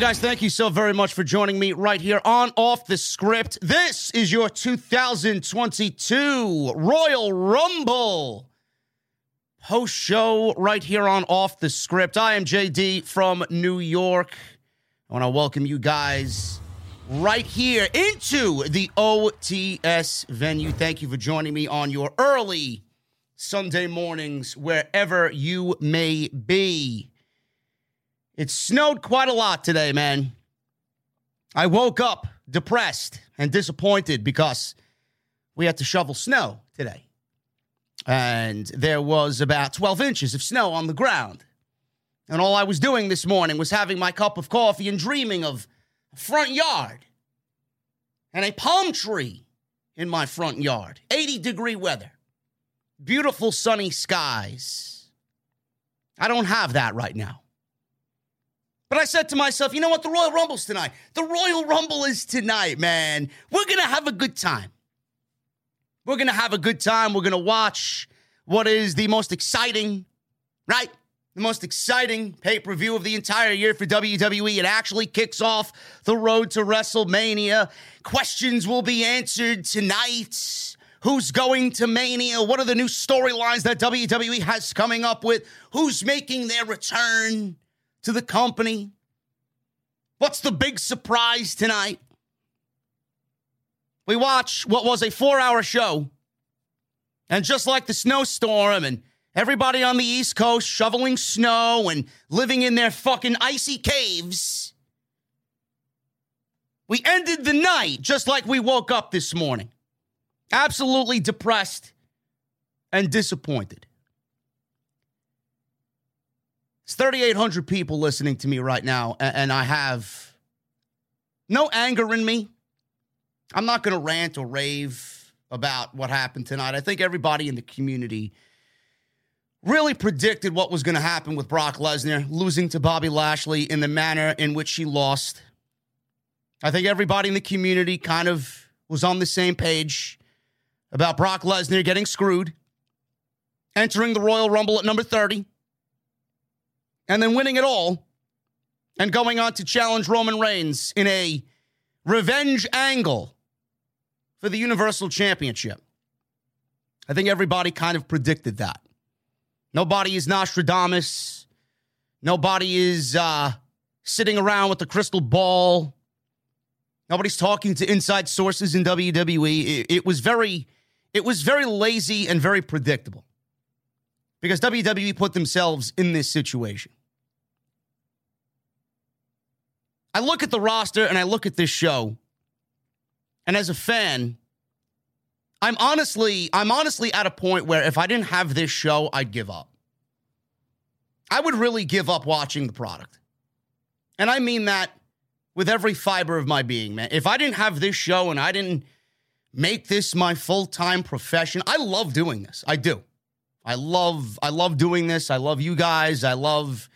Guys? Thank you so very much for joining me right here on Off the Script. This is your 2022 Royal Rumble post show right here on Off the Script. I am JD from New York. I want to welcome you guys right here into the OTS venue. Thank you for joining me on your early Sunday mornings, wherever you may be. It snowed quite a lot today, man. I woke up depressed and disappointed because we had to shovel snow today. And there was about 12 inches of snow on the ground. And all I was doing this morning was having my cup of coffee and dreaming of a front yard and a palm tree in my front yard. 80 degree weather, beautiful sunny skies. I don't have that right now. But I said to myself, you know what? The Royal Rumble's tonight. The Royal Rumble is tonight, man. We're going to have a good time. We're going to have a good time. We're going to watch what is the most exciting, right? The most exciting pay per view of the entire year for WWE. It actually kicks off the road to WrestleMania. Questions will be answered tonight. Who's going to Mania? What are the new storylines that WWE has coming up with? Who's making their return? To the company? What's the big surprise tonight? We watch what was a four hour show. And just like the snowstorm and everybody on the East Coast shoveling snow and living in their fucking icy caves, we ended the night just like we woke up this morning. Absolutely depressed and disappointed. It's 3,800 people listening to me right now, and I have no anger in me. I'm not going to rant or rave. about what happened tonight. I think everybody in the community really predicted what was going to happen with Brock Lesnar losing to Bobby Lashley in the manner in which he lost. I think everybody in the community kind of was on the same page about Brock Lesnar getting screwed, entering the Royal Rumble at number 30, and then winning it all and going on to challenge Roman Reigns in a revenge angle for the Universal Championship. I think everybody kind of predicted that. Nobody is Nostradamus. Nobody is uh, sitting around with a crystal ball. Nobody's talking to inside sources in WWE. It, it was very, it was very lazy and very predictable because WWE put themselves in this situation. I look at the roster and I look at this show, and as a fan, I'm honestly, I'm honestly at a point where if I didn't have this show, I'd give up. I would really give up watching the product. And I mean that with every fiber of my being, man. If I didn't have this show and I didn't make this my full-time profession, I love doing this. I do. I love I love doing this. I love you guys. I love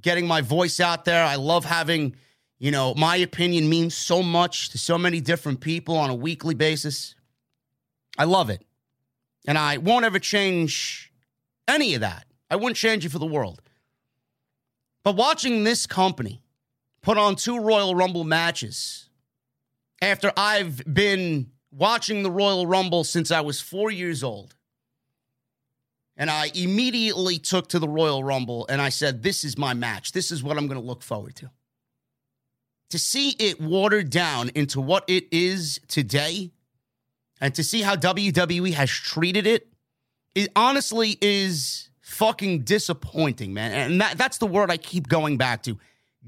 getting my voice out there. I love having, you know, my opinion means so much to so many different people on a weekly basis. I love it. And I won't ever change any of that. I wouldn't change it for the world. But watching this company put on two Royal Rumble matches after I've been watching the Royal Rumble since I was four years old, and I immediately took to the Royal Rumble and I said, This is my match. This is what I'm going to look forward to. To see it watered down into what it is today and to see how WWE has treated it, it honestly is fucking disappointing, man. And that, that's the word I keep going back to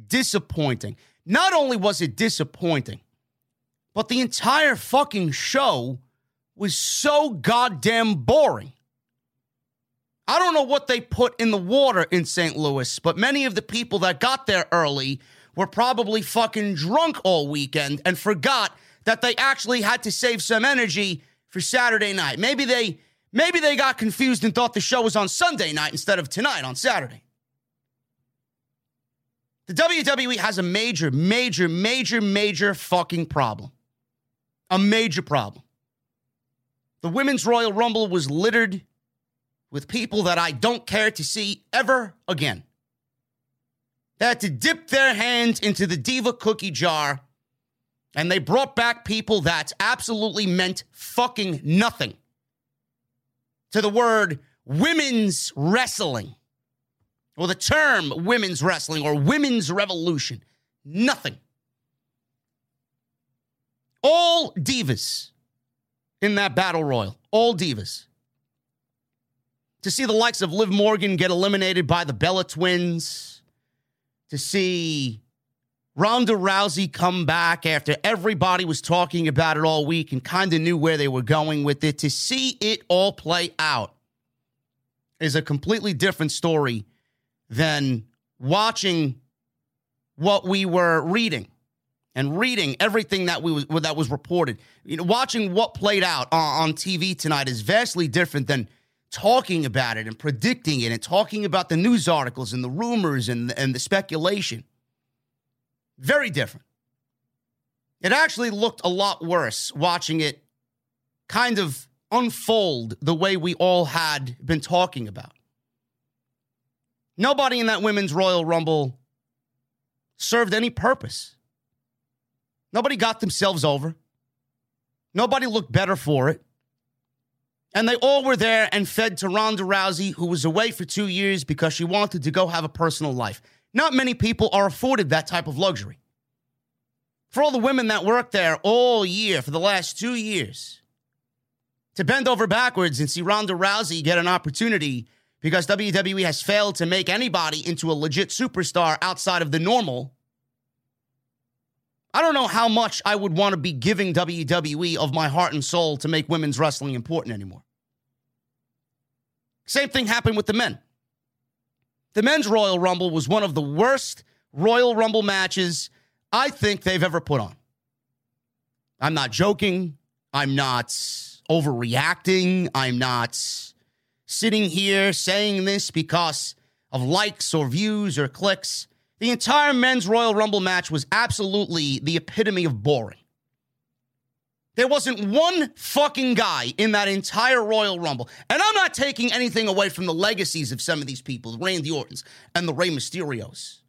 disappointing. Not only was it disappointing, but the entire fucking show was so goddamn boring. I don't know what they put in the water in St. Louis, but many of the people that got there early were probably fucking drunk all weekend and forgot that they actually had to save some energy for Saturday night. Maybe they maybe they got confused and thought the show was on Sunday night instead of tonight on Saturday. The WWE has a major, major, major, major fucking problem. A major problem. The Women's Royal Rumble was littered with people that I don't care to see ever again. They had to dip their hands into the Diva cookie jar and they brought back people that absolutely meant fucking nothing to the word women's wrestling or the term women's wrestling or women's revolution. Nothing. All divas in that battle royal. All divas. To see the likes of Liv Morgan get eliminated by the Bella twins, to see Ronda Rousey come back after everybody was talking about it all week and kind of knew where they were going with it. To see it all play out is a completely different story than watching what we were reading and reading everything that we was, that was reported. You know, watching what played out on, on TV tonight is vastly different than talking about it and predicting it and talking about the news articles and the rumors and and the speculation. Very different. It actually looked a lot worse watching it kind of unfold the way we all had been talking about. Nobody in that women's Royal Rumble served any purpose. Nobody got themselves over. Nobody looked better for it. And they all were there and fed to Ronda Rousey, who was away for two years because she wanted to go have a personal life. Not many people are afforded that type of luxury. For all the women that worked there all year for the last two years, to bend over backwards and see Ronda Rousey get an opportunity because WWE has failed to make anybody into a legit superstar outside of the normal. I don't know how much I would want to be giving WWE of my heart and soul to make women's wrestling important anymore. Same thing happened with the men. The men's Royal Rumble was one of the worst Royal Rumble matches I think they've ever put on. I'm not joking. I'm not overreacting. I'm not sitting here saying this because of likes or views or clicks. The entire men's Royal Rumble match was absolutely the epitome of boring. There wasn't one fucking guy in that entire Royal Rumble. And I'm not taking anything away from the legacies of some of these people, Randy Ortons and the Rey Mysterios.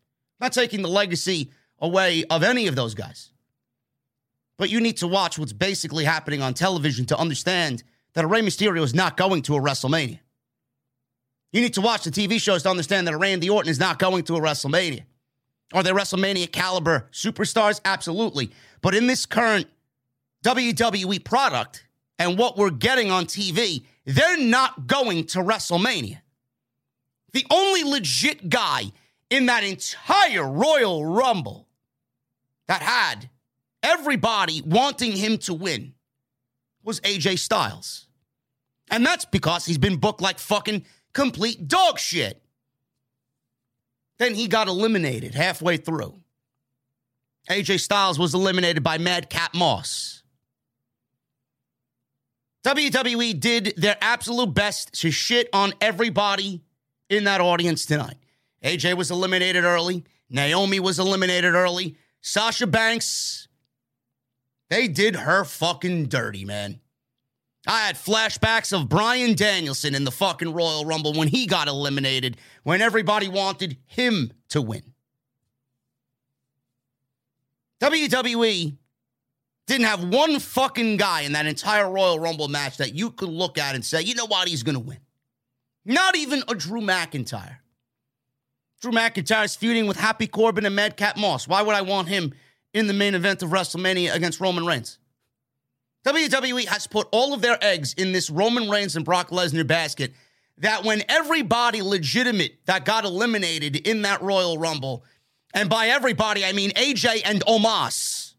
I'm not taking the legacy away of any of those guys. But you need to watch what's basically happening on television to understand that a Rey Mysterio is not going to a WrestleMania. You need to watch the TV shows to understand that a Randy Orton is not going to a WrestleMania. Are they WrestleMania caliber superstars? Absolutely. But in this current WWE product and what we're getting on TV, they're not going to WrestleMania. The only legit guy in that entire Royal Rumble that had everybody wanting him to win was AJ Styles. And that's because he's been booked like fucking complete dog shit. Then he got eliminated halfway through. AJ Styles was eliminated by Madcap Moss. WWE did their absolute best to shit on everybody in that audience tonight. AJ was eliminated early. Naomi was eliminated early. Sasha Banks, they did her fucking dirty, man. I had flashbacks of Bryan Danielson in the fucking Royal Rumble when he got eliminated, when everybody wanted him to win. WWE didn't have one fucking guy in that entire Royal Rumble match that you could look at and say, you know what, he's going to win. Not even a Drew McIntyre. Drew McIntyre's feuding with Happy Corbin and Madcap Moss. Why would I want him in the main event of WrestleMania against Roman Reigns? WWE has put all of their eggs in this Roman Reigns and Brock Lesnar basket that when everybody legitimate that got eliminated in that Royal Rumble, and by everybody, I mean AJ and Omos,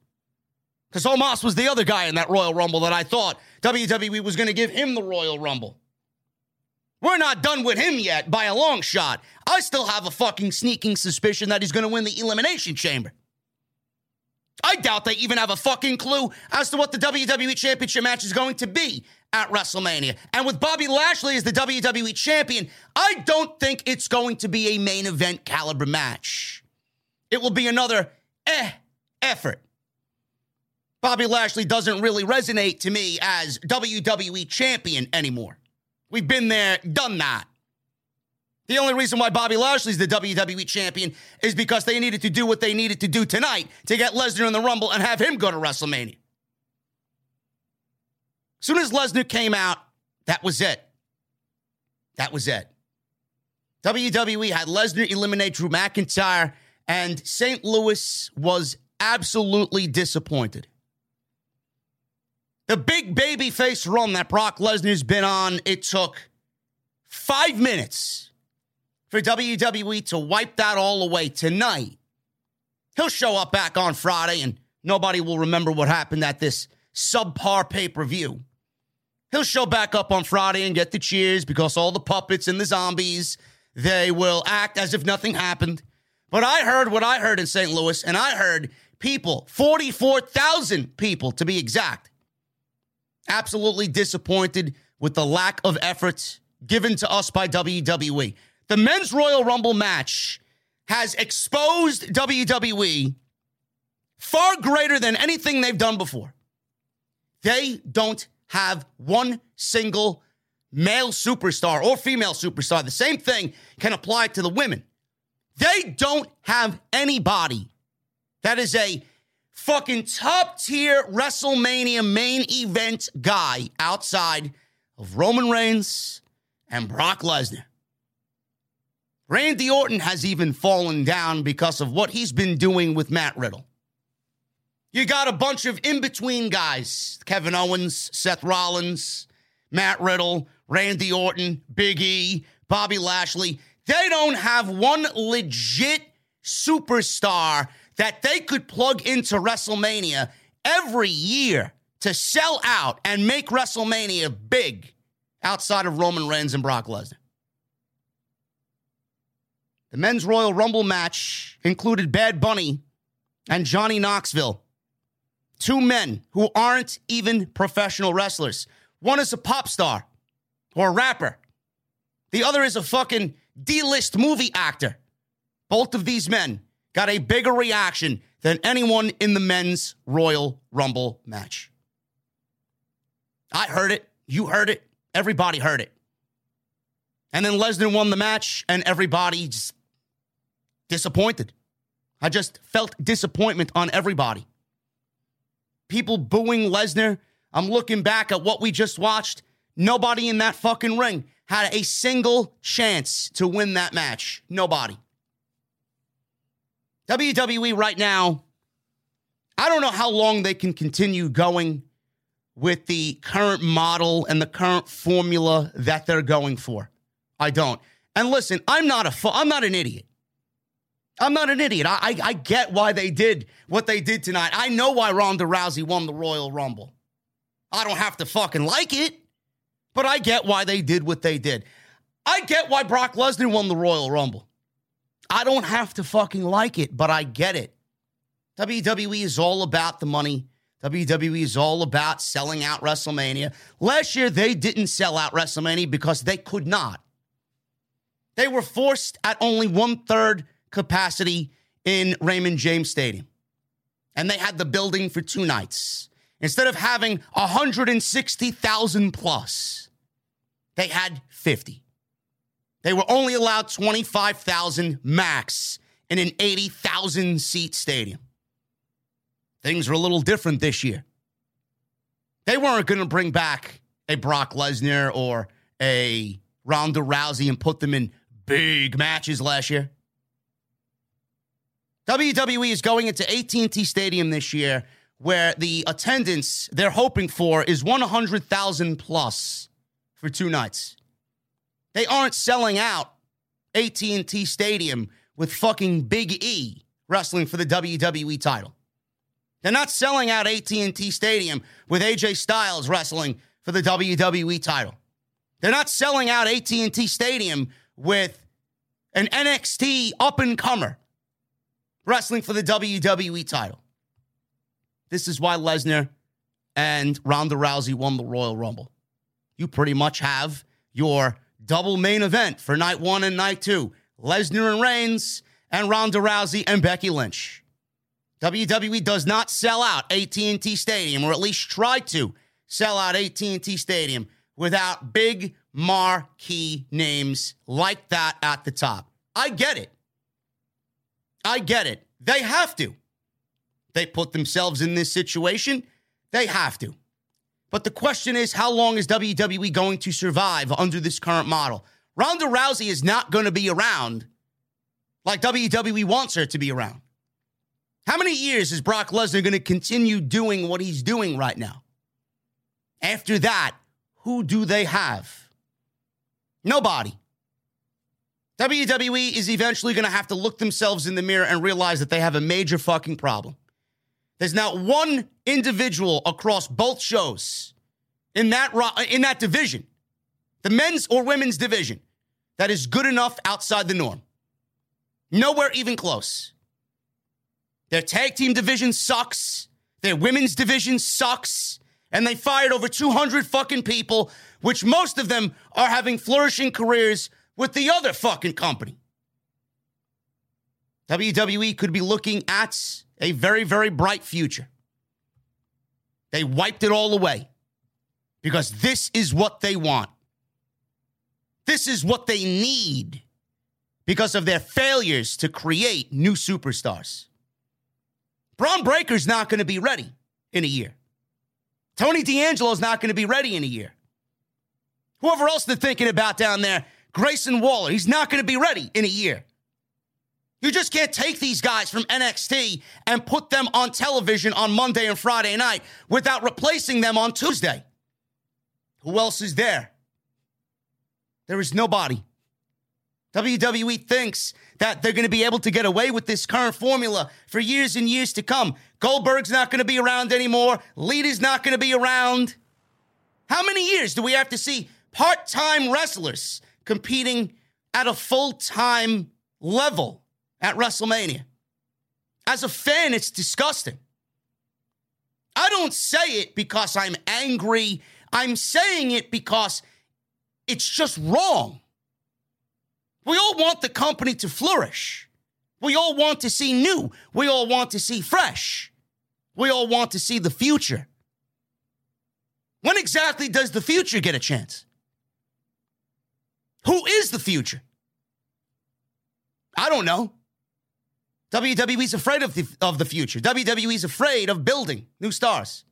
because Omos was the other guy in that Royal Rumble that I thought WWE was going to give him the Royal Rumble. We're not done with him yet by a long shot. I still have a fucking sneaking suspicion that he's going to win the Elimination Chamber. I doubt they even have a fucking clue as to what the WWE Championship match is going to be at WrestleMania. And with Bobby Lashley as the WWE Champion, I don't think it's going to be a main event caliber match. It will be another eh effort. Bobby Lashley doesn't really resonate to me as WWE Champion anymore. We've been there, done that. The only reason why Bobby Lashley's the WWE champion is because they needed to do what they needed to do tonight to get Lesnar in the Rumble and have him go to WrestleMania. As soon as Lesnar came out, that was it. That was it. WWE had Lesnar eliminate Drew McIntyre, and St. Louis was absolutely disappointed. The big babyface run that Brock Lesnar's been on, it took five minutes for WWE to wipe that all away tonight. He'll show up back on Friday and nobody will remember what happened at this subpar pay per view. He'll show back up on Friday and get the cheers because all the puppets and the zombies, they will act as if nothing happened. But I heard what I heard in St. Louis, and I heard people, 44,000 people to be exact, absolutely disappointed with the lack of effort given to us by WWE. The men's Royal Rumble match has exposed WWE far greater than anything they've done before. They don't have one single male superstar or female superstar. The same thing can apply to the women. They don't have anybody that is a fucking top tier WrestleMania main event guy outside of Roman Reigns and Brock Lesnar. Randy Orton has even fallen down because of what he's been doing with Matt Riddle. You got a bunch of in between guys Kevin Owens, Seth Rollins, Matt Riddle, Randy Orton, Big E, Bobby Lashley. They don't have one legit superstar that they could plug into WrestleMania every year to sell out and make WrestleMania big outside of Roman Reigns and Brock Lesnar. The men's Royal Rumble match included Bad Bunny and Johnny Knoxville, two men who aren't even professional wrestlers. One is a pop star or a rapper. The other is a fucking D list movie actor. Both of these men got a bigger reaction than anyone in the men's Royal Rumble match. I heard it. You heard it. Everybody heard it. And then Lesnar won the match, and everybody just disappointed. I just felt disappointment on everybody. People booing Lesnar. I'm looking back at what we just watched. Nobody in that fucking ring had a single chance to win that match. Nobody. WWE right now, I don't know how long they can continue going with the current model and the current formula that they're going for. I don't. And listen, I'm not a I'm not an idiot. I'm not an idiot. I, I, I get why they did what they did tonight. I know why Ronda Rousey won the Royal Rumble. I don't have to fucking like it, but I get why they did what they did. I get why Brock Lesnar won the Royal Rumble. I don't have to fucking like it, but I get it. WWE is all about the money. WWE is all about selling out WrestleMania. Last year, they didn't sell out WrestleMania because they could not. They were forced at only one third capacity in Raymond James Stadium. And they had the building for two nights. Instead of having 160,000 plus, they had 50. They were only allowed 25,000 max in an 80,000 seat stadium. Things are a little different this year. They weren't going to bring back a Brock Lesnar or a Ronda Rousey and put them in big matches last year. WWE is going into AT&T Stadium this year where the attendance they're hoping for is 100,000 plus for two nights. They aren't selling out AT&T Stadium with fucking Big E wrestling for the WWE title. They're not selling out AT&T Stadium with AJ Styles wrestling for the WWE title. They're not selling out AT&T Stadium with an NXT up and comer wrestling for the WWE title. This is why Lesnar and Ronda Rousey won the Royal Rumble. You pretty much have your double main event for night one and night two Lesnar and Reigns, and Ronda Rousey and Becky Lynch. WWE does not sell out AT&T Stadium, or at least try to sell out AT&T Stadium without big marquee names like that at the top. I get it. I get it. They have to. They put themselves in this situation. They have to. But the question is, how long is WWE going to survive under this current model? Ronda Rousey is not going to be around like WWE wants her to be around. How many years is Brock Lesnar going to continue doing what he's doing right now? After that, who do they have? Nobody. WWE is eventually going to have to look themselves in the mirror and realize that they have a major fucking problem. There's not one individual across both shows in that in that division, the men's or women's division, that is good enough outside the norm. Nowhere even close. Their tag team division sucks. Their women's division sucks. And they fired over 200 fucking people, which most of them are having flourishing careers with the other fucking company. WWE could be looking at a very, very bright future. They wiped it all away because this is what they want. This is what they need because of their failures to create new superstars. Bron Breakker's not going to be ready in a year. Tony D'Angelo's not going to be ready in a year. Whoever else they're thinking about down there Grayson Waller, he's not going to be ready in a year. You just can't take these guys from NXT and put them on television on Monday and Friday night without replacing them on Tuesday. Who else is there? There is nobody. WWE thinks that they're going to be able to get away with this current formula for years and years to come. Goldberg's not going to be around anymore. Lita's not going to be around. How many years do we have to see part time wrestlers competing at a full time level at WrestleMania. As a fan, it's disgusting. I don't say it because I'm angry I'm saying it because it's just wrong. We all want the company to flourish. We all want to see new. We all want to see fresh. We all want to see the future. When exactly does the future get a chance? Who is the future? I don't know. WWE's afraid of the, of the future. WWE's afraid of building new stars.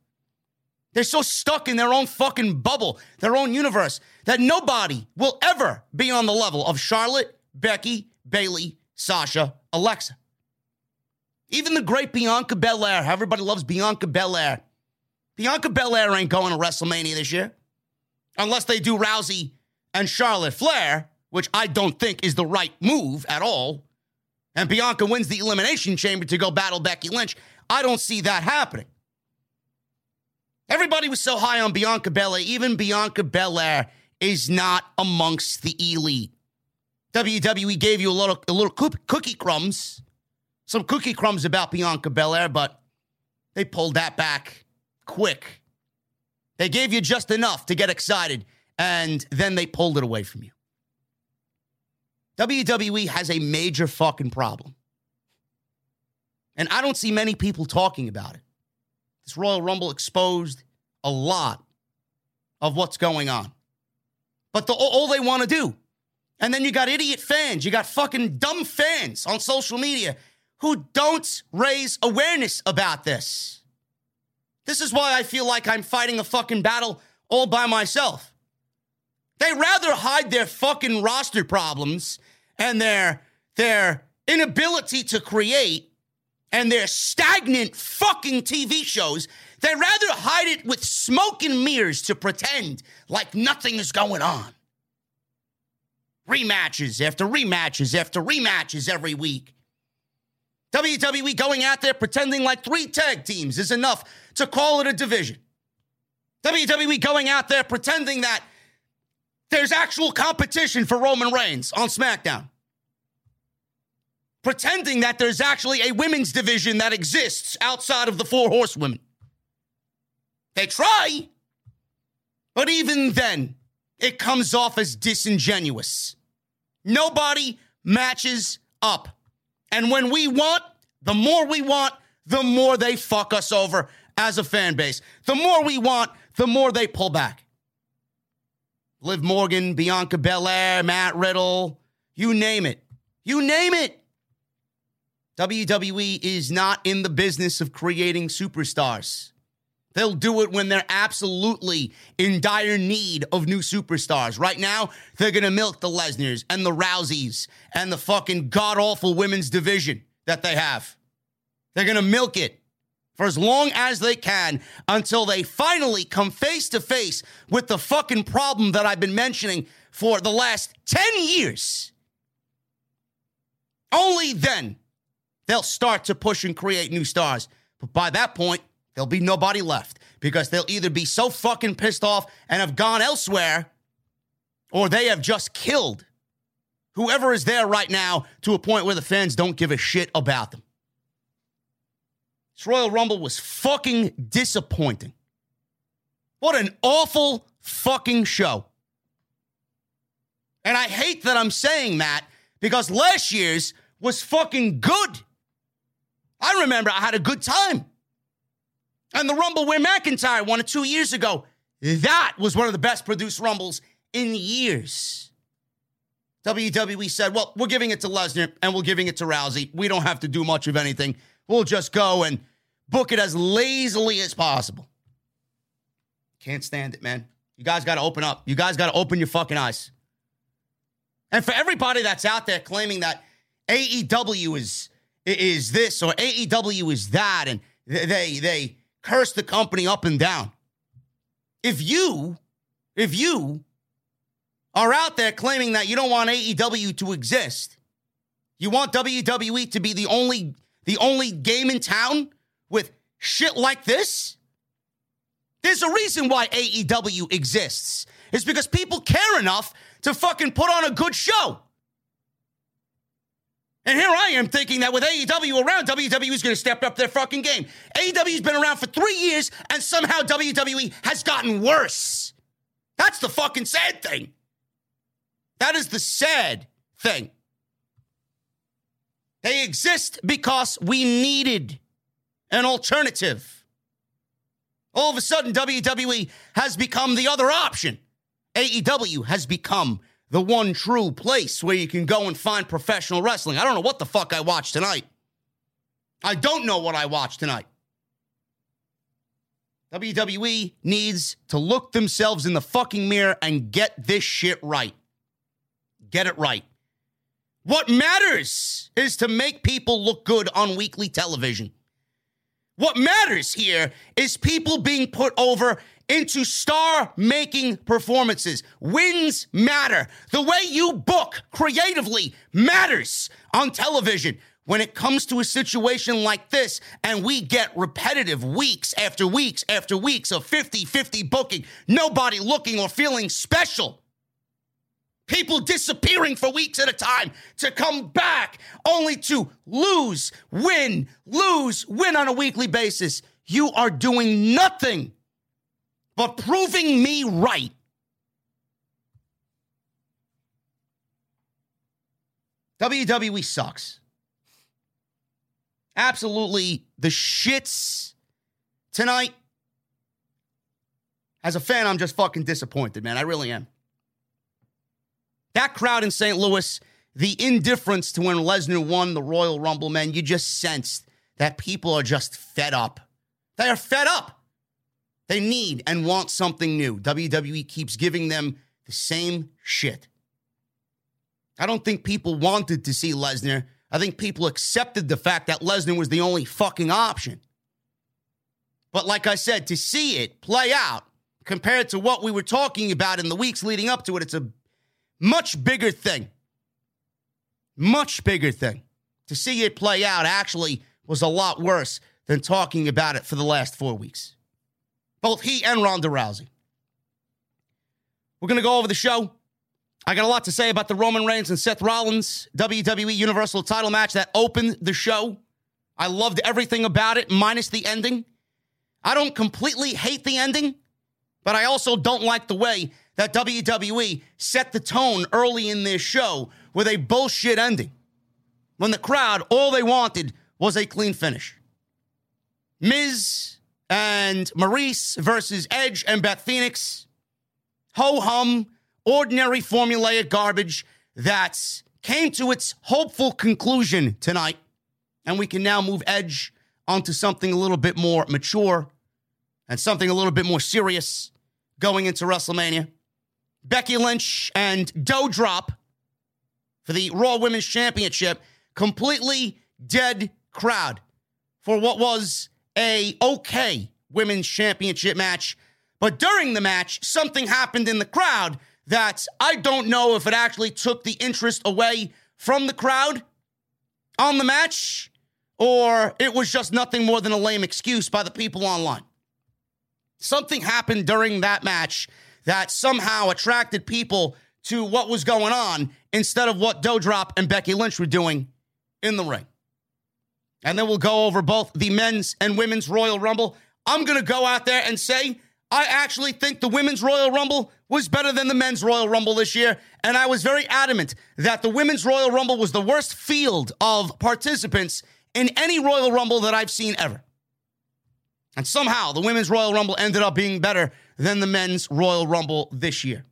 They're so stuck in their own fucking bubble, their own universe, that nobody will ever be on the level of Charlotte, Becky, Bayley, Sasha, Alexa. Even the great Bianca Belair. Everybody loves Bianca Belair. Bianca Belair ain't going to WrestleMania this year. Unless they do Rousey and Charlotte Flair, which I don't think is the right move at all. And Bianca wins the Elimination Chamber to go battle Becky Lynch. I don't see that happening. Everybody was so high on Bianca Belair. Even Bianca Belair is not amongst the elite. WWE gave you a little, a little cookie crumbs, some cookie crumbs about Bianca Belair, but they pulled that back quick. They gave you just enough to get excited, and then they pulled it away from you. WWE has a major fucking problem. And I don't see many people talking about it. This Royal Rumble exposed a lot of what's going on. But the, all they want to do, and then you got idiot fans, you got fucking dumb fans on social media who don't raise awareness about this. This is why I feel like I'm fighting a fucking battle all by myself. They rather hide their fucking roster problems and their their inability to create and their stagnant fucking TV shows, they rather hide it with smoke and mirrors to pretend like nothing is going on. Rematches after rematches after rematches every week. WWE going out there pretending like three tag teams is enough to call it a division. WWE going out there pretending that there's actual competition for Roman Reigns on SmackDown pretending that there's actually a women's division that exists outside of the four horsewomen. They try, but even then, it comes off as disingenuous. Nobody matches up. And when we want, the more we want, the more they fuck us over as a fan base. The more we want, the more they pull back. Liv Morgan, Bianca Belair, Matt Riddle, you name it. You name it. WWE is not in the business of creating superstars. They'll do it when they're absolutely in dire need of new superstars. Right now, they're going to milk the Lesnars and the Rouseys and the fucking god awful women's division that they have. They're going to milk it for as long as they can until they finally come face to face with the fucking problem that I've been mentioning for the last 10 years. Only then they'll start to push and create new stars. But by that point, there'll be nobody left because they'll either be so fucking pissed off and have gone elsewhere or they have just killed whoever is there right now to a point where the fans don't give a shit about them. This Royal Rumble was fucking disappointing. What an awful fucking show. And I hate that I'm saying that because last year's was fucking good. I remember I had a good time. And the Rumble where McIntyre won it two years ago, that was one of the best produced Rumbles in years. WWE said, well, we're giving it to Lesnar and we're giving it to Rousey. We don't have to do much of anything. We'll just go and book it as lazily as possible. Can't stand it, man. You guys got to open up. You guys got to open your fucking eyes. And for everybody that's out there claiming that AEW is is this or AEW is that, and they they curse the company up and down. If you, if you are out there claiming that you don't want AEW to exist, you want WWE to be the only the only game in town with shit like this? There's a reason why AEW exists. It's because people care enough to fucking put on a good show. And here I am thinking that with AEW around, WWE is going to step up their fucking game. AEW's been around for three years, and somehow WWE has gotten worse. That's the fucking sad thing. That is the sad thing. They exist because we needed an alternative. All of a sudden, WWE has become the other option. AEW has become the one true place where you can go and find professional wrestling. I don't know what the fuck I watched tonight. I don't know what I watched tonight. WWE needs to look themselves in the fucking mirror and get this shit right. Get it right. What matters is to make people look good on weekly television. What matters here is people being put over into star making performances. Wins matter. The way you book creatively matters on television. When it comes to a situation like this, and we get repetitive weeks after weeks after weeks of 50 50 booking, nobody looking or feeling special people disappearing for weeks at a time to come back only to lose, win, lose, win on a weekly basis. You are doing nothing but proving me right. WWE sucks. Absolutely the shits tonight. As a fan, I'm just fucking disappointed, man. I really am. That crowd in St. Louis, the indifference to when Lesnar won the Royal Rumble, man, you just sensed that people are just fed up. They are fed up. They need and want something new. WWE keeps giving them the same shit. I don't think people wanted to see Lesnar. I think people accepted the fact that Lesnar was the only fucking option. But like I said, to see it play out compared to what we were talking about in the weeks leading up to it, it's a much bigger thing. Much bigger thing. To see it play out actually was a lot worse than talking about it for the last four weeks. Both he and Ronda Rousey. We're going to go over the show. I got a lot to say about the Roman Reigns and Seth Rollins WWE Universal title match that opened the show. I loved everything about it, minus the ending. I don't completely hate the ending, but I also don't like the way that WWE set the tone early in their show with a bullshit ending. When the crowd, all they wanted was a clean finish. Miz and Maryse versus Edge and Beth Phoenix. Ho hum, ordinary formulaic garbage that came to its hopeful conclusion tonight. And we can now move Edge onto something a little bit more mature and something a little bit more serious going into WrestleMania. Becky Lynch and Doudrop for the Raw Women's Championship. Completely dead crowd for what was a okay women's championship match. But during the match, something happened in the crowd that I don't know if it actually took the interest away from the crowd on the match or it was just nothing more than a lame excuse by the people online. Something happened during that match that somehow attracted people to what was going on instead of what Doudrop and Becky Lynch were doing in the ring. And then we'll go over both the men's and women's Royal Rumble. I'm going to go out there and say I actually think the women's Royal Rumble was better than the men's Royal Rumble this year. And I was very adamant that the women's Royal Rumble was the worst field of participants in any Royal Rumble that I've seen ever. And somehow the women's Royal Rumble ended up being better than the men's Royal Rumble this year.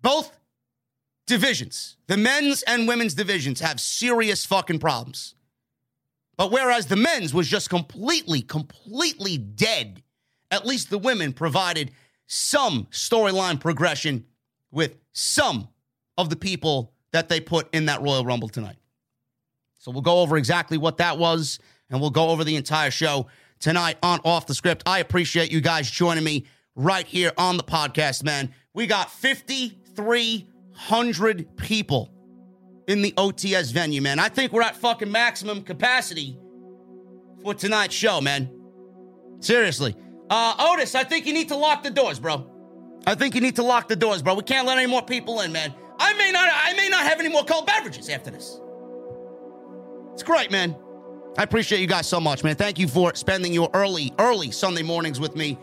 Both divisions, the men's and women's divisions, have serious fucking problems. But whereas the men's was just completely, completely dead, at least the women provided some storyline progression with some of the people that they put in that Royal Rumble tonight. So we'll go over exactly what that was, and we'll go over the entire show tonight on Off the Script. I appreciate you guys joining me right here on the podcast, man. We got 5,300 people in the OTS venue, man. I think we're at fucking maximum capacity for tonight's show, man. Seriously. Uh, Otis, I think you need to lock the doors, bro. I think you need to lock the doors, bro. We can't let any more people in, man. I may not I may not have any more cold beverages after this. It's great, man. I appreciate you guys so much, man. Thank you for spending your early, early Sunday mornings with me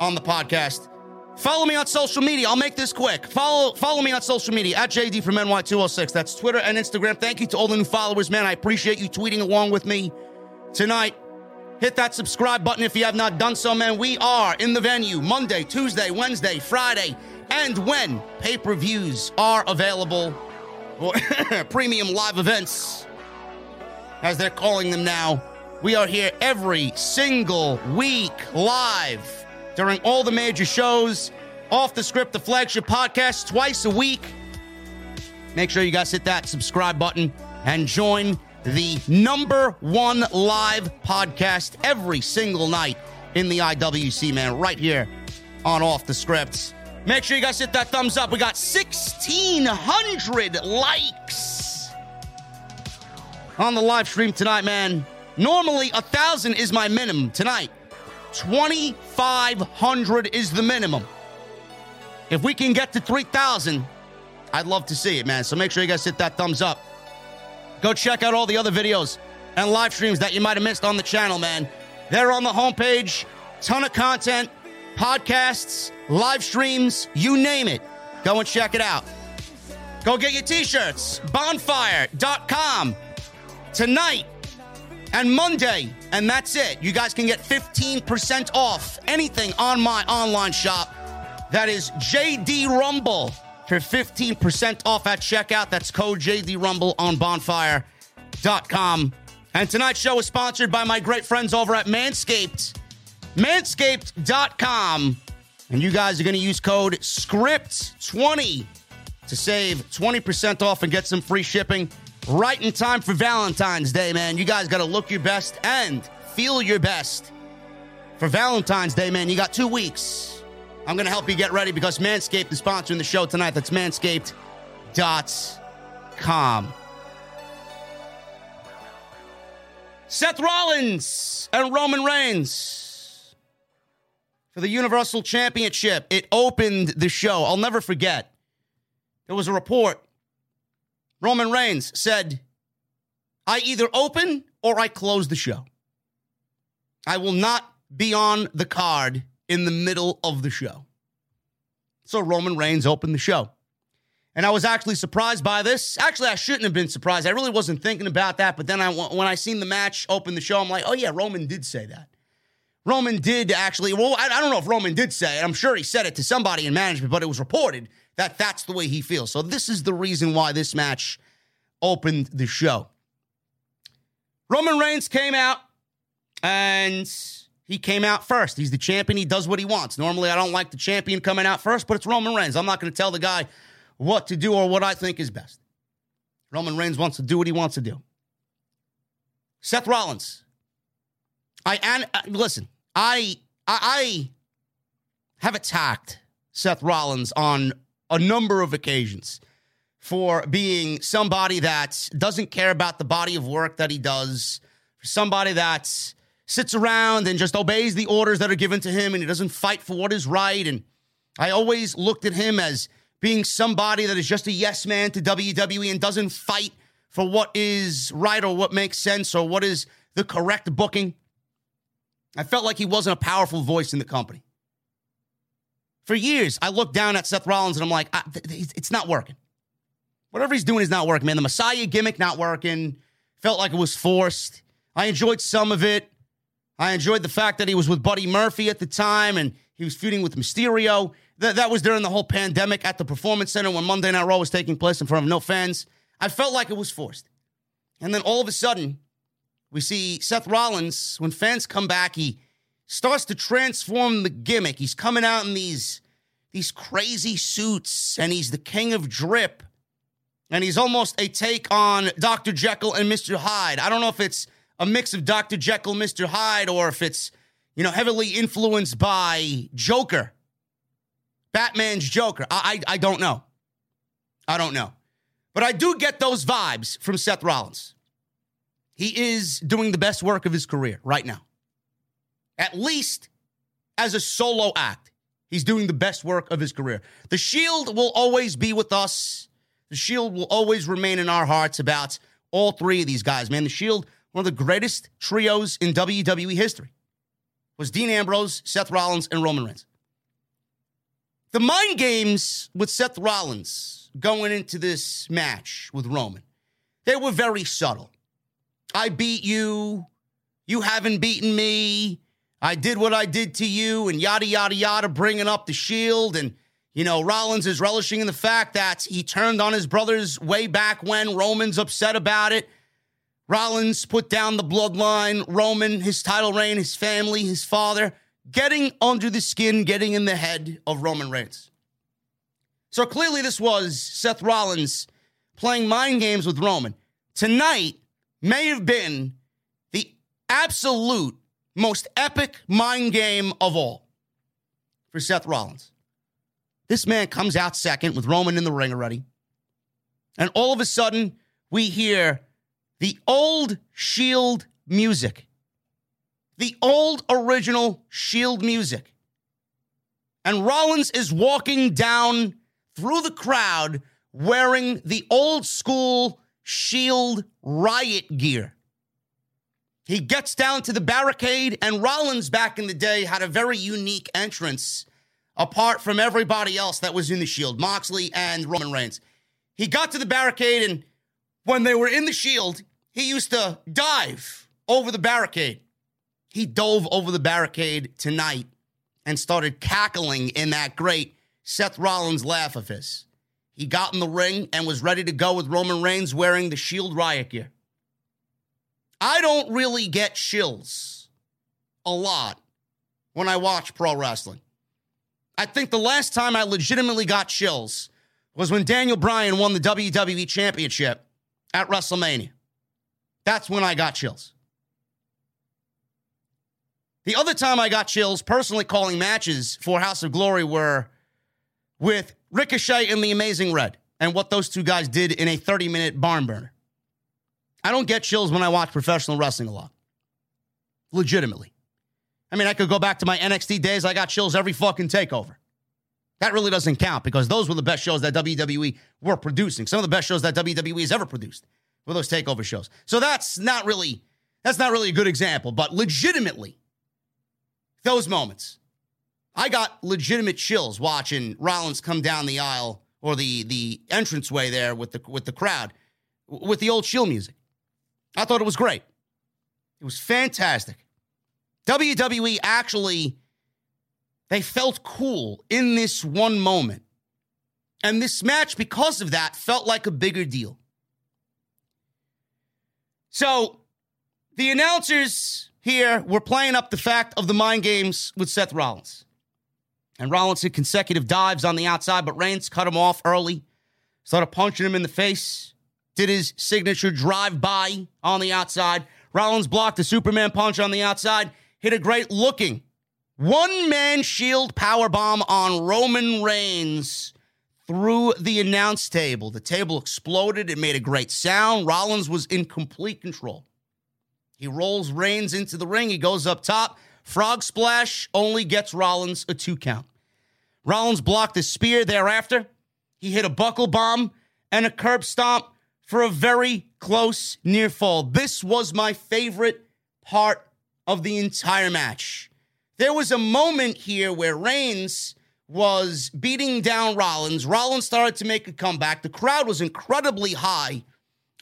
on the podcast. Follow me on social media. I'll make this quick. Follow follow me on social media at JD from NY206. That's Twitter and Instagram. Thank you to all the new followers, man. I appreciate you tweeting along with me tonight. Hit that subscribe button if you have not done so, man. We are in the venue Monday, Tuesday, Wednesday, Friday, and when pay per views are available, premium live events, as they're calling them now. We are here every single week live during all the major shows. Off the script, the flagship podcast, twice a week. Make sure you guys hit that subscribe button and join the number one live podcast every single night in the IWC, man, right here on Off the Scripts. Make sure you guys hit that thumbs up. We got 1,600 likes on the live stream tonight, man. Normally, a thousand is my minimum tonight. 2,500 is the minimum. If we can get to 3,000, I'd love to see it, man. So make sure you guys hit that thumbs up. Go check out all the other videos and live streams that you might have missed on the channel, man. They're on the homepage. Ton of content, podcasts, live streams, you name it. Go and check it out. Go get your t shirts. Bonfire.com. Tonight, and Monday, and that's it. You guys can get 15% off anything on my online shop. That is JD Rumble for 15% off at checkout. That's code JD Rumble on bonfire.com. And tonight's show is sponsored by my great friends over at Manscaped. Manscaped.com. And you guys are going to use code SCRIPT20 to save 20% off and get some free shipping right in time for Valentine's Day, man. You guys got to look your best and feel your best. For Valentine's Day, man, you got two weeks. I'm going to help you get ready because Manscaped is sponsoring the show tonight. That's manscaped.com. Seth Rollins and Roman Reigns for the Universal Championship. It opened the show. I'll never forget. There was a report Roman Reigns said, I either open or I close the show. I will not be on the card in the middle of the show. So Roman Reigns opened the show. And I was actually surprised by this. Actually, I shouldn't have been surprised. I really wasn't thinking about that. But then I, when I seen the match open the show, I'm like, oh, yeah, Roman did say that. Roman did actually, well, I, I don't know if Roman did say it. I'm sure he said it to somebody in management, but it was reported that that's the way he feels. So this is the reason why this match opened the show. Roman Reigns came out and he came out first. He's the champion. He does what he wants. Normally, I don't like the champion coming out first, but it's Roman Reigns. I'm not going to tell the guy what to do or what I think is best. Roman Reigns wants to do what he wants to do. Seth Rollins. I and uh, listen. I, I I have attacked Seth Rollins on a number of occasions for being somebody that doesn't care about the body of work that he does, somebody that sits around and just obeys the orders that are given to him and he doesn't fight for what is right. And I always looked at him as being somebody that is just a yes man to WWE and doesn't fight for what is right or what makes sense or what is the correct booking. I felt like he wasn't a powerful voice in the company. For years, I looked down at Seth Rollins and I'm like, it's not working. Whatever he's doing is not working, man. The Messiah gimmick not working. Felt like it was forced. I enjoyed some of it. I enjoyed the fact that he was with Buddy Murphy at the time and he was feuding with Mysterio. That, that was during the whole pandemic at the Performance Center when Monday Night Raw was taking place in front of no fans. I felt like it was forced. And then all of a sudden, we see Seth Rollins, when fans come back, he starts to transform the gimmick. He's coming out in these, these crazy suits and he's the king of drip and he's almost a take on Dr. Jekyll and Mr. Hyde. I don't know if it's a mix of Dr. Jekyll, Mr. Hyde, or if it's, you know, heavily influenced by Joker, Batman's Joker. I, I, I don't know. I don't know. But I do get those vibes from Seth Rollins. He is doing the best work of his career right now. At least as a solo act, he's doing the best work of his career. The Shield will always be with us the shield will always remain in our hearts about all three of these guys, man. The Shield, one of the greatest trios in WWE history, was Dean Ambrose, Seth Rollins, and Roman Reigns. The mind games with Seth Rollins going into this match with Roman, they were very subtle. I beat you. You haven't beaten me. I did what I did to you, and yada, yada, yada, bringing up the shield. And, you know, Rollins is relishing in the fact that he turned on his brothers way back when. Roman's upset about it. Rollins put down the bloodline. Roman, his title reign, his family, his father, getting under the skin, getting in the head of Roman Reigns. So clearly, this was Seth Rollins playing mind games with Roman. Tonight may have been the absolute most epic mind game of all for Seth Rollins. This man comes out second with Roman in the ring already. And all of a sudden, we hear the old Shield music, the old original Shield music. And Rollins is walking down through the crowd wearing the old school Shield riot gear. He gets down to the barricade, and Rollins back in the day had a very unique entrance apart from everybody else that was in the Shield, Moxley and Roman Reigns. He got to the barricade, and when they were in the Shield, he used to dive over the barricade. He dove over the barricade tonight and started cackling in that great Seth Rollins laugh of his. He got in the ring and was ready to go with Roman Reigns wearing the Shield riot gear. I don't really get chills a lot when I watch pro wrestling. I think the last time I legitimately got chills was when Daniel Bryan won the WWE Championship at WrestleMania. That's when I got chills. The other time I got chills personally calling matches for House of Glory were with Ricochet and the Amazing Red and what those two guys did in a 30 minute barn burner. I don't get chills when I watch professional wrestling a lot. Legitimately. I mean, I could go back to my NXT days. I got chills every fucking takeover. That really doesn't count because those were the best shows that WWE were producing. Some of the best shows that WWE has ever produced were those takeover shows. So that's not really that's not really a good example, but legitimately those moments. I got legitimate chills watching Rollins come down the aisle or the the entranceway there with the with the crowd with the old Shield music. I thought it was great. It was fantastic. WWE actually they felt cool in this one moment. And this match because of that felt like a bigger deal. So, the announcers here were playing up the fact of the mind games with Seth Rollins. And Rollins did consecutive dives on the outside, but Reigns cut him off early, started punching him in the face did his signature drive by on the outside. Rollins blocked the Superman punch on the outside, hit a great looking one man shield power bomb on Roman Reigns through the announce table. The table exploded. It made a great sound. Rollins was in complete control. He rolls Reigns into the ring. He goes up top. Frog splash only gets Rollins a two count. Rollins blocked the spear thereafter. He hit a buckle bomb and a curb stomp for a very close near fall. This was my favorite part of the entire match. There was a moment here where Reigns was beating down Rollins. Rollins started to make a comeback. The crowd was incredibly high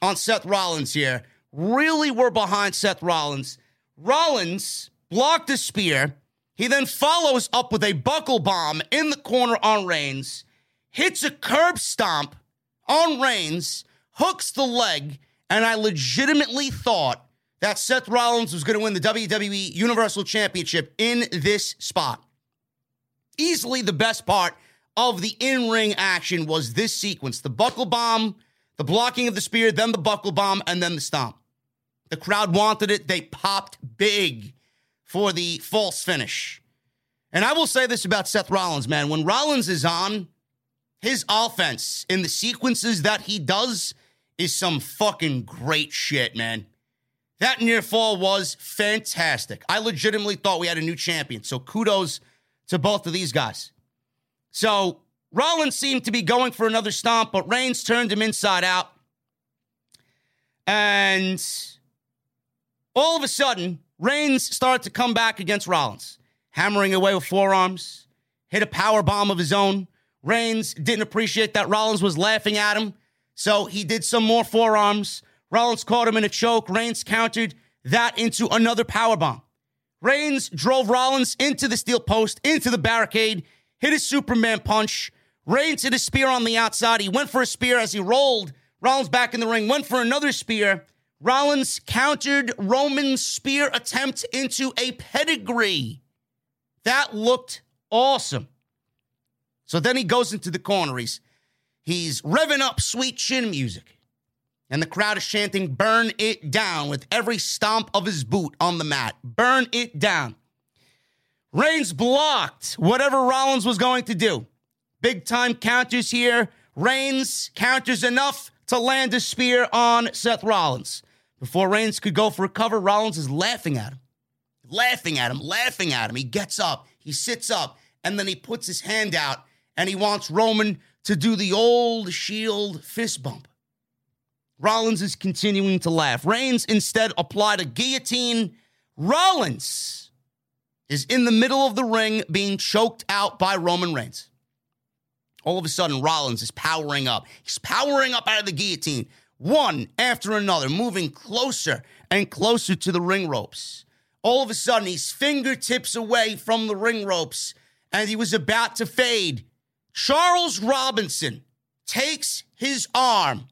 on Seth Rollins here. Really were behind Seth Rollins. Rollins blocked a spear. He then follows up with a buckle bomb in the corner on Reigns, hits a curb stomp on Reigns, hooks the leg, and I legitimately thought that Seth Rollins was going to win the WWE Universal Championship in this spot. Easily the best part of the in ring action was this sequence the buckle bomb, the blocking of the spear, then the buckle bomb, and then the stomp. The crowd wanted it. They popped big for the false finish. And I will say this about Seth Rollins, man. When Rollins is on, his offense in the sequences that he does is some fucking great shit, man. That near fall was fantastic. I legitimately thought we had a new champion. So kudos to both of these guys. So Rollins seemed to be going for another stomp, but Reigns turned him inside out. And all of a sudden, Reigns started to come back against Rollins, hammering away with forearms, hit a power bomb of his own. Reigns didn't appreciate that Rollins was laughing at him, so he did some more forearms. Rollins caught him in a choke. Reigns countered that into another power bomb. Reigns drove Rollins into the steel post, into the barricade, hit a Superman punch. Reigns hit a spear on the outside. He went for a spear as he rolled Rollins back in the ring, went for another spear. Rollins countered Roman's spear attempt into a pedigree. That looked awesome. So then he goes into the corner. He's, he's revving up sweet chin music. And the crowd is chanting, Burn it down with every stomp of his boot on the mat. Burn it down. Reigns blocked whatever Rollins was going to do. Big time counters here. Reigns counters enough to land a spear on Seth Rollins. Before Reigns could go for a cover, Rollins is laughing at him. Laughing at him, laughing at him. He gets up, he sits up, and then he puts his hand out and he wants Roman to do the old shield fist bump. Rollins is continuing to laugh. Reigns instead applied a guillotine. Rollins is in the middle of the ring being choked out by Roman Reigns. All of a sudden, Rollins is powering up. He's powering up out of the guillotine, one after another, moving closer and closer to the ring ropes. All of a sudden, he's fingertips away from the ring ropes and he was about to fade. Charles Robinson takes his arm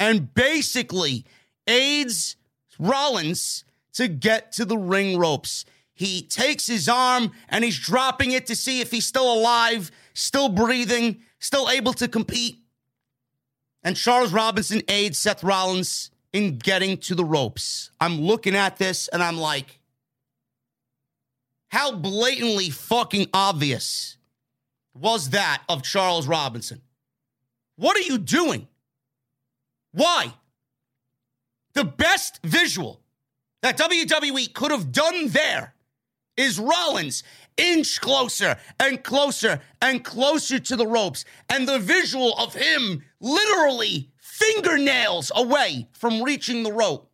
and basically aids Rollins to get to the ring ropes. He takes his arm and he's dropping it to see if he's still alive, still breathing, still able to compete. And Charles Robinson aids Seth Rollins in getting to the ropes. I'm looking at this and I'm like, how blatantly fucking obvious was that of Charles Robinson? What are you doing? Why? The best visual that WWE could have done there is Rollins inch closer and closer and closer to the ropes. And the visual of him literally fingernails away from reaching the rope.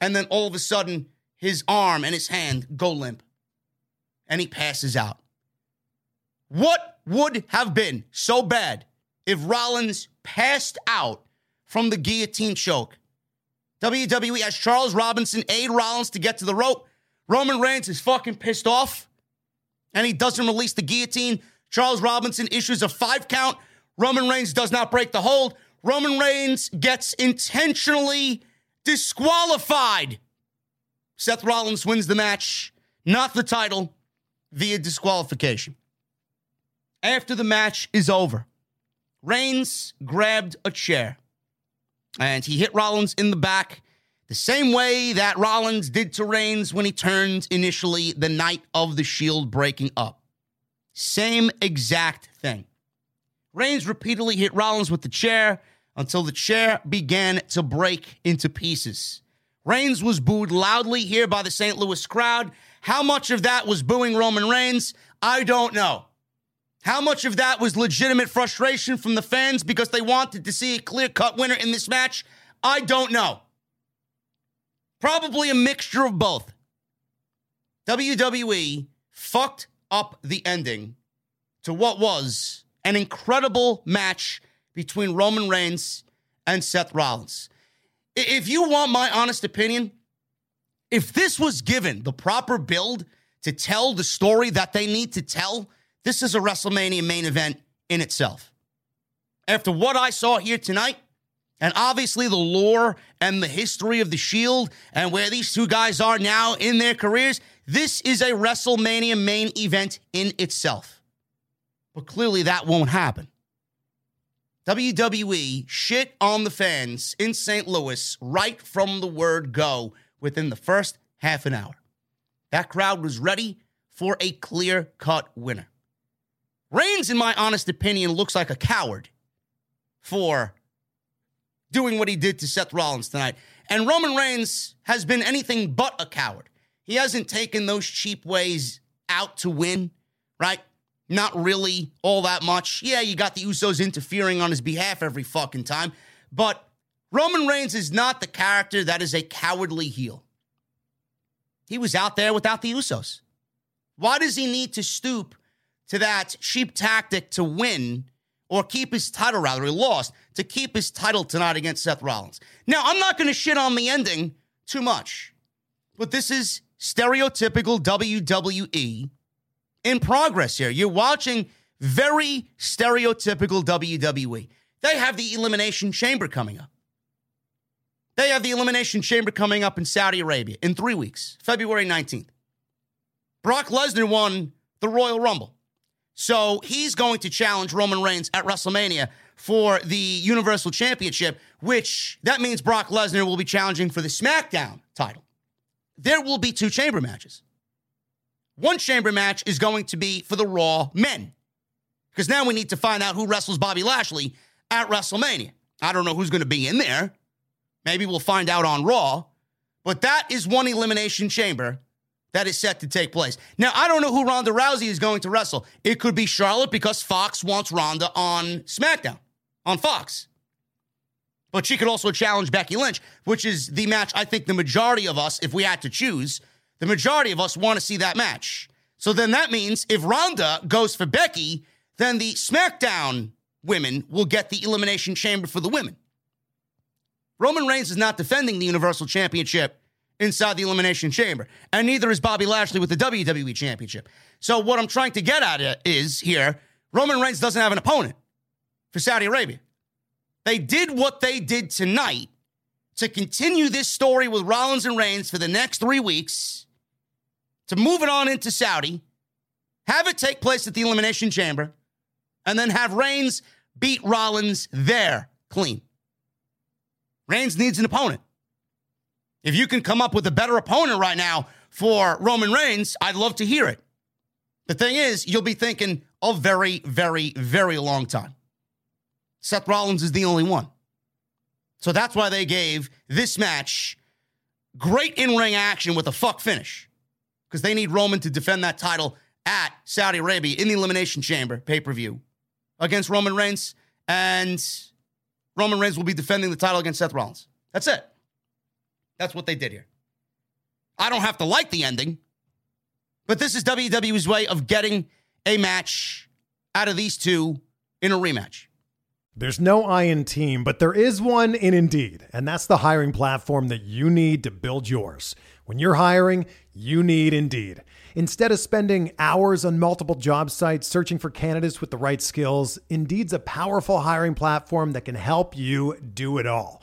And then all of a sudden, his arm and his hand go limp and he passes out. What would have been so bad if Rollins passed out from the guillotine choke? WWE has Charles Robinson aid Rollins to get to the rope. Roman Reigns is fucking pissed off and he doesn't release the guillotine. Charles Robinson issues a five count. Roman Reigns does not break the hold. Roman Reigns gets intentionally disqualified. Seth Rollins wins the match, not the title, via disqualification. After the match is over, Reigns grabbed a chair and he hit Rollins in the back the same way that Rollins did to Reigns when he turned initially the night of the Shield breaking up. Same exact thing. Reigns repeatedly hit Rollins with the chair until the chair began to break into pieces. Reigns was booed loudly here by the St. Louis crowd. How much of that was booing Roman Reigns? I don't know. How much of that was legitimate frustration from the fans because they wanted to see a clear cut winner in this match? I don't know. Probably a mixture of both. WWE fucked up the ending to what was an incredible match between Roman Reigns and Seth Rollins. If you want my honest opinion, if this was given the proper build to tell the story that they need to tell, this is a WrestleMania main event in itself. After what I saw here tonight, and obviously, the lore and the history of the Shield and where these two guys are now in their careers, this is a WrestleMania main event in itself. But clearly, that won't happen. WWE shit on the fans in St. Louis right from the word go within the first half an hour. That crowd was ready for a clear cut winner. Reigns, in my honest opinion, looks like a coward for doing what he did to Seth Rollins tonight. And Roman Reigns has been anything but a coward. He hasn't taken those cheap ways out to win, right? Not really all that much. Yeah, you got the Usos interfering on his behalf every fucking time. But Roman Reigns is not the character that is a cowardly heel. He was out there without the Usos. Why does he need to stoop to that cheap tactic to win or keep his title, rather, he lost to keep his title tonight against Seth Rollins? Now, I'm not going to shit on the ending too much, but this is stereotypical WWE in progress here. You're watching very stereotypical WWE. They have the Elimination Chamber coming up. They have the Elimination Chamber coming up in Saudi Arabia in three weeks, February 19th. Brock Lesnar won the Royal Rumble. So he's going to challenge Roman Reigns at WrestleMania for the Universal Championship, which that means Brock Lesnar will be challenging for the SmackDown title. There will be two chamber matches. One chamber match is going to be for the Raw men. Because now we need to find out who wrestles Bobby Lashley at WrestleMania. I don't know who's going to be in there. Maybe we'll find out on Raw. But that is one elimination chamber that is set to take place. Now, I don't know who Ronda Rousey is going to wrestle. It could be Charlotte because Fox wants Ronda on SmackDown, on Fox. But she could also challenge Becky Lynch, which is the match I think the majority of us, if we had to choose, the majority of us want to see that match. So then that means if Ronda goes for Becky, then the SmackDown women will get the Elimination Chamber for the women. Roman Reigns is not defending the Universal Championship inside the Elimination Chamber, and neither is Bobby Lashley with the WWE Championship. So, what I'm trying to get at is here Roman Reigns doesn't have an opponent for Saudi Arabia. They did what they did tonight to continue this story with Rollins and Reigns for the next three weeks, to move it on into Saudi, have it take place at the Elimination Chamber, and then have Reigns beat Rollins there clean. Reigns needs an opponent. If you can come up with a better opponent right now for Roman Reigns, I'd love to hear it. The thing is, you'll be thinking a very, very, very long time. Seth Rollins is the only one. So that's why they gave this match great in ring action with a fuck finish. Because they need Roman to defend that title at Saudi Arabia in the Elimination Chamber pay per view against Roman Reigns. And Roman Reigns will be defending the title against Seth Rollins. That's it. That's what they did here. I don't have to like the ending, but this is WWE's way of getting a match out of these two in a rematch. There's no I in team, but there is one in Indeed, and that's the hiring platform that you need to build yours. When you're hiring, you need Indeed. Instead of spending hours on multiple job sites searching for candidates with the right skills, Indeed's a powerful hiring platform that can help you do it all.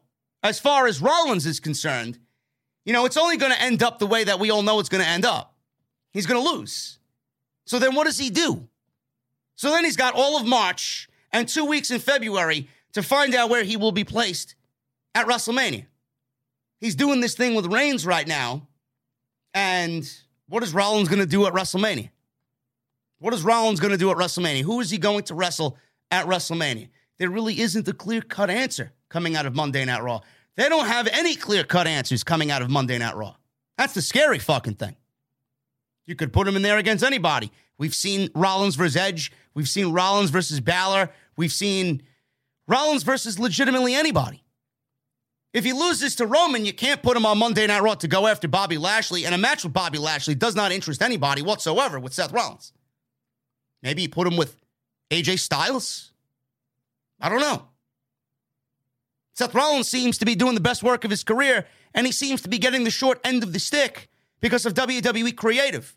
as far as Rollins is concerned, you know, it's only going to end up the way that we all know it's going to end up. He's going to lose. So then what does he do? So then he's got all of March and two weeks in February to find out where he will be placed at WrestleMania. He's doing this thing with Reigns right now. And what is Rollins going to do at WrestleMania? What is Rollins going to do at WrestleMania? Who is he going to wrestle at WrestleMania? There really isn't a clear cut answer coming out of Monday Night Raw. They don't have any clear cut answers coming out of Monday Night Raw. That's the scary fucking thing. You could put him in there against anybody. We've seen Rollins versus Edge. We've seen Rollins versus Balor. We've seen Rollins versus legitimately anybody. If he loses to Roman, you can't put him on Monday Night Raw to go after Bobby Lashley. And a match with Bobby Lashley does not interest anybody whatsoever with Seth Rollins. Maybe you put him with AJ Styles. I don't know. Seth Rollins seems to be doing the best work of his career, and he seems to be getting the short end of the stick because of WWE creative.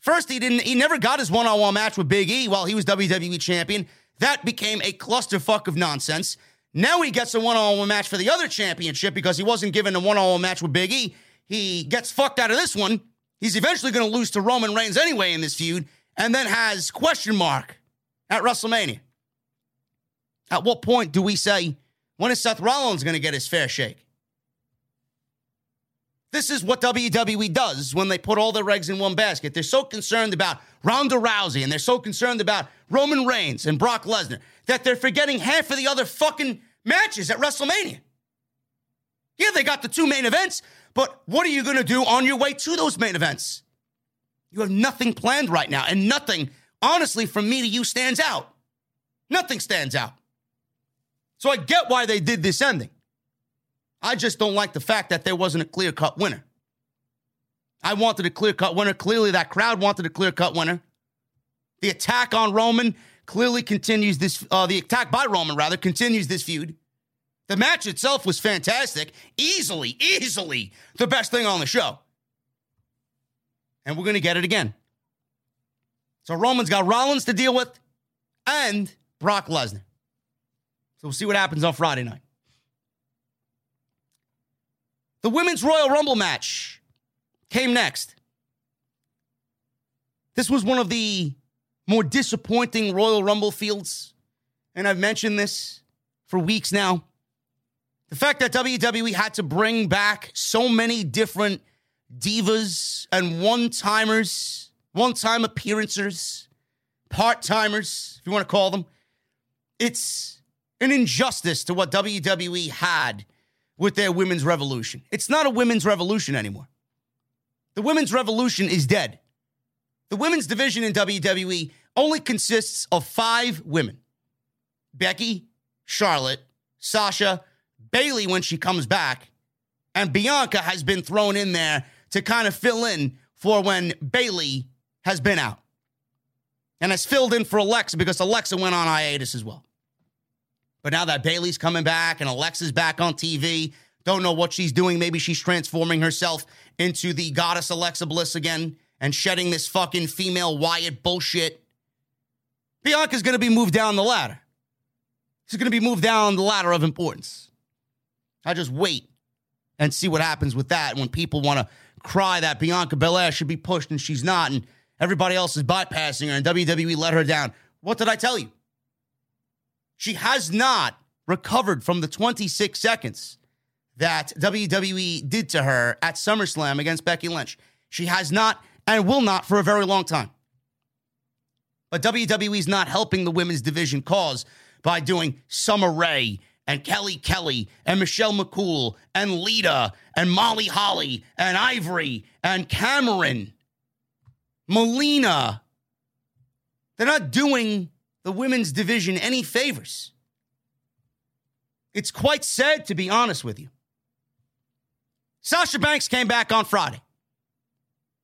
First, he didn't he never got his one-on-one match with Big E while he was WWE champion. That became a clusterfuck of nonsense. Now he gets a one on one match for the other championship because he wasn't given a one on one match with Big E. He gets fucked out of this one. He's eventually going to lose to Roman Reigns anyway in this feud, and then has question mark at WrestleMania. At what point do we say, when is Seth Rollins going to get his fair shake? This is what WWE does when they put all their eggs in one basket. They're so concerned about Ronda Rousey and they're so concerned about Roman Reigns and Brock Lesnar that they're forgetting half of the other fucking matches at WrestleMania. Yeah, they got the two main events, but what are you going to do on your way to those main events? You have nothing planned right now, and nothing, honestly, from me to you stands out. Nothing stands out. So I get why they did this ending. I just don't like the fact that there wasn't a clear cut winner. I wanted a clear cut winner. Clearly, that crowd wanted a clear cut winner. The attack on Roman clearly continues this, uh, the attack by Roman, rather, continues this feud. The match itself was fantastic. Easily, easily the best thing on the show. And we're going to get it again. So Roman's got Rollins to deal with and Brock Lesnar. So we'll see what happens on Friday night. The Women's Royal Rumble match came next. This was one of the more disappointing Royal Rumble fields. And I've mentioned this for weeks now. The fact that WWE had to bring back so many different divas and one timers, one time appearancers, part timers, if you want to call them, it's an injustice to what WWE had with their women's revolution. It's not a women's revolution anymore. The women's revolution is dead. The women's division in WWE only consists of five women Becky, Charlotte, Sasha, Bayley when she comes back, and Bianca has been thrown in there to kind of fill in for when Bayley has been out. And has filled in for Alexa because Alexa went on hiatus as well. But now that Bayley's coming back and Alexa's back on TV, don't know what she's doing. Maybe she's transforming herself into the goddess Alexa Bliss again and shedding this fucking female Wyatt bullshit. Bianca's going to be moved down the ladder. She's going to be moved down the ladder of importance. I just wait and see what happens with that when people want to cry that Bianca Belair should be pushed and she's not, and everybody else is bypassing her and WWE let her down. What did I tell you? She has not recovered from the 26 seconds that WWE did to her at SummerSlam against Becky Lynch. She has not and will not for a very long time. But WWE is not helping the women's division cause by doing Summer Rae and Kelly Kelly and Michelle McCool and Lita and Molly Holly and Ivory and Cameron, Melina. They're not doing the women's division any favors. It's quite sad, to be honest with you. Sasha Banks came back on Friday.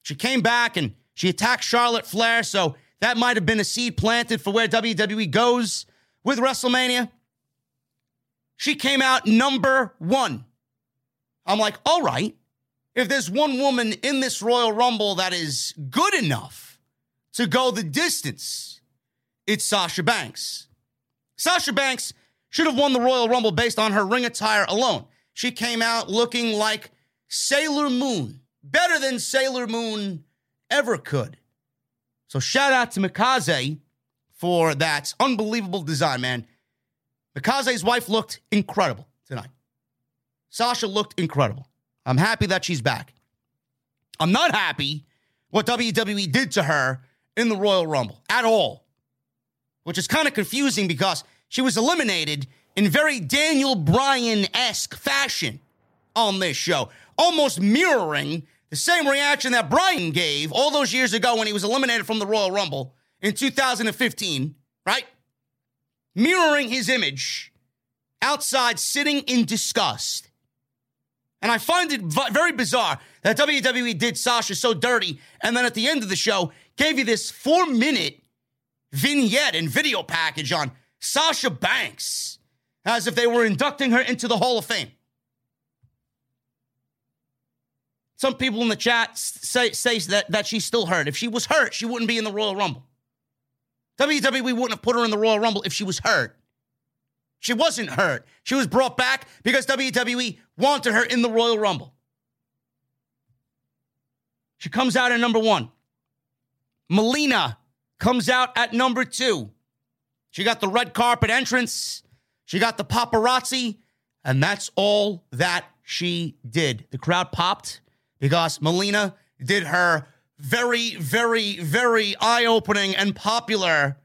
She came back and she attacked Charlotte Flair, so that might have been a seed planted for where WWE goes with WrestleMania. She came out number one. I'm like, all right, if there's one woman in this Royal Rumble that is good enough to go the distance, it's Sasha Banks. Sasha Banks should have won the Royal Rumble based on her ring attire alone. She came out looking like Sailor Moon, better than Sailor Moon ever could. So shout out to Mikaze for that unbelievable design, man. Mikaze's wife looked incredible tonight. Sasha looked incredible. I'm happy that she's back. I'm not happy what WWE did to her in the Royal Rumble at all which is kind of confusing because she was eliminated in very Daniel Bryan esque fashion on this show, almost mirroring the same reaction that Bryan gave all those years ago when he was eliminated from the Royal Rumble in 2015, right? Mirroring his image outside sitting in disgust. And I find it very bizarre that WWE did Sasha so dirty and then at the end of the show gave you this four minute vignette and video package on Sasha Banks as if they were inducting her into the Hall of Fame. Some people in the chat say, say that, that she's still hurt. If she was hurt, she wouldn't be in the Royal Rumble. WWE wouldn't have put her in the Royal Rumble if she was hurt. She wasn't hurt. She was brought back because WWE wanted her in the Royal Rumble. She comes out at number one. Melina comes out at number two. She got the red carpet entrance. She got the paparazzi. And that's all that she did. The crowd popped because Melina did her very, very, very eye opening and popular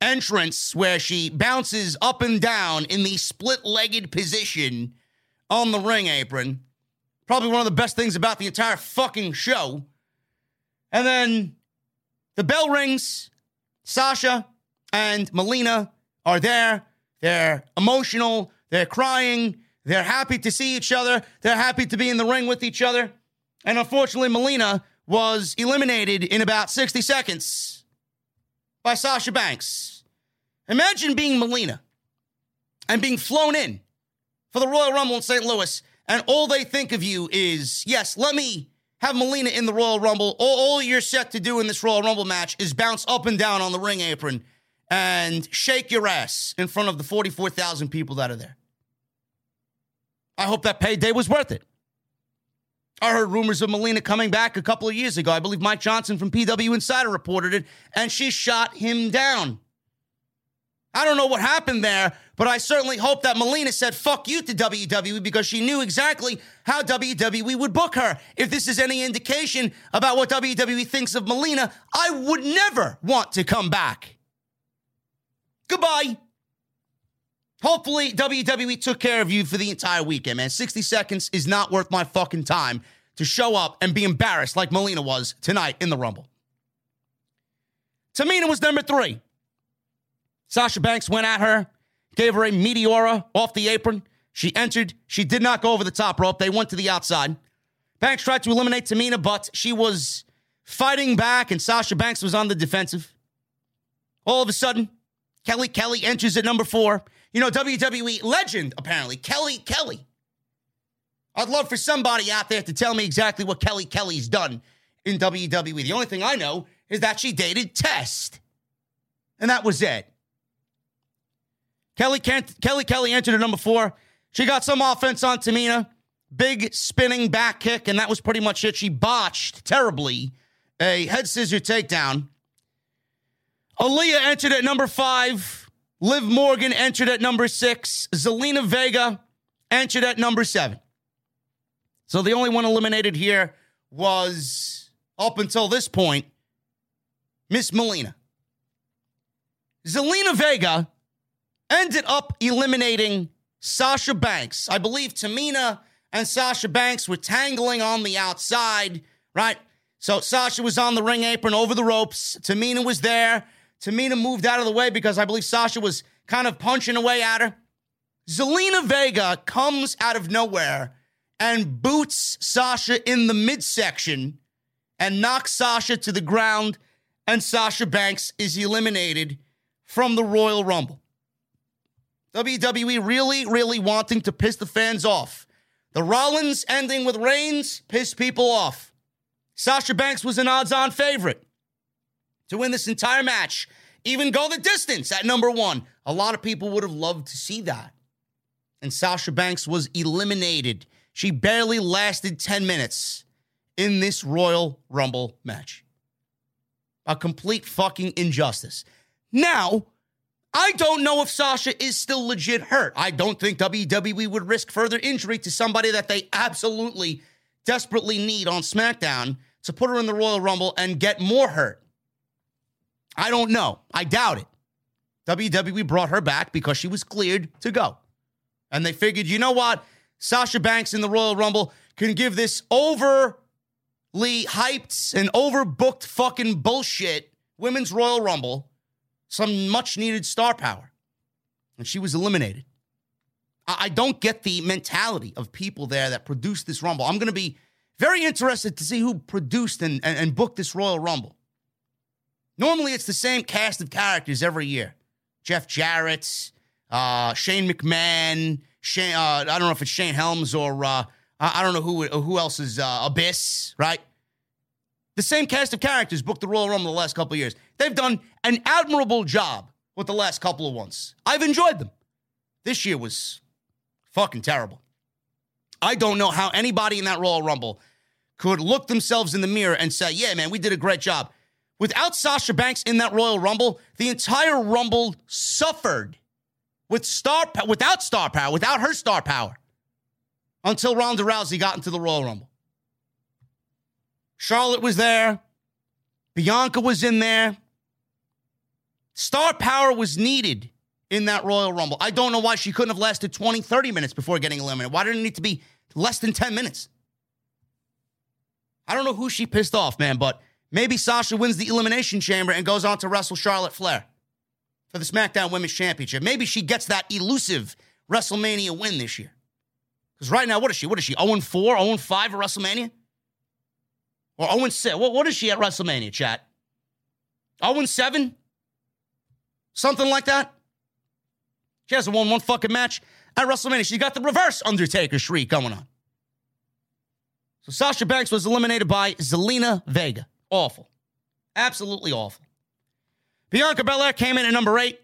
entrance where she bounces up and down in the split legged position on the ring apron. Probably one of the best things about the entire fucking show. And then the bell rings. Sasha and Melina are there. They're emotional. They're crying. They're happy to see each other. They're happy to be in the ring with each other. And unfortunately, Melina was eliminated in about 60 seconds by Sasha Banks. Imagine being Melina and being flown in for the Royal Rumble in St. Louis, and all they think of you is, yes, let me have Melina in the Royal Rumble. All, all you're set to do in this Royal Rumble match is bounce up and down on the ring apron and shake your ass in front of the 44,000 people that are there. I hope that payday was worth it. I heard rumors of Melina coming back a couple of years ago. I believe Mike Johnson from PW Insider reported it, and she shot him down. I don't know what happened there, but I certainly hope that Melina said fuck you to WWE because she knew exactly how WWE would book her. If this is any indication about what WWE thinks of Melina, I would never want to come back. Goodbye. Hopefully, WWE took care of you for the entire weekend, man. 60 seconds is not worth my fucking time to show up and be embarrassed like Melina was tonight in the Rumble. Tamina was number three. Sasha Banks went at her, gave her a meteora off the apron. She entered. She did not go over the top rope. They went to the outside. Banks tried to eliminate Tamina, but she was fighting back, and Sasha Banks was on the defensive. All of a sudden, Kelly Kelly enters at number four. You know, WWE legend, apparently, Kelly Kelly. I'd love for somebody out there to tell me exactly what Kelly Kelly's done in WWE. The only thing I know is that she dated Test. And that was it. Kelly Kelly Kelly entered at number four. She got some offense on Tamina. Big spinning back kick, and that was pretty much it. She botched terribly a head scissor takedown. Aaliyah entered at number five. Liv Morgan entered at number six. Zelina Vega entered at number seven. So the only one eliminated here was, up until this point, Miss Melina. Zelina Vega ended up eliminating Sasha Banks. I believe Tamina and Sasha Banks were tangling on the outside, right? So Sasha was on the ring apron over the ropes. Tamina was there. Tamina moved out of the way because I believe Sasha was kind of punching away at her. Zelina Vega comes out of nowhere and boots Sasha in the midsection and knocks Sasha to the ground, and Sasha Banks is eliminated from the Royal Rumble. WWE really, really wanting to piss the fans off. The Rollins ending with Reigns pissed people off. Sasha Banks was an odds on favorite to win this entire match, even go the distance at number one. A lot of people would have loved to see that. And Sasha Banks was eliminated. She barely lasted 10 minutes in this Royal Rumble match. A complete fucking injustice. Now, I don't know if Sasha is still legit hurt. I don't think WWE would risk further injury to somebody that they absolutely desperately need on SmackDown to put her in the Royal Rumble and get more hurt. I don't know. I doubt it. WWE brought her back because she was cleared to go. And they figured, you know what? Sasha Banks in the Royal Rumble can give this overly hyped and overbooked fucking bullshit women's Royal Rumble some much needed star power. And she was eliminated. I don't get the mentality of people there that produced this Rumble. I'm going to be very interested to see who produced and, and, and, booked this Royal Rumble. Normally, it's the same cast of characters every year Jeff Jarrett, uh, Shane McMahon, Shane, uh, I don't know if it's Shane Helms or uh, I don't know who, who else is uh, Abyss, right? The same cast of characters booked the Royal Rumble the last couple years. They've done an admirable job with the last couple of ones. I've enjoyed them. This year was fucking terrible. I don't know how anybody in that Royal Rumble could look themselves in the mirror and say, yeah, man, we did a great job. Without Sasha Banks in that Royal Rumble, the entire Rumble suffered with star without star power, without her star power, until Ronda Rousey got into the Royal Rumble. Charlotte was there. Bianca was in there. Star power was needed in that Royal Rumble. I don't know why she couldn't have lasted 20, 30 minutes before getting eliminated. Why did it need to be less than 10 minutes? I don't know who she pissed off, man, but maybe Sasha wins the Elimination Chamber and goes on to wrestle Charlotte Flair for the SmackDown Women's Championship. Maybe she gets that elusive WrestleMania win this year. Because right now, what is she? What is she? 0 4, 0 5 at WrestleMania? Or 0 6? What, what is she at WrestleMania, chat? 0 7? Something like that? She hasn't won one fucking match at WrestleMania. She's got the reverse Undertaker shriek going on. So Sasha Banks was eliminated by Zelina Vega. Awful. Absolutely awful. Bianca Belair came in at number eight.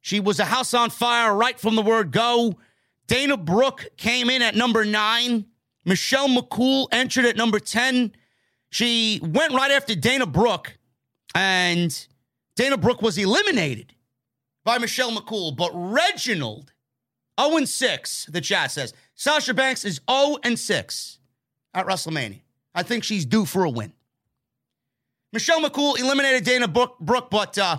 She was a house on fire right from the word go. Dana Brooke came in at number nine. Michelle McCool entered at number 10. She went right after Dana Brooke, and Dana Brooke was eliminated by Michelle McCool, but Reginald, 0 and 6, the chat says. Sasha Banks is 0 and 6 at WrestleMania. I think she's due for a win. Michelle McCool eliminated Dana Brooke, but uh,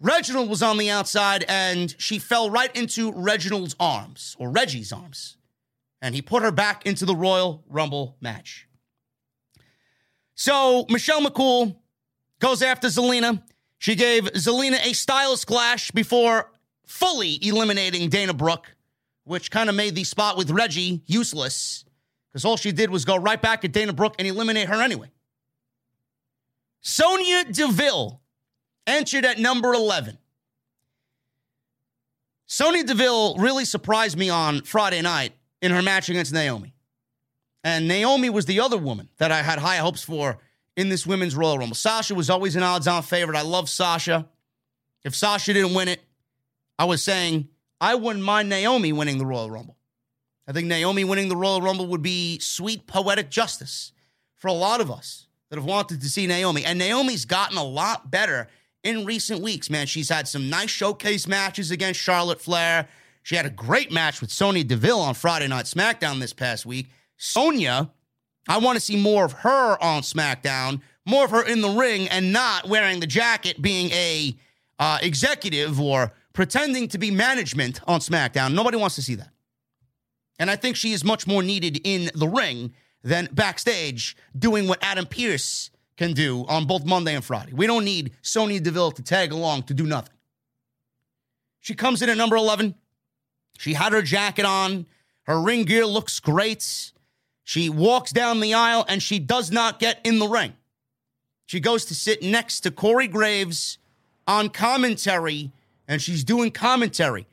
Reginald was on the outside and she fell right into Reginald's arms, or Reggie's arms. And he put her back into the Royal Rumble match. So Michelle McCool goes after Zelina. She gave Zelina a Styles Clash before fully eliminating Dana Brooke, which kind of made the spot with Reggie useless because all she did was go right back at Dana Brooke and eliminate her anyway. Sonya Deville entered at number 11. Sonya Deville really surprised me on Friday night in her match against Naomi. And Naomi was the other woman that I had high hopes for in this women's Royal Rumble. Sasha was always an odds on favorite. I love Sasha. If Sasha didn't win it, I was saying I wouldn't mind Naomi winning the Royal Rumble. I think Naomi winning the Royal Rumble would be sweet poetic justice for a lot of us that have wanted to see Naomi. And Naomi's gotten a lot better in recent weeks, man. She's had some nice showcase matches against Charlotte Flair. She had a great match with Sonya Deville on Friday Night SmackDown this past week. Sonya I want to see more of her on SmackDown, more of her in the ring, and not wearing the jacket, being a uh, executive or pretending to be management on SmackDown. Nobody wants to see that. And I think she is much more needed in the ring than backstage doing what Adam Pearce can do on both Monday and Friday. We don't need Sonya Deville to tag along to do nothing. She comes in at number 11. She had her jacket on. Her ring gear looks great. She walks down the aisle and she does not get in the ring. She goes to sit next to Corey Graves on commentary and she's doing commentary.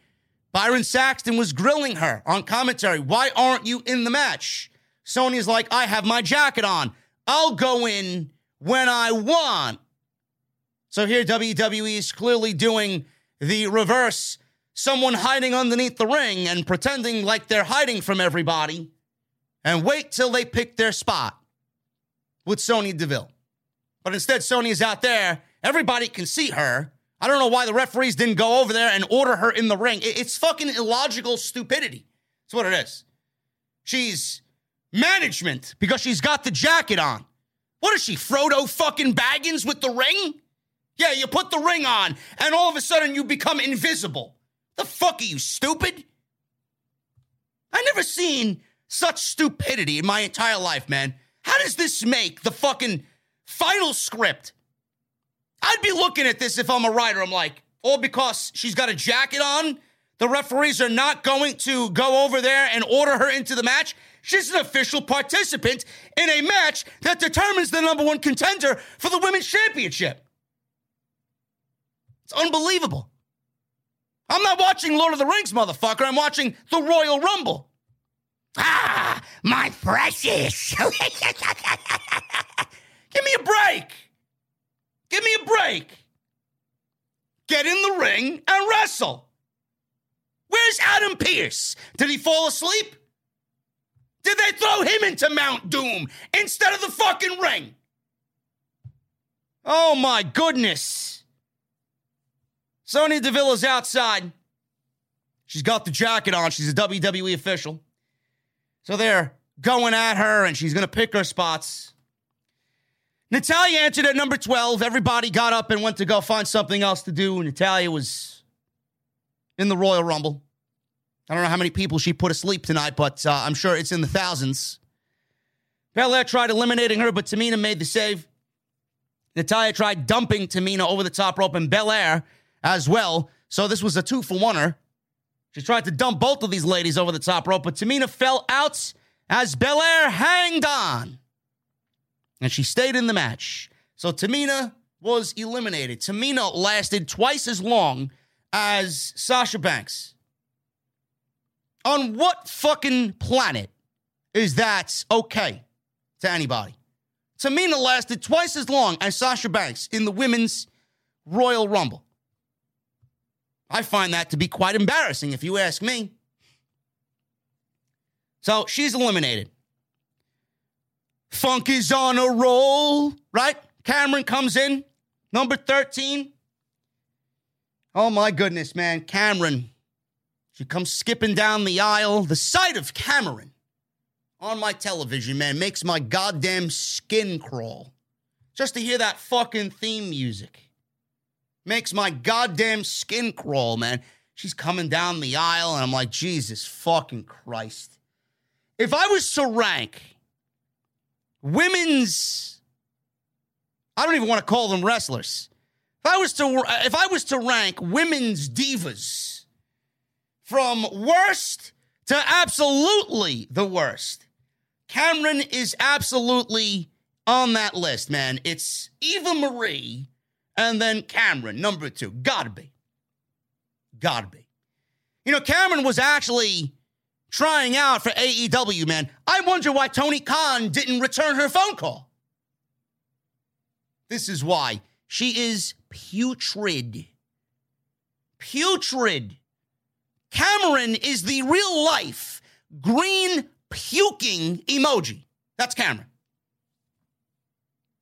Byron Saxton was grilling her on commentary. Why aren't you in the match? Sonya's like, I have my jacket on. I'll go in when I want. So here, WWE is clearly doing the reverse someone hiding underneath the ring and pretending like they're hiding from everybody and wait till they pick their spot with Sonya Deville. But instead, Sonya's out there. Everybody can see her. I don't know why the referees didn't go over there and order her in the ring. It's fucking illogical stupidity. That's what it is. She's management because she's got the jacket on. What is she, Frodo fucking Baggins with the ring? Yeah, you put the ring on and all of a sudden you become invisible. The fuck are you, stupid? I never seen such stupidity in my entire life, man. How does this make the fucking final script? I'd be looking at this if I'm a writer. I'm like, all because she's got a jacket on, the referees are not going to go over there and order her into the match. She's an official participant in a match that determines the number one contender for the women's championship. It's unbelievable. I'm not watching Lord of the Rings, motherfucker. I'm watching the Royal Rumble. Ah, my precious. Give me a break. Give me a break. get in the ring and wrestle. Where's Adam Pearce? Did he fall asleep? Did they throw him into Mount Doom instead of the fucking ring? Oh my goodness. Sonya Deville is outside. She's got the jacket on. She's a WWE official. So they're going at her and she's going to pick her spots. Natalya entered at number 12. Everybody got up and went to go find something else to do. Natalya was in the Royal Rumble. I don't know how many people she put asleep tonight, but uh, I'm sure it's in the thousands. Belair tried eliminating her, but Tamina made the save. Natalya tried dumping Tamina over the top rope and Belair as well. So this was a two for oneer. She tried to dump both of these ladies over the top rope, but Tamina fell out as Belair hanged on. And she stayed in the match. So Tamina was eliminated. Tamina lasted twice as long as Sasha Banks. On what fucking planet is that okay to anybody? Tamina lasted twice as long as Sasha Banks in the women's Royal Rumble. I find that to be quite embarrassing, if you ask me. So she's eliminated. Funk is on a roll, right? Cameron comes in, number 13. Oh my goodness, man. Cameron she comes skipping down the aisle. The sight of Cameron on my television, man, makes my goddamn skin crawl. Just to hear that fucking theme music makes my goddamn skin crawl, man. She's coming down the aisle, and I'm like, Jesus fucking Christ. If I was to rank women's, I don't even want to call them wrestlers. If I was to, if I was to rank women's divas, from worst to absolutely the worst. Cameron is absolutely on that list, man. It's Eva Marie and then Cameron, number two. Gotta be. Gotta be. You know, Cameron was actually trying out for AEW, man. I wonder why Tony Khan didn't return her phone call. This is why. She is putrid. Putrid. Cameron is the real life green puking emoji. That's Cameron.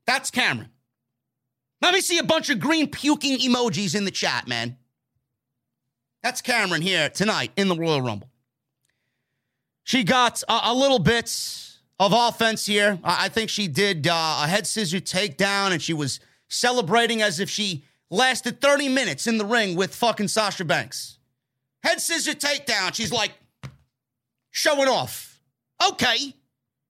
That's Cameron. Let me see a bunch of green puking emojis in the chat, man. That's Cameron here tonight in the Royal Rumble. She got a, a little bit of offense here. I, I think she did uh, a head scissor takedown and she was celebrating as if she lasted 30 minutes in the ring with fucking Sasha Banks. Head scissor takedown. She's like showing off. Okay.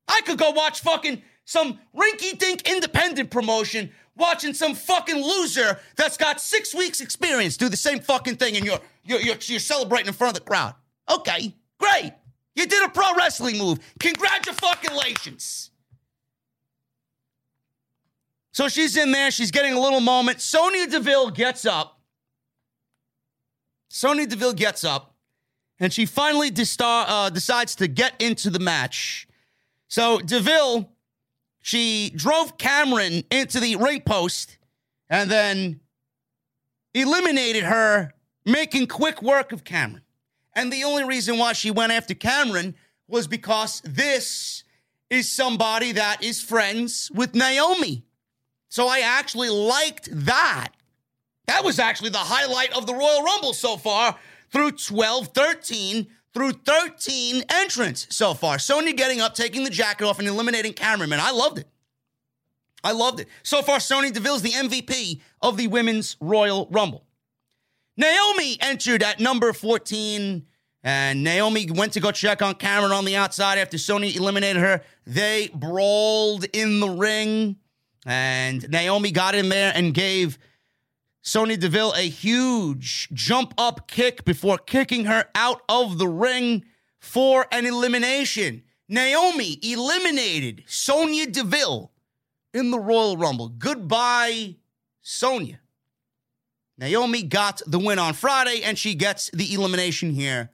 I could go watch fucking some rinky dink independent promotion watching some fucking loser that's got six weeks experience do the same fucking thing and you're, you're, you're, you're celebrating in front of the crowd. Okay, great. You did a pro wrestling move. Congratulations. So she's in there. She's getting a little moment. Sonya Deville gets up Sonya Deville gets up and she finally uh, decides to get into the match. So Deville, she drove Cameron into the ring post and then eliminated her, making quick work of Cameron. And the only reason why she went after Cameron was because this is somebody that is friends with Naomi. So I actually liked that. That was actually the highlight of the Royal Rumble so far through 12 13 through 13 entrants so far. Sonya getting up, taking the jacket off, and eliminating Cameron. Man, I loved it. I loved it. So far, Sonya Deville's the MVP of the Women's Royal Rumble. Naomi entered at number 14, and Naomi went to go check on Cameron on the outside after Sonya eliminated her. They brawled in the ring, and Naomi got in there and gave Sonya Deville a huge jump up kick before kicking her out of the ring for an elimination. Naomi eliminated Sonya Deville in the Royal Rumble. Goodbye, Sonya. Naomi got the win on Friday, and she gets the elimination here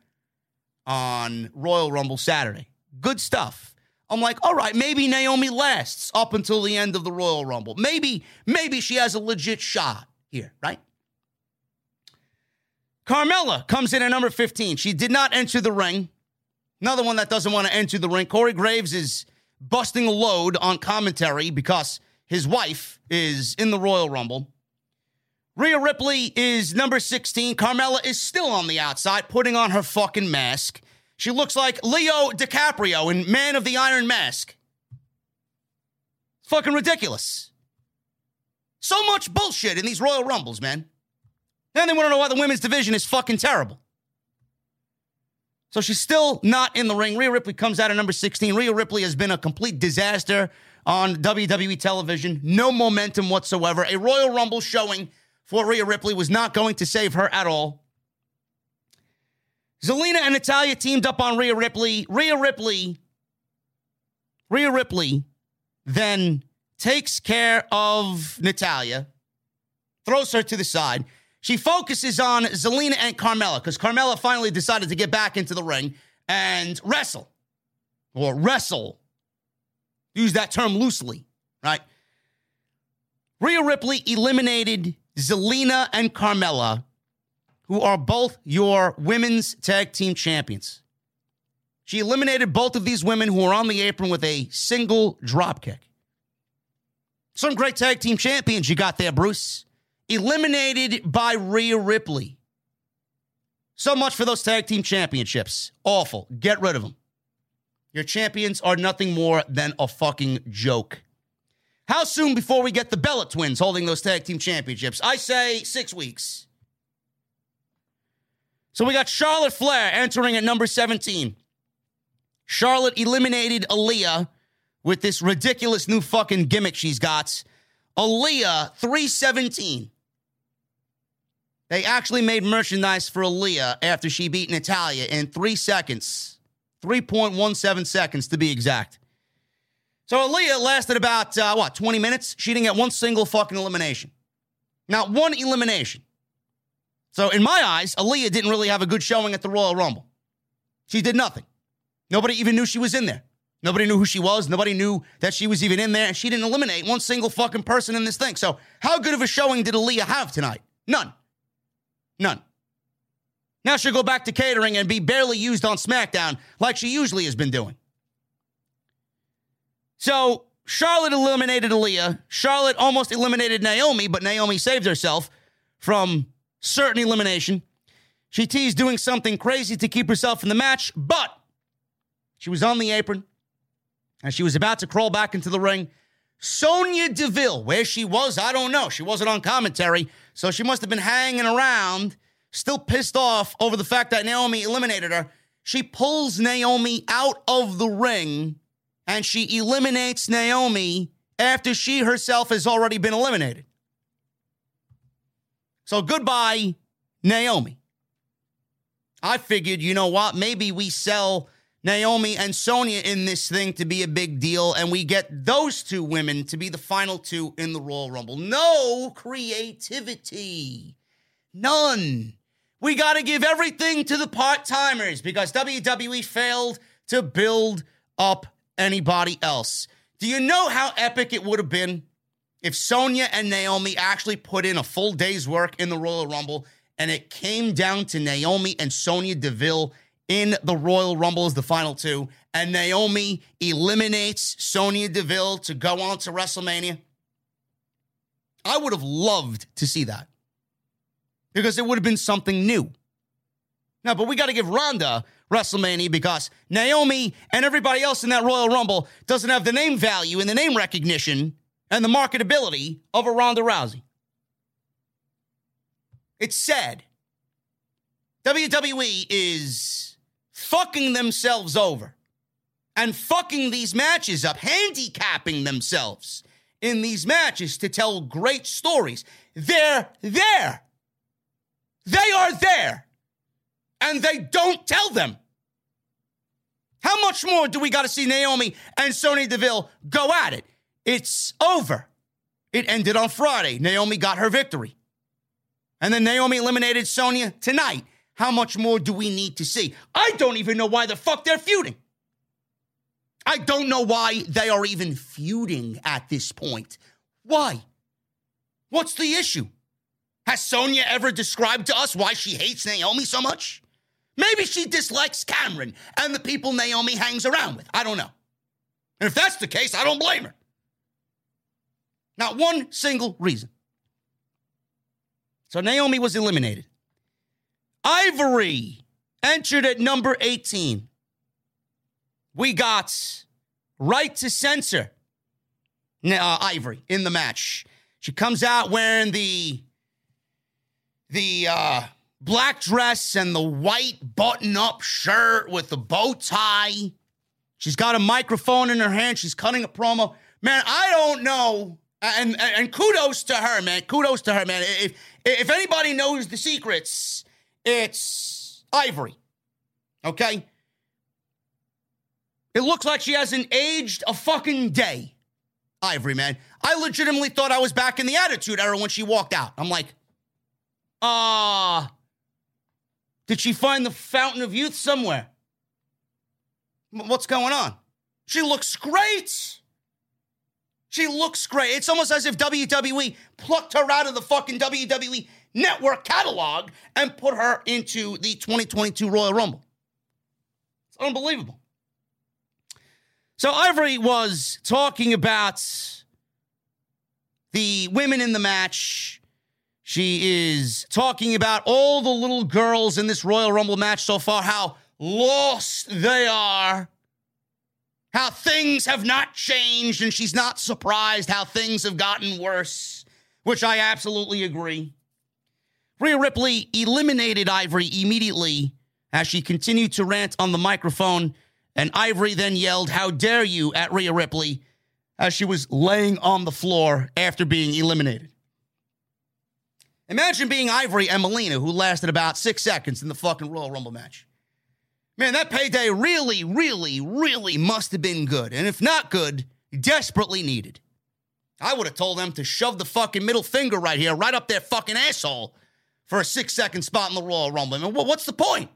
on Royal Rumble Saturday. Good stuff. I'm like, all right, maybe Naomi lasts up until the end of the Royal Rumble. Maybe, maybe she has a legit shot here, right? Carmella comes in at number 15. She did not enter the ring. Another one that doesn't want to enter the ring. Corey Graves is busting a load on commentary because his wife is in the Royal Rumble. Rhea Ripley is number 16. Carmella is still on the outside, putting on her fucking mask. She looks like Leo DiCaprio in Man of the Iron Mask. Fucking ridiculous. So much bullshit in these Royal Rumbles, man. And they want to know why the women's division is fucking terrible. So she's still not in the ring. Rhea Ripley comes out at number 16. Rhea Ripley has been a complete disaster on WWE television. No momentum whatsoever. A Royal Rumble showing for Rhea Ripley was not going to save her at all. Zelina and Natalya teamed up on Rhea Ripley. Rhea Ripley, Rhea Ripley then takes care of Natalya, throws her to the side. She focuses on Zelina and Carmella because Carmella finally decided to get back into the ring and wrestle or wrestle. Use that term loosely, right? Rhea Ripley eliminated Zelina and Carmella, who are both your women's tag team champions. She eliminated both of these women who are on the apron with a single dropkick. Some great tag team champions you got there, Bruce eliminated by Rhea Ripley. So much for those tag team championships. Awful. Get rid of them. Your champions are nothing more than a fucking joke. How soon before we get the Bella twins holding those tag team championships? I say six weeks. So we got Charlotte Flair entering at number 17. Charlotte eliminated Aliyah with this ridiculous new fucking gimmick she's got. Aliyah 317. They actually made merchandise for Aliyah after she beat Natalya in three seconds, 3.17 seconds to be exact. So Aliyah lasted about, uh, what, 20 minutes? She didn't get one single fucking elimination. Not one elimination. So in my eyes, Aliyah didn't really have a good showing at the Royal Rumble. She did nothing. Nobody even knew she was in there. Nobody knew who she was. Nobody knew that she was even in there. She didn't eliminate one single fucking person in this thing. So how good of a showing did Aliyah have tonight? None. None. Now she'll go back to catering and be barely used on SmackDown like she usually has been doing. So Charlotte eliminated Aliyah. Charlotte almost eliminated Naomi, but Naomi saved herself from certain elimination. She teased doing something crazy to keep herself in the match, but she was on the apron and she was about to crawl back into the ring. Sonya Deville, where she was, I don't know. She wasn't on commentary, so she must have been hanging around, still pissed off over the fact that Naomi eliminated her. She pulls Naomi out of the ring and she eliminates Naomi after she herself has already been eliminated. So goodbye, Naomi. I figured, you know what? Maybe we sell Naomi and Sonya in this thing to be a big deal, and we get those two women to be the final two in the Royal Rumble. No creativity. None. We got to give everything to the part timers because WWE failed to build up anybody else. Do you know how epic it would have been if Sonya and Naomi actually put in a full day's work in the Royal Rumble and it came down to Naomi and Sonya Deville in the Royal Rumble as the final two, and Naomi eliminates Sonya Deville to go on to WrestleMania. I would have loved to see that because it would have been something new. Now, but we got to give Ronda WrestleMania because Naomi and everybody else in that Royal Rumble doesn't have the name value and the name recognition and the marketability of a Ronda Rousey. It's sad. WWE is fucking themselves over and fucking these matches up, handicapping themselves in these matches to tell great stories. They're there. They are there. And they don't tell them. How much more do we got to see Naomi and Sonya Deville go at it? It's over. It ended on Friday. Naomi got her victory. And then Naomi eliminated Sonya tonight. How much more do we need to see? I don't even know why the fuck they're feuding. I don't know why they are even feuding at this point. Why? What's the issue? Has Sonya ever described to us why she hates Naomi so much? Maybe she dislikes Cameron and the people Naomi hangs around with. I don't know. And if that's the case, I don't blame her. Not one single reason. So Naomi was eliminated. Ivory entered at number 18. We got right to censor uh, Ivory in the match. She comes out wearing the the uh, black dress and the white button-up shirt with the bow tie. She's got a microphone in her hand. She's cutting a promo. Man, I don't know. And, and, and kudos to her, man. Kudos to her, man. If if anybody knows the secrets, it's Ivory. Okay? It looks like she hasn't aged a fucking day. Ivory, man. I legitimately thought I was back in the Attitude Era when she walked out. I'm like, ah, uh, did she find the Fountain of Youth somewhere? What's going on? She looks great. She looks great. It's almost as if WWE plucked her out of the fucking WWE network catalog and put her into the 2022 Royal Rumble. It's unbelievable. So Ivory was talking about the women in the match. She is talking about all the little girls in this Royal Rumble match so far, how lost they are, how things have not changed, and she's not surprised how things have gotten worse, which I absolutely agree. Rhea Ripley eliminated Ivory immediately as she continued to rant on the microphone, and Ivory then yelled, How dare you at Rhea Ripley as she was laying on the floor after being eliminated. Imagine being Ivory and Melina, who lasted about six seconds in the fucking Royal Rumble match. Man, that payday really, really, really must have been good. And if not good, desperately needed. I would have told them to shove the fucking middle finger right here, right up their fucking asshole for a six second spot in the Royal Rumble. I mean, what's the point?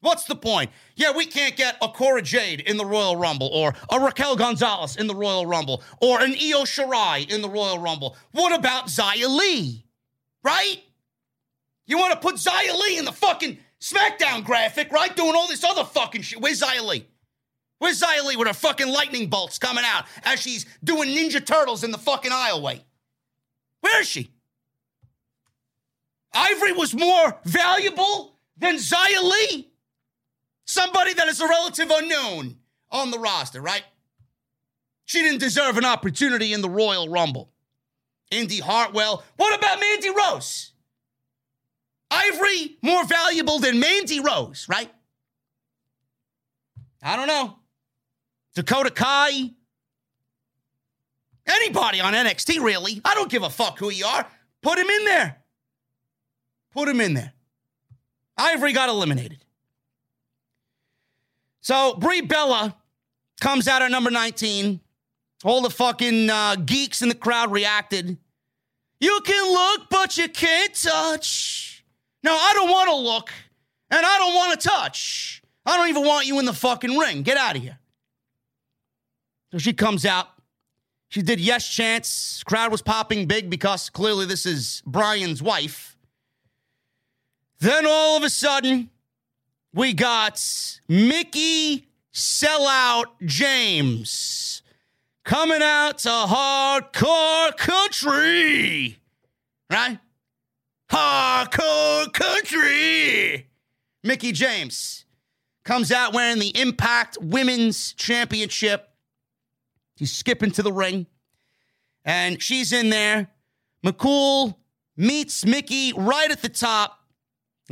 What's the point? Yeah, we can't get a Cora Jade in the Royal Rumble, or a Raquel Gonzalez in the Royal Rumble, or an Io Shirai in the Royal Rumble. What about Xia Li? Right? You want to put Xia Li in the fucking SmackDown graphic, right? Doing all this other fucking shit. Where's Xia Li? Where's Xia Li with her fucking lightning bolts coming out as she's doing Ninja Turtles in the fucking aisleway? Where is she? Ivory was more valuable than Xia Li? Somebody that is a relative unknown on the roster, right? She didn't deserve an opportunity in the Royal Rumble. Indi Hartwell. What about Mandy Rose? Ivory more valuable than Mandy Rose, right? I don't know. Dakota Kai. Anybody on NXT, really. I don't give a fuck who you are. Put him in there. Put him in there. Ivory got eliminated. So Brie Bella comes out at number 19. All the fucking uh, geeks in the crowd reacted. You can look, but you can't touch. No, I don't want to look, and I don't want to touch. I don't even want you in the fucking ring. Get out of here. So she comes out. She did yes chance. Crowd was popping big because clearly this is Bryan's wife. Then all of a sudden, we got Mickie Sellout James coming out to hardcore country. Right? Hardcore country. Mickie James comes out wearing the Impact Women's Championship. He's skipping to the ring, and she's in there. McCool meets Mickie right at the top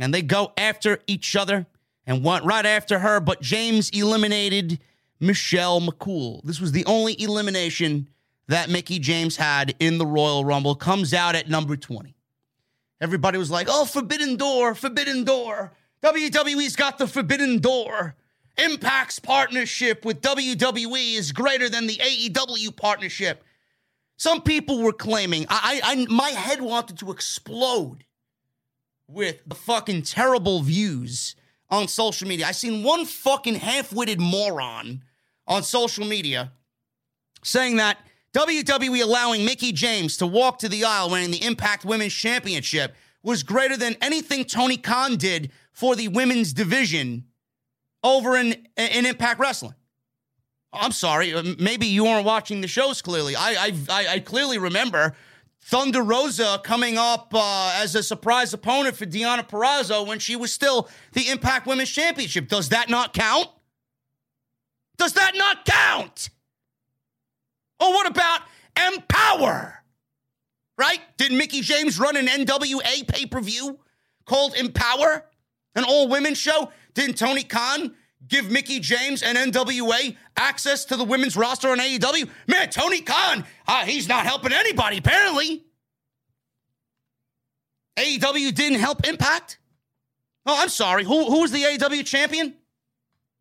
and they go after each other and went right after her. But James eliminated Michelle McCool. This was the only elimination that Mickie James had in the Royal Rumble. Comes out at number 20. Everybody was like, oh, Forbidden Door, Forbidden Door. WWE's got the Forbidden Door. Impact's partnership with WWE is greater than the AEW partnership. Some people were claiming, I, I, my head wanted to explode with the fucking terrible views on social media. I seen one fucking half-witted moron on social media saying that WWE allowing Mickie James to walk to the aisle winning the Impact Women's Championship was greater than anything Tony Khan did for the women's division over in, in Impact Wrestling. I'm sorry, uh, maybe you aren't watching the shows clearly. I I, I clearly remember Thunder Rosa coming up uh, as a surprise opponent for Deonna Purrazzo when she was still the Impact Women's Championship. Does that not count? Does that not count? Or what about Empower? Right? Did Mickie James run an NWA pay per view called Empower? An all women show? Didn't Tony Khan give Mickie James and NWA access to the women's roster on AEW? Man, Tony Khan, uh, he's not helping anybody, apparently. AEW didn't help Impact? Oh, I'm sorry. Who, who was the AEW champion?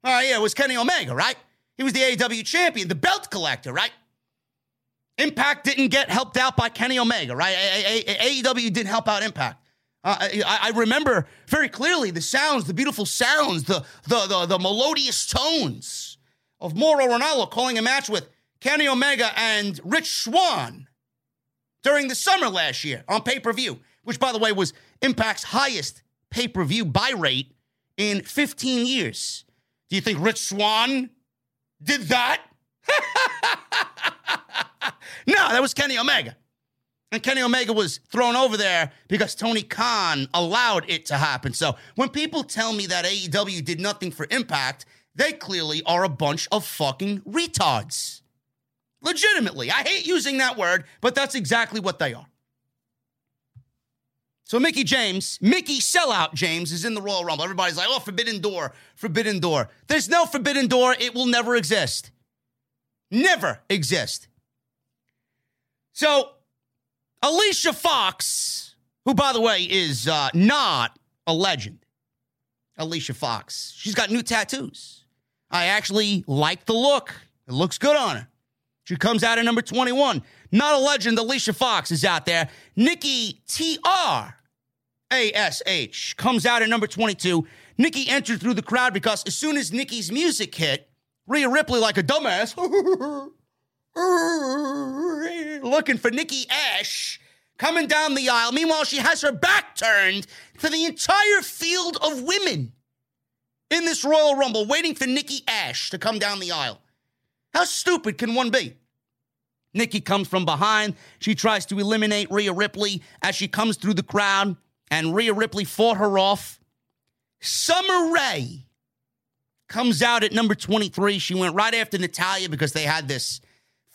Oh, yeah, it was Kenny Omega, right? He was the AEW champion, the belt collector, right? Impact didn't get helped out by Kenny Omega, right? AEW didn't help out Impact. Uh, I, I, remember very clearly the sounds, the beautiful sounds, the, the, the, the melodious tones of Mauro Ranallo calling a match with Kenny Omega and Rich Swann during the summer last year on pay per view, which, by the way, was Impact's highest pay per view buy rate in 15 years. Do you think Rich Swann did that? no, that was Kenny Omega. And Kenny Omega was thrown over there because Tony Khan allowed it to happen. So when people tell me that AEW did nothing for Impact, they clearly are a bunch of fucking retards. Legitimately. I hate using that word, but that's exactly what they are. So Mickie James, Mickie sellout James is in the Royal Rumble. Everybody's like, oh, Forbidden Door, Forbidden Door. There's no Forbidden Door. It will never exist. Never exist. So Alicia Fox, who, by the way, is uh, not a legend, Alicia Fox, she's got new tattoos. I actually like the look. It looks good on her. She comes out at number 21. Not a legend, Alicia Fox is out there. Nikki T.R. A.S.H. comes out at number 22. Nikki entered through the crowd because as soon as Nikki's music hit, Rhea Ripley, like a dumbass, looking for Nikki Ash coming down the aisle. Meanwhile, she has her back turned to the entire field of women in this Royal Rumble, waiting for Nikki Ash to come down the aisle. How stupid can one be? Nikki comes from behind. She tries to eliminate Rhea Ripley as she comes through the crowd, and Rhea Ripley fought her off. Summer Rae comes out at number 23. She went right after Natalya because they had this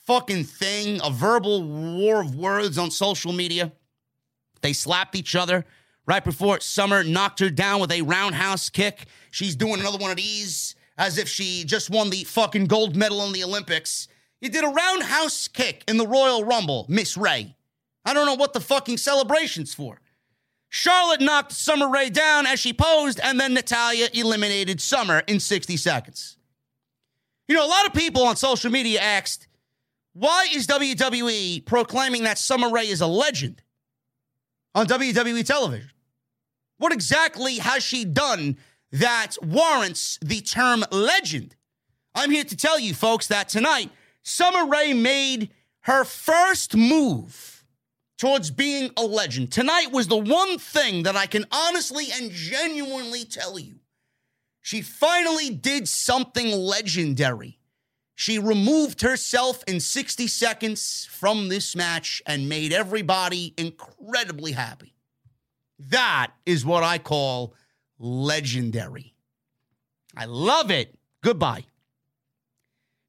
fucking thing, a verbal war of words on social media. They slapped each other right before Summer knocked her down with a roundhouse kick. She's doing another one of these as if she just won the fucking gold medal in the Olympics. You did a roundhouse kick in the Royal Rumble, Miss Rae. I don't know what the fucking celebration's for. Charlotte knocked Summer Rae down as she posed, and then Natalya eliminated Summer in 60 seconds. You know, a lot of people on social media asked, why is WWE proclaiming that Summer Rae is a legend on WWE television? What exactly has she done that warrants the term legend? I'm here to tell you, folks, that tonight, Summer Rae made her first move towards being a legend. Tonight was the one thing that I can honestly and genuinely tell you. She finally did something legendary. She removed herself in 60 seconds from this match and made everybody incredibly happy. That is what I call legendary. I love it. Goodbye.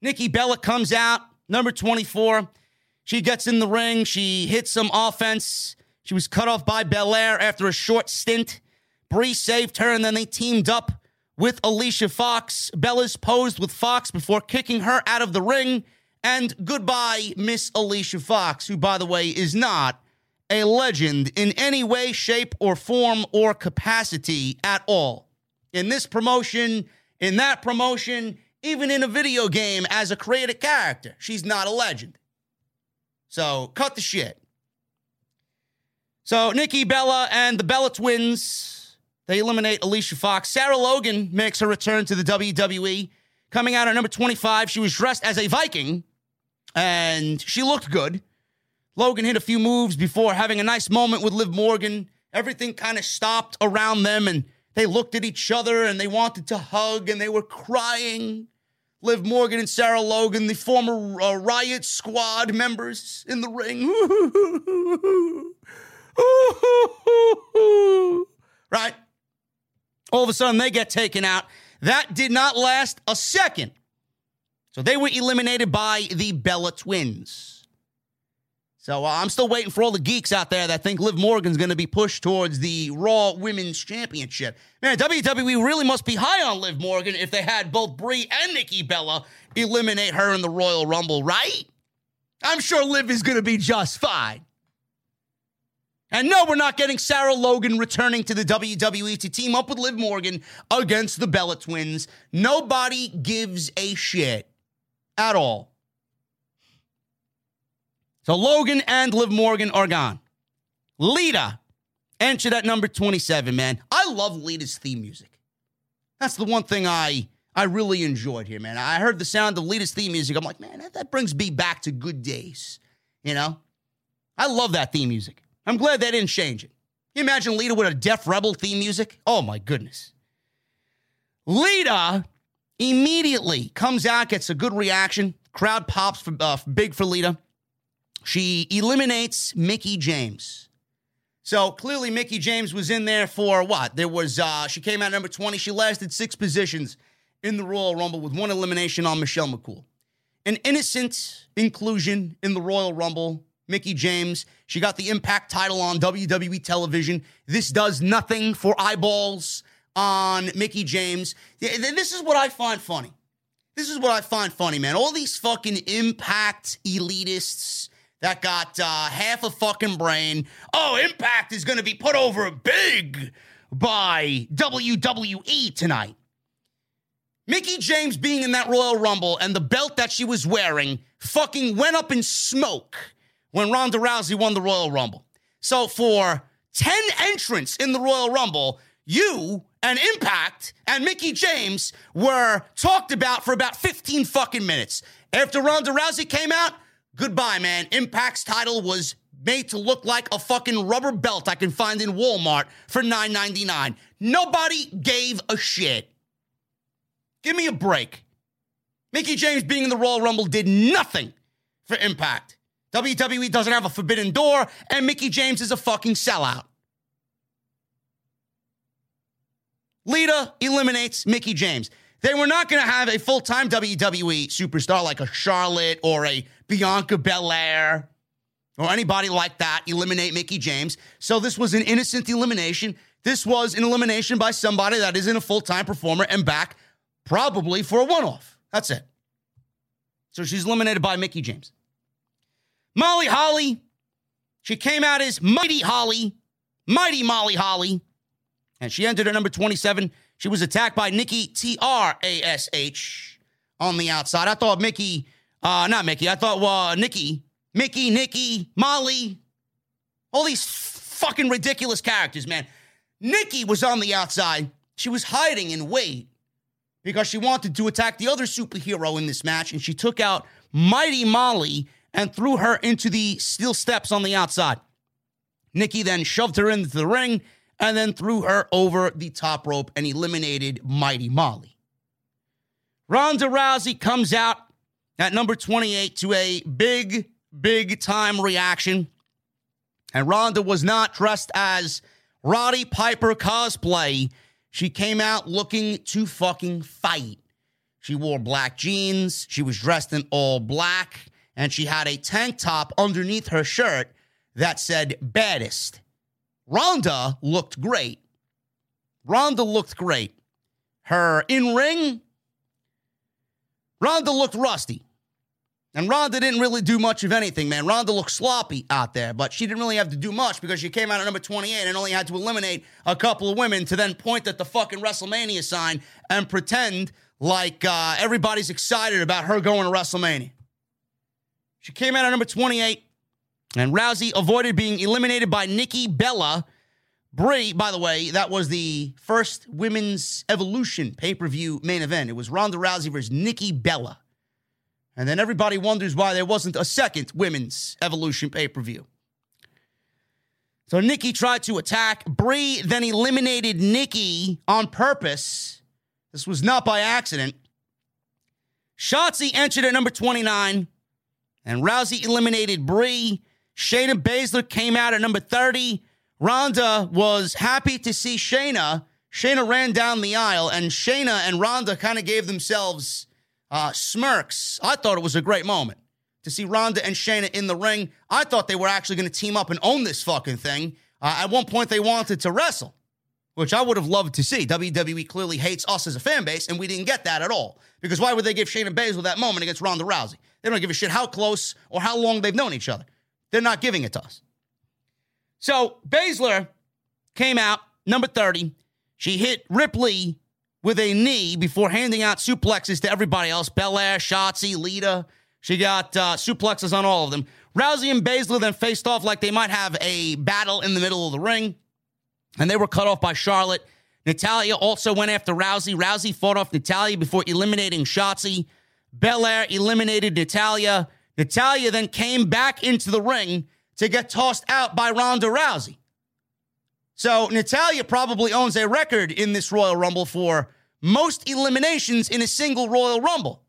Nikki Bella comes out, number 24. She gets in the ring. She hits some offense. She was cut off by Belair after a short stint. Brie saved her, and then they teamed up with Alicia Fox. Bella's posed with Fox before kicking her out of the ring. And goodbye, Miss Alicia Fox, who, by the way, is not a legend in any way, shape, or form or capacity at all. In this promotion, in that promotion, even in a video game as a created character, she's not a legend. So cut the shit. So Nikki Bella and the Bella twins they eliminate Alicia Fox. Sarah Logan makes her return to the WWE. Coming out at number 25, she was dressed as a Viking and she looked good. Logan hit a few moves before having a nice moment with Liv Morgan. Everything kind of stopped around them, and they looked at each other and they wanted to hug and they were crying. Liv Morgan and Sarah Logan, the former uh, Riot Squad members in the ring. right? All of a sudden, they get taken out. That did not last a second. So they were eliminated by the Bella twins. So uh, I'm still waiting for all the geeks out there that think Liv Morgan's going to be pushed towards the Raw Women's Championship. Man, WWE really must be high on Liv Morgan if they had both Brie and Nikki Bella eliminate her in the Royal Rumble, right? I'm sure Liv is going to be just fine. And no, we're not getting Sarah Logan returning to the WWE to team up with Liv Morgan against the Bella twins. Nobody gives a shit at all. So Logan and Liv Morgan are gone. Lita entered at number 27, man. I love Lita's theme music. That's the one thing I I really enjoyed here, man. I heard the sound of Lita's theme music. I'm like, man, that, that brings me back to good days. You know? I love that theme music. I'm glad they didn't change it. Can you imagine Lita with a Def Rebel theme music? Oh my goodness. Lita immediately comes out, gets a good reaction. Crowd pops for, uh, big for Lita. She eliminates Mickie James. So clearly, Mickie James was in there for what? There was, uh, she came out number 20. She lasted six positions in the Royal Rumble with one elimination on Michelle McCool. An innocent inclusion in the Royal Rumble. Mickie James. She got the Impact title on WWE television. This does nothing for eyeballs on Mickie James. This is what I find funny. This is what I find funny, man. All these fucking Impact elitists that got uh, half a fucking brain. Oh, Impact is going to be put over big by WWE tonight. Mickie James being in that Royal Rumble and the belt that she was wearing fucking went up in smoke when Ronda Rousey won the Royal Rumble. So for 10 entrants in the Royal Rumble, you and Impact and Mickie James were talked about for about 15 fucking minutes. After Ronda Rousey came out, Goodbye, man. Impact's title was made to look like a fucking rubber belt I can find in Walmart for $9.99. Nobody gave a shit. Give me a break. Mickie James being in the Royal Rumble did nothing for Impact. WWE doesn't have a forbidden door, and Mickie James is a fucking sellout. Lita eliminates Mickie James. They were not going to have a full time WWE superstar like a Charlotte or a Bianca Belair or anybody like that eliminate Mickie James. So this was an innocent elimination. This was an elimination by somebody that isn't a full time performer and back probably for a one off. That's it. So she's eliminated by Mickie James. Molly Holly, she came out as Mighty Holly, Mighty Molly Holly, and she entered at number 27. She was attacked by Nikki T R A S H on the outside. I thought Mickey, uh, not Mickey, I thought uh, Nikki, Mickey, Nikki, Molly, all these fucking ridiculous characters, man. Nikki was on the outside. She was hiding in wait because she wanted to attack the other superhero in this match, and she took out Mighty Molly and threw her into the steel steps on the outside. Nikki then shoved her into the ring and then threw her over the top rope and eliminated Mighty Molly. Ronda Rousey comes out at number 28 to a big, big time reaction. And Ronda was not dressed as Roddy Piper cosplay. She came out looking to fucking fight. She wore black jeans. She was dressed in all black. And she had a tank top underneath her shirt that said baddest. Ronda looked great. Ronda looked great. Her in ring, Ronda looked rusty. And Ronda didn't really do much of anything, man. Ronda looked sloppy out there, but she didn't really have to do much because she came out at number 28 and only had to eliminate a couple of women to then point at the fucking WrestleMania sign and pretend like uh, everybody's excited about her going to WrestleMania. She came out at number 28, and Rousey avoided being eliminated by Nikki Bella. Brie, by the way, that was the first women's evolution pay per view main event. It was Ronda Rousey versus Nikki Bella. And then everybody wonders why there wasn't a second women's evolution pay per view. So Nikki tried to attack. Brie then eliminated Nikki on purpose. This was not by accident. Shotzi entered at number 29, and Rousey eliminated Brie. Shayna Baszler came out at number 30. Ronda was happy to see Shayna. Shayna ran down the aisle, and Shayna and Ronda kind of gave themselves uh, smirks. I thought it was a great moment to see Ronda and Shayna in the ring. I thought they were actually going to team up and own this fucking thing. Uh, at one point, they wanted to wrestle, which I would have loved to see. WWE clearly hates us as a fan base, and we didn't get that at all. Because why would they give Shayna Baszler that moment against Ronda Rousey? They don't give a shit how close or how long they've known each other. They're not giving it to us. So Baszler came out, number 30. She hit Ripley with a knee before handing out suplexes to everybody else Belair, Shotzi, Lita. She got uh, suplexes on all of them. Rousey and Baszler then faced off like they might have a battle in the middle of the ring, and they were cut off by Charlotte. Natalya also went after Rousey. Rousey fought off Natalya before eliminating Shotzi. Belair eliminated Natalya. Natalya then came back into the ring to get tossed out by Ronda Rousey. So Natalya probably owns a record in this Royal Rumble for most eliminations in a single Royal Rumble.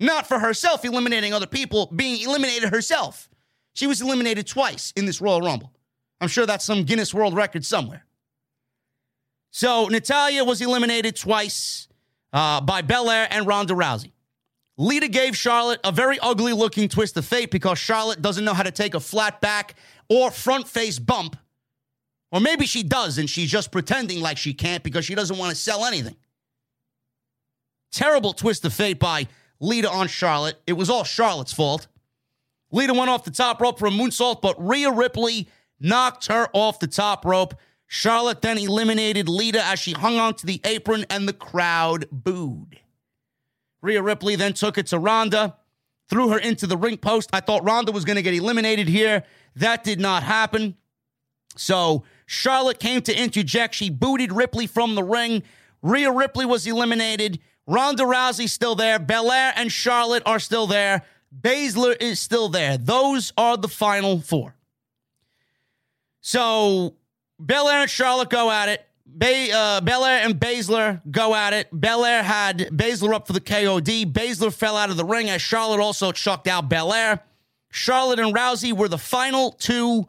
Not for herself eliminating other people, being eliminated herself. She was eliminated twice in this Royal Rumble. I'm sure that's some Guinness World Record somewhere. So Natalya was eliminated twice uh, by Belair and Ronda Rousey. Lita gave Charlotte a very ugly looking twist of fate because Charlotte doesn't know how to take a flat back or front face bump. Or maybe she does and she's just pretending like she can't because she doesn't want to sell anything. Terrible twist of fate by Lita on Charlotte. It was all Charlotte's fault. Lita went off the top rope for a moonsault, but Rhea Ripley knocked her off the top rope. Charlotte then eliminated Lita as she hung onto the apron and the crowd booed. Rhea Ripley then took it to Ronda, threw her into the ring post. I thought Ronda was going to get eliminated here. That did not happen. So Charlotte came to interject. She booted Ripley from the ring. Rhea Ripley was eliminated. Ronda Rousey still there. Belair and Charlotte are still there. Baszler is still there. Those are the final four. So Belair and Charlotte go at it. Bay, uh, Belair and Baszler go at it. Belair had Baszler up for the KOD. Baszler fell out of the ring as Charlotte also chucked out Belair. Charlotte and Rousey were the final two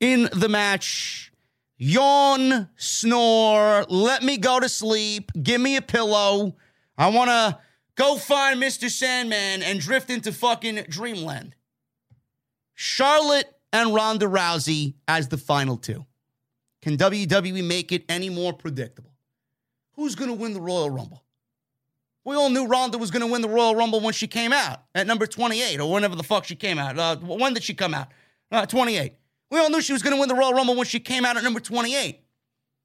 in the match. Yawn, snore, let me go to sleep, give me a pillow. I want to go find Mr. Sandman and drift into fucking dreamland. Charlotte and Ronda Rousey as the final two. Can WWE make it any more predictable? Who's going to win the Royal Rumble? We all knew Ronda was going to win the Royal Rumble when she came out at number 28 or whenever the fuck she came out. Uh, when did she come out? Uh, 28. We all knew she was going to win the Royal Rumble when she came out at number 28.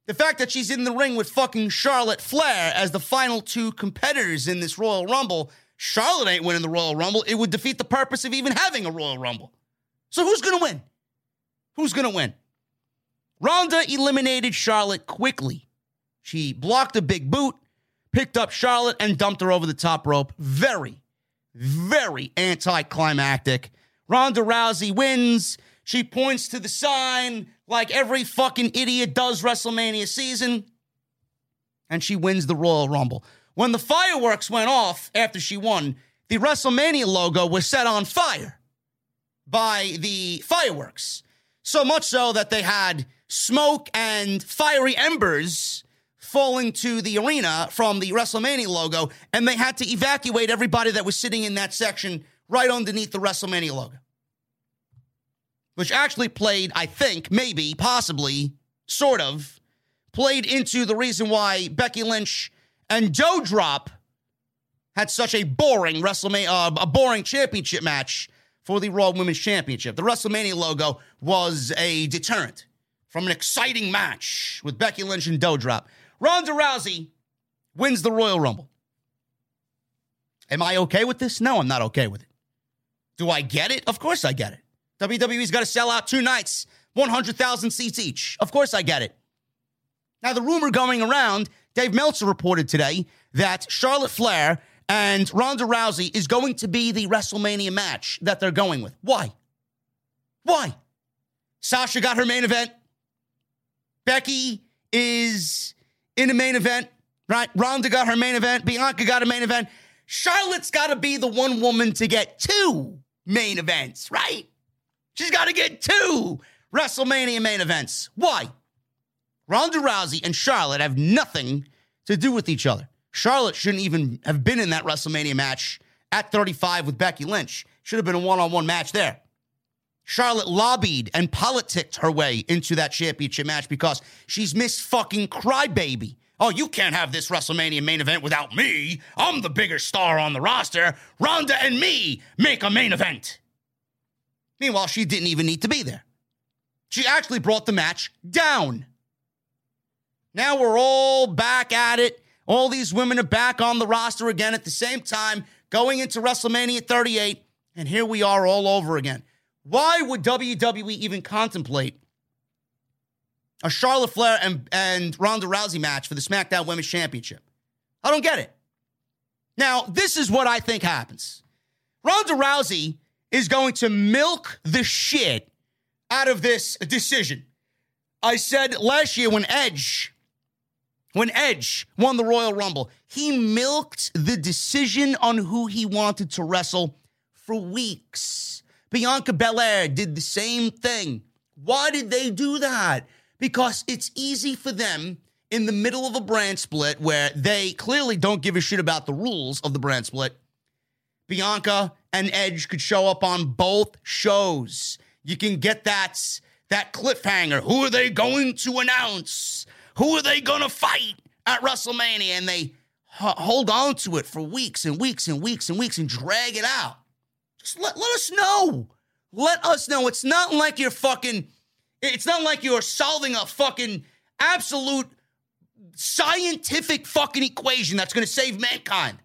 The fact that she's in the ring with fucking Charlotte Flair as the final two competitors in this Royal Rumble, Charlotte ain't winning the Royal Rumble. It would defeat the purpose of even having a Royal Rumble. So who's going to win? Who's going to win? Ronda eliminated Charlotte quickly. She blocked a big boot, picked up Charlotte, and dumped her over the top rope. Very, very anticlimactic. Ronda Rousey wins. She points to the sign like every fucking idiot does WrestleMania season. And she wins the Royal Rumble. When the fireworks went off after she won, the WrestleMania logo was set on fire by the fireworks. So much so that they had smoke and fiery embers falling to the arena from the WrestleMania logo, and they had to evacuate everybody that was sitting in that section right underneath the WrestleMania logo which actually played, I think, maybe, possibly, sort of, played into the reason why Becky Lynch and Doudrop had such a boring WrestleMania, uh, a boring championship match for the Raw Women's Championship. The WrestleMania logo was a deterrent from an exciting match with Becky Lynch and Doudrop. Ronda Rousey wins the Royal Rumble. Am I okay with this? No, I'm not okay with it. Do I get it? Of course I get it. WWE's got to sell out two nights, 100,000 seats each. Of course, I get it. Now, the rumor going around, Dave Meltzer reported today that Charlotte Flair and Ronda Rousey is going to be the WrestleMania match that they're going with. Why? Why? Sasha got her main event. Becky is in the main event, right? Ronda got her main event. Bianca got a main event. Charlotte's got to be the one woman to get two main events, right? She's got to get two WrestleMania main events. Why? Ronda Rousey and Charlotte have nothing to do with each other. Charlotte shouldn't even have been in that WrestleMania match at 35 with Becky Lynch. Should have been a one on one match there. Charlotte lobbied and politicked her way into that championship match because she's Miss fucking Crybaby. Oh, you can't have this WrestleMania main event without me. I'm the bigger star on the roster. Ronda and me make a main event. Meanwhile, she didn't even need to be there. She actually brought the match down. Now we're all back at it. All these women are back on the roster again at the same time, going into WrestleMania 38. And here we are all over again. Why would WWE even contemplate a Charlotte Flair and, and Ronda Rousey match for the SmackDown Women's Championship? I don't get it. Now, this is what I think happens Ronda Rousey is going to milk the shit out of this decision. I said last year when Edge when Edge won the Royal Rumble, he milked the decision on who he wanted to wrestle for weeks. Bianca Belair did the same thing. Why did they do that? Because it's easy for them in the middle of a brand split where they clearly don't give a shit about the rules of the brand split. Bianca and Edge could show up on both shows. You can get that that cliffhanger. Who are they going to announce? Who are they going to fight at WrestleMania? And they hold on to it for weeks and weeks and weeks and weeks and drag it out. Just let, let us know. Let us know. It's not like you're fucking, it's not like you're solving a fucking absolute scientific fucking equation that's going to save mankind.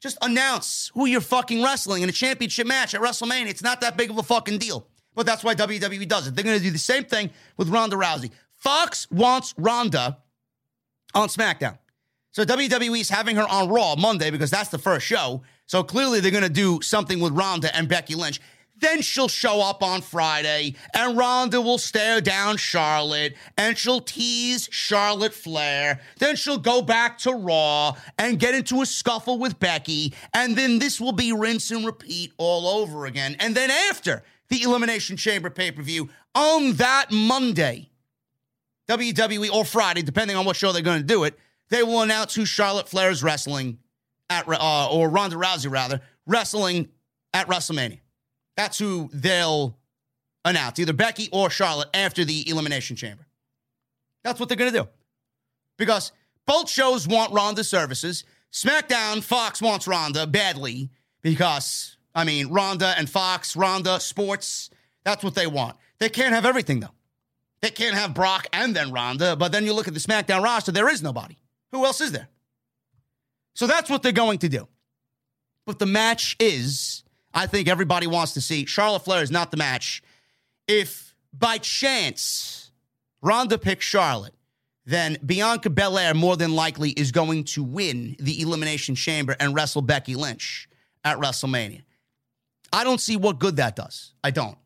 Just announce who you're fucking wrestling in a championship match at WrestleMania. It's not that big of a fucking deal. But that's why WWE does it. They're going to do the same thing with Ronda Rousey. Fox wants Ronda on SmackDown. So WWE is having her on Raw Monday because that's the first show. So clearly they're going to do something with Ronda and Becky Lynch. Then she'll show up on Friday and Ronda will stare down Charlotte and she'll tease Charlotte Flair. Then she'll go back to Raw and get into a scuffle with Becky. And then this will be rinse and repeat all over again. And then after the Elimination Chamber pay per view on that Monday, WWE or Friday, depending on what show they're going to do it, they will announce who Charlotte Flair is wrestling at, uh, or Ronda Rousey rather, wrestling at WrestleMania. That's who they'll announce, either Becky or Charlotte after the Elimination Chamber. That's what they're going to do. Because both shows want Ronda services. SmackDown, Fox wants Ronda badly because, I mean, Ronda and Fox, Ronda, sports, that's what they want. They can't have everything, though. They can't have Brock and then Ronda, but then you look at the SmackDown roster, there is nobody. Who else is there? So that's what they're going to do. But the match is, I think everybody wants to see. Charlotte Flair is not the match. If by chance Ronda picks Charlotte, then Bianca Belair more than likely is going to win the Elimination Chamber and wrestle Becky Lynch at WrestleMania. I don't see what good that does. I don't.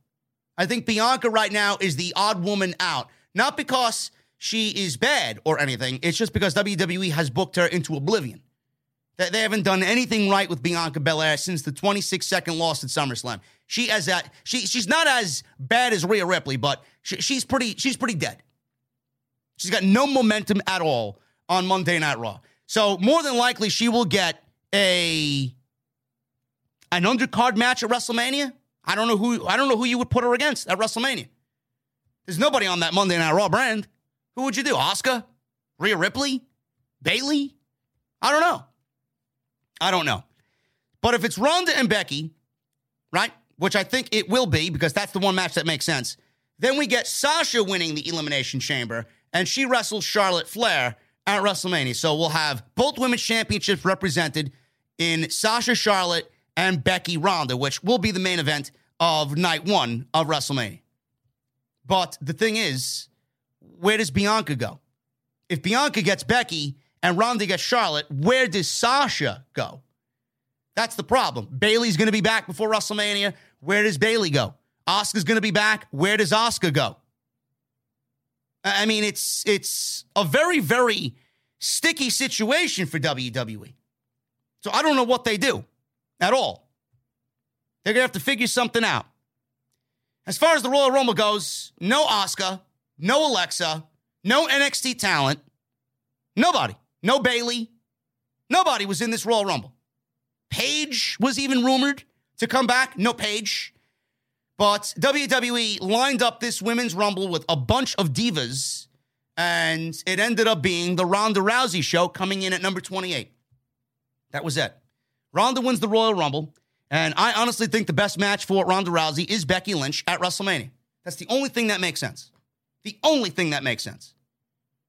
I think Bianca right now is the odd woman out, not because she is bad or anything. It's just because WWE has booked her into oblivion. That they haven't done anything right with Bianca Belair since the 26 second loss at SummerSlam. She as that she she's not as bad as Rhea Ripley, but she, she's pretty she's pretty dead. She's got no momentum at all on Monday Night Raw. So more than likely she will get a an undercard match at WrestleMania I don't know who I don't know who you would put her against at WrestleMania. There's nobody on that Monday Night Raw brand. Who would you do? Asuka, Rhea Ripley? Bayley? I don't know. I don't know. But if it's Ronda and Becky, right? Which I think it will be because that's the one match that makes sense. Then we get Sasha winning the Elimination Chamber and she wrestles Charlotte Flair at WrestleMania. So we'll have both women's championships represented in Sasha Charlotte and Becky Ronda, which will be the main event of night one of WrestleMania. But the thing is, where does Bianca go? If Bianca gets Becky and Ronda gets Charlotte, where does Sasha go? That's the problem. Bayley's going to be back before WrestleMania. Where does Bailey go? Asuka's going to be back. Where does Asuka go? I mean, it's it's a very very sticky situation for WWE. So I don't know what they do at all. They're going to have to figure something out. As far as the Royal Rumble goes, no Asuka, no Alexa, no NXT talent, nobody, no Bayley, nobody was in this Royal Rumble. Paige was even rumored to come back, no Paige. But WWE lined up this women's rumble with a bunch of divas, and it ended up being the Ronda Rousey show coming in at number 28. That was it. Ronda wins the Royal Rumble, and I honestly think the best match for Ronda Rousey is Becky Lynch at WrestleMania. That's the only thing that makes sense. The only thing that makes sense.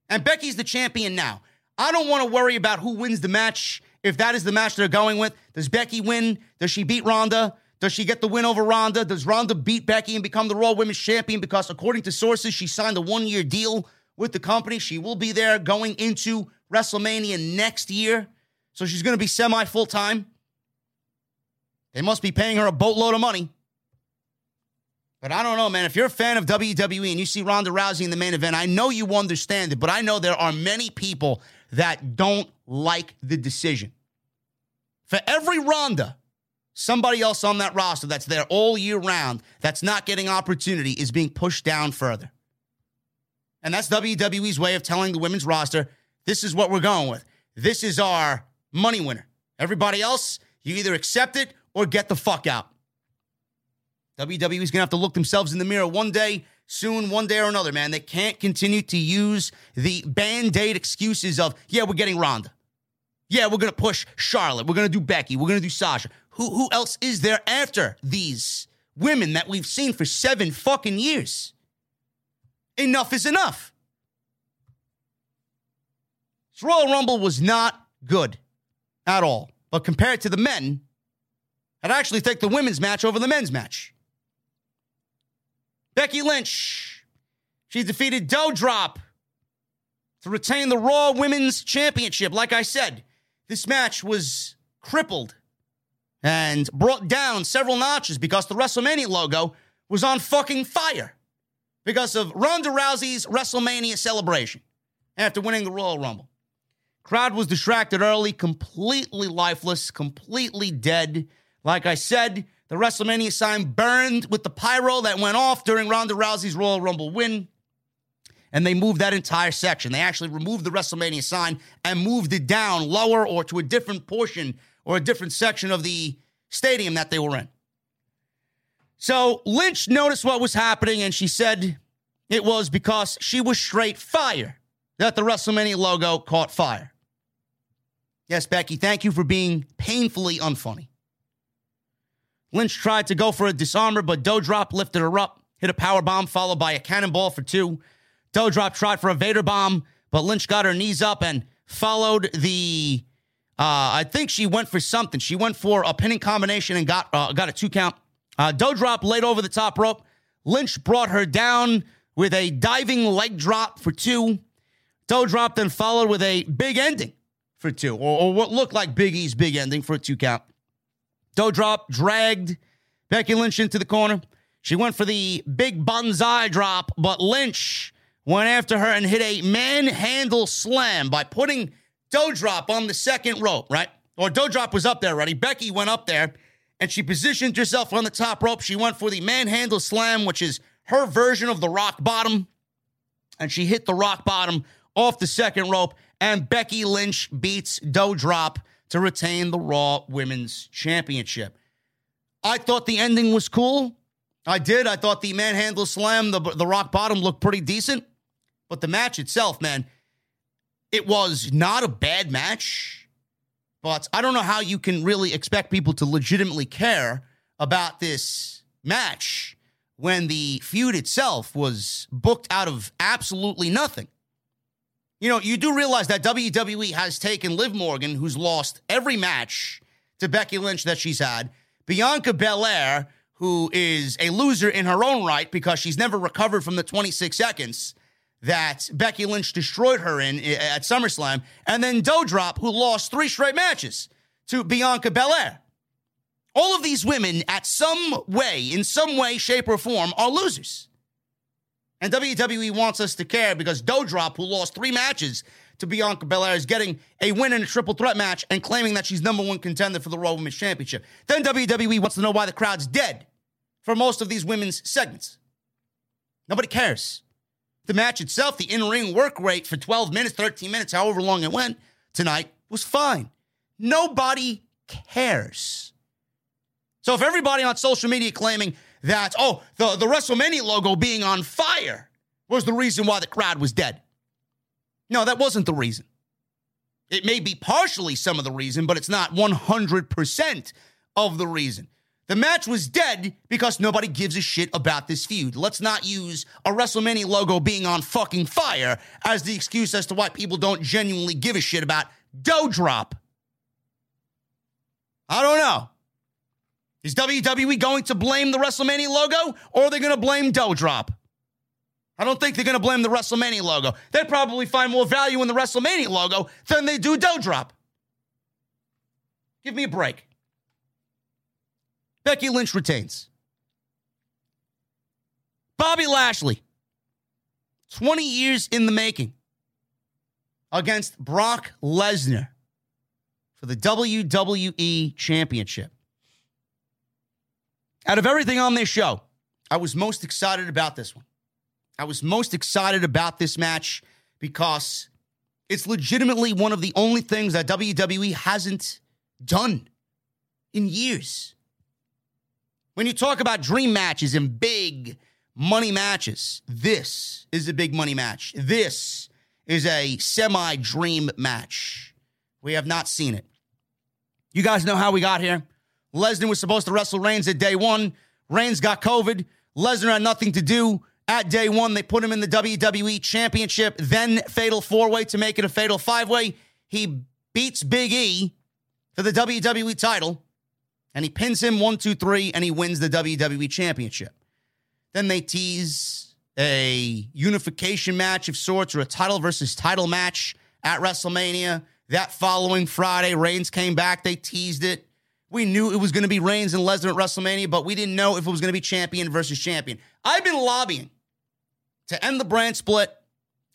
And Becky's the champion now. I don't want to worry about who wins the match if that is the match they're going with. Does Becky win? Does she beat Ronda? Does she get the win over Ronda? Does Ronda beat Becky and become the Raw Women's Champion? Because according to sources, she signed a one year deal with the company. She will be there going into WrestleMania next year. So she's going to be semi full time. They must be paying her a boatload of money. But I don't know, man. If you're a fan of WWE and you see Ronda Rousey in the main event, I know you understand it, but I know there are many people that don't like the decision. For every Ronda, somebody else on that roster that's there all year round that's not getting opportunity is being pushed down further. And that's WWE's way of telling the women's roster this is what we're going with. This is our money winner. Everybody else, you either accept it or get the fuck out. WWE's gonna have to look themselves in the mirror one day, soon, one day or another, man. They can't continue to use the band aid excuses of, yeah, we're getting Ronda. Yeah, we're gonna push Charlotte. We're gonna do Becky. We're gonna do Sasha. Who who else is there after these women that we've seen for seven fucking years? Enough is enough. This Royal Rumble was not good at all. But compared to the men, I'd actually take the women's match over the men's match. Becky Lynch, she defeated Doudrop to retain the Raw Women's Championship. Like I said, this match was crippled and brought down several notches because the WrestleMania logo was on fucking fire because of Ronda Rousey's WrestleMania celebration after winning the Royal Rumble. Crowd was distracted early, completely lifeless, completely dead. Like I said, the WrestleMania sign burned with the pyro that went off during Ronda Rousey's Royal Rumble win. And they moved that entire section. They actually removed the WrestleMania sign and moved it down lower or to a different portion or a different section of the stadium that they were in. So Lynch noticed what was happening and she said it was because she was straight fire that the WrestleMania logo caught fire. Yes, Becky, thank you for being painfully unfunny. Lynch tried to go for a disarmer, but Doudrop lifted her up, hit a power bomb followed by a cannonball for two. Doudrop tried for a Vader bomb, but Lynch got her knees up and followed the. Uh, I think she went for something. She went for a pinning combination and got uh, got a two count. Uh, Doudrop laid over the top rope. Lynch brought her down with a diving leg drop for two. Doudrop then followed with a big ending for two, or, or what looked like Big E's big ending for a two count. Doudrop dragged Becky Lynch into the corner. She went for the big banzai drop, but Lynch went after her and hit a manhandle slam by putting Doudrop on the second rope, right? Or Doudrop was up there already. Becky went up there and she positioned herself on the top rope. She went for the manhandle slam, which is her version of the rock bottom. And she hit the rock bottom off the second rope. And Becky Lynch beats Doudrop to retain the Raw Women's Championship. I thought the ending was cool. I did. I thought the manhandle slam, the, the rock bottom looked pretty decent. But the match itself, man, it was not a bad match. But I don't know how you can really expect people to legitimately care about this match when the feud itself was booked out of absolutely nothing. You know, you do realize that WWE has taken Liv Morgan, who's lost every match to Becky Lynch that she's had, Bianca Belair, who is a loser in her own right because she's never recovered from the 26 seconds. that Becky Lynch destroyed her in eh, at SummerSlam, and then Doudrop, who lost three straight matches to Bianca Belair. All of these women, at some way, in some way, shape, or form, are losers. And WWE wants us to care because Doudrop, who lost three matches to Bianca Belair, is getting a win in a triple threat match and claiming that she's number one contender for the Raw Women's Championship. Then WWE wants to know why the crowd's dead for most of these women's segments. Nobody cares. The match itself, the in ring work rate for 12 minutes, 13 minutes, however long it went tonight, was fine. Nobody cares. So if everybody on social media claiming that, oh, the, the WrestleMania logo being on fire was the reason why the crowd was dead. No, that wasn't the reason. It may be partially some of the reason, but it's not 100% of the reason. The match was dead because nobody gives a shit about this feud. Let's not use a WrestleMania logo being on fucking fire as the excuse as to why people don't genuinely give a shit about Doudrop. I don't know. Is WWE going to blame the WrestleMania logo or are they going to blame Doudrop? I don't think they're going to blame the WrestleMania logo. They probably find more value in the WrestleMania logo than they do Doudrop. Give me a break. Becky Lynch retains. Bobby Lashley, 20 years in the making, against Brock Lesnar for the WWE Championship. Out of everything on this show, I was most excited about this one. I was most excited about this match because it's legitimately one of the only things that WWE hasn't done in years. When you talk about dream matches and big money matches, this is a big money match. This is a semi dream match. We have not seen it. You guys know how we got here. Lesnar was supposed to wrestle Reigns at day one. Reigns got COVID. Lesnar had nothing to do at day one. They put him in the WWE Championship, then Fatal Four Way to make it a Fatal Five Way. He beats Big E for the WWE title and he pins him one, two, three, and he wins the WWE Championship. Then they tease a unification match of sorts or a title versus title match at WrestleMania. That following Friday, Reigns came back. They teased it. We knew it was going to be Reigns and Lesnar at WrestleMania, but we didn't know if it was going to be champion versus champion. I've been lobbying to end the brand split,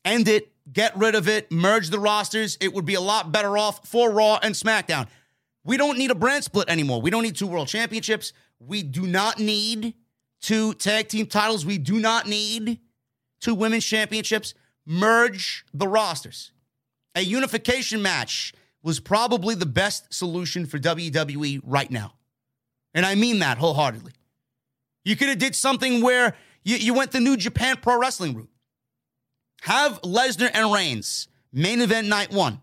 end it, get rid of it, merge the rosters. It would be a lot better off for Raw and SmackDown. We don't need a brand split anymore. We don't need two world championships. We do not need two tag team titles. We do not need two women's championships. Merge the rosters. A unification match was probably the best solution for WWE right now. And I mean that wholeheartedly. You could have did something where you, you went the New Japan Pro Wrestling route. Have Lesnar and Reigns main event night one.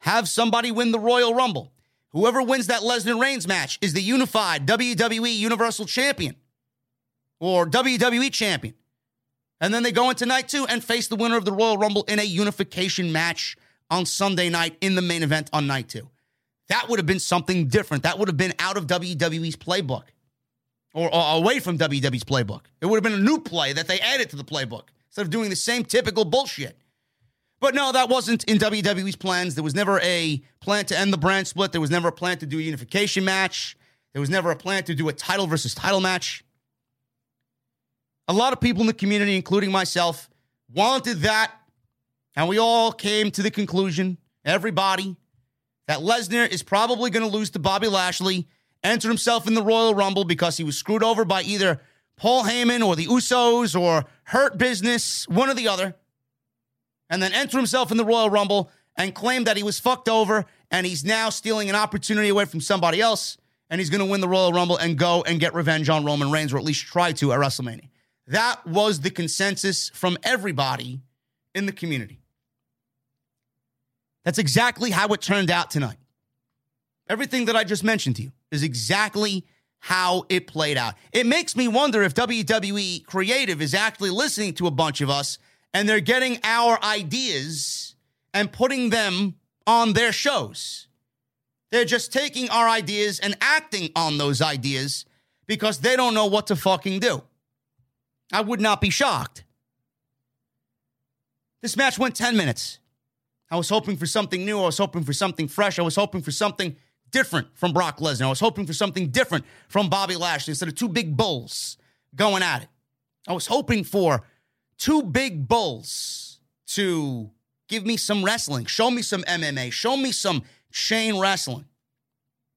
Have somebody win the Royal Rumble. Whoever wins that Lesnar Reigns match is the unified WWE Universal Champion or WWE Champion. And then they go into night two and face the winner of the Royal Rumble in a unification match on Sunday night in the main event on night two. That would have been something different. That would have been out of WWE's playbook or, or away from WWE's playbook. It would have been a new play that they added to the playbook instead of doing the same typical bullshit. But no, that wasn't in WWE's plans. There was never a plan to end the brand split. There was never a plan to do a unification match. There was never a plan to do a title versus title match. A lot of people in the community, including myself, wanted that. And we all came to the conclusion, everybody, that Lesnar is probably going to lose to Bobby Lashley, enter himself in the Royal Rumble because he was screwed over by either Paul Heyman or the Usos or Hurt Business, one or the other and then enter himself in the Royal Rumble and claim that he was fucked over and he's now stealing an opportunity away from somebody else and he's going to win the Royal Rumble and go and get revenge on Roman Reigns or at least try to at WrestleMania. That was the consensus from everybody in the community. That's exactly how it turned out tonight. Everything that I just mentioned to you is exactly how it played out. It makes me wonder if WWE Creative is actually listening to a bunch of us and they're getting our ideas and putting them on their shows. They're just taking our ideas and acting on those ideas because they don't know what to fucking do. I would not be shocked. This match went 10 minutes. I was hoping for something new. I was hoping for something fresh. I was hoping for something different from Brock Lesnar. I was hoping for something different from Bobby Lashley instead of two big bulls going at it. I was hoping for two big bulls to give me some wrestling, show me some MMA, show me some chain wrestling.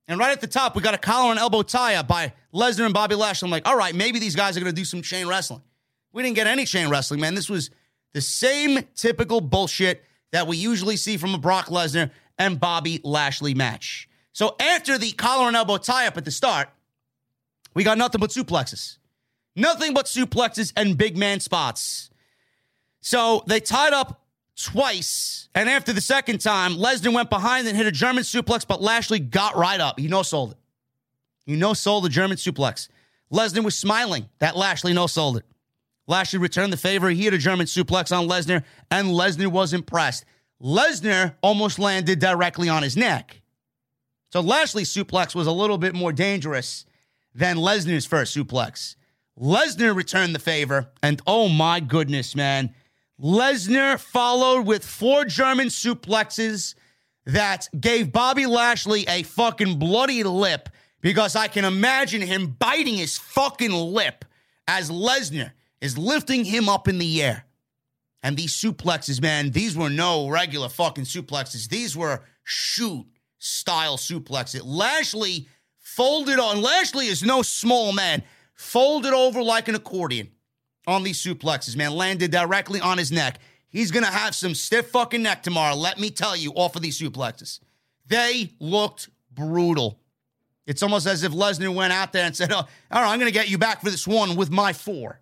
And right at the top, we got a collar and elbow tie up by Lesnar and Bobby Lashley. I'm like, all right, maybe these guys are going to do some chain wrestling. We didn't get any chain wrestling, man. This was the same typical bullshit that we usually see from a Brock Lesnar and Bobby Lashley match. So after the collar and elbow tie up at the start, we got nothing but suplexes. Nothing but suplexes and big man spots. So they tied up twice. And after the second time, Lesnar went behind and hit a German suplex, but Lashley got right up. He no sold it. He no sold the German suplex. Lesnar was smiling that Lashley no sold it. Lashley returned the favor. He hit a German suplex on Lesnar, and Lesnar was impressed. Lesnar almost landed directly on his neck. So Lashley's suplex was a little bit more dangerous than Lesnar's first suplex. Lesnar returned the favor, and oh my goodness, man. Lesnar followed with four German suplexes that gave Bobby Lashley a fucking bloody lip because I can imagine him biting his fucking lip as Lesnar is lifting him up in the air. And these suplexes, man, these were no regular fucking suplexes. These were shoot style suplexes. Lashley folded on. Lashley is no small man. Folded over like an accordion on these suplexes, man. Landed directly on his neck. He's going to have some stiff fucking neck tomorrow, let me tell you, off of these suplexes. They looked brutal. It's almost as if Lesnar went out there and said, oh, All right, I'm going to get you back for this one with my four.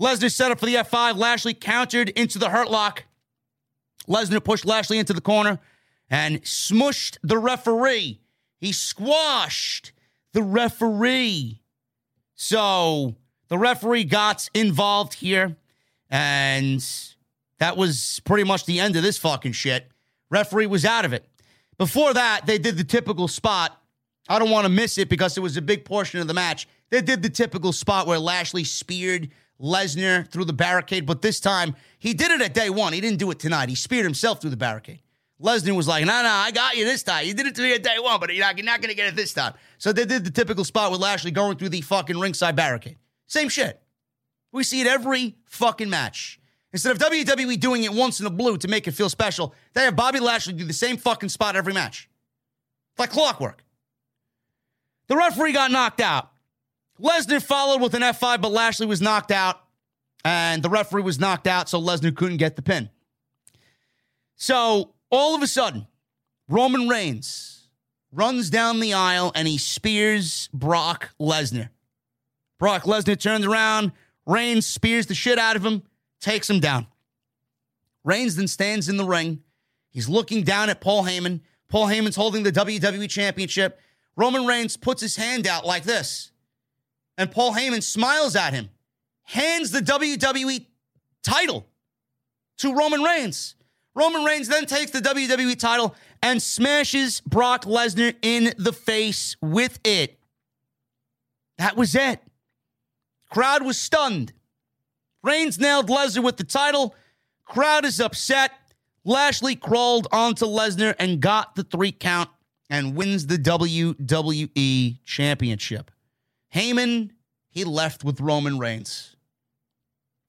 Lesnar set up for the F5. Lashley countered into the hurt lock. Lesnar pushed Lashley into the corner and smushed the referee. He squashed the referee. So the referee got involved here, and that was pretty much the end of this fucking shit. Referee was out of it. Before that, they did the typical spot. I don't want to miss it because it was a big portion of the match. They did the typical spot where Lashley speared Lesnar through the barricade, but this time he did it at day one. He didn't do it tonight. He speared himself through the barricade. Lesnar was like, no, no, I got you this time. You did it to me at day one, but you're not, not going to get it this time. So they did the typical spot with Lashley going through the fucking ringside barricade. Same shit. We see it every fucking match. Instead of WWE doing it once in a blue to make it feel special, they have Bobby Lashley do the same fucking spot every match. It's like clockwork. The referee got knocked out. Lesnar followed with an F5, but Lashley was knocked out, and the referee was knocked out, so Lesnar couldn't get the pin. So all of a sudden, Roman Reigns runs down the aisle and he spears Brock Lesnar. Brock Lesnar turns around, Reigns spears the shit out of him, takes him down. Reigns then stands in the ring. He's looking down at Paul Heyman. Paul Heyman's holding the WWE Championship. Roman Reigns puts his hand out like this. And Paul Heyman smiles at him, hands the WWE title to Roman Reigns. Roman Reigns then takes the WWE title and smashes Brock Lesnar in the face with it. That was it. Crowd was stunned. Reigns nailed Lesnar with the title. Crowd is upset. Lashley crawled onto Lesnar and got the three count and wins the WWE Championship. Heyman, he left with Roman Reigns.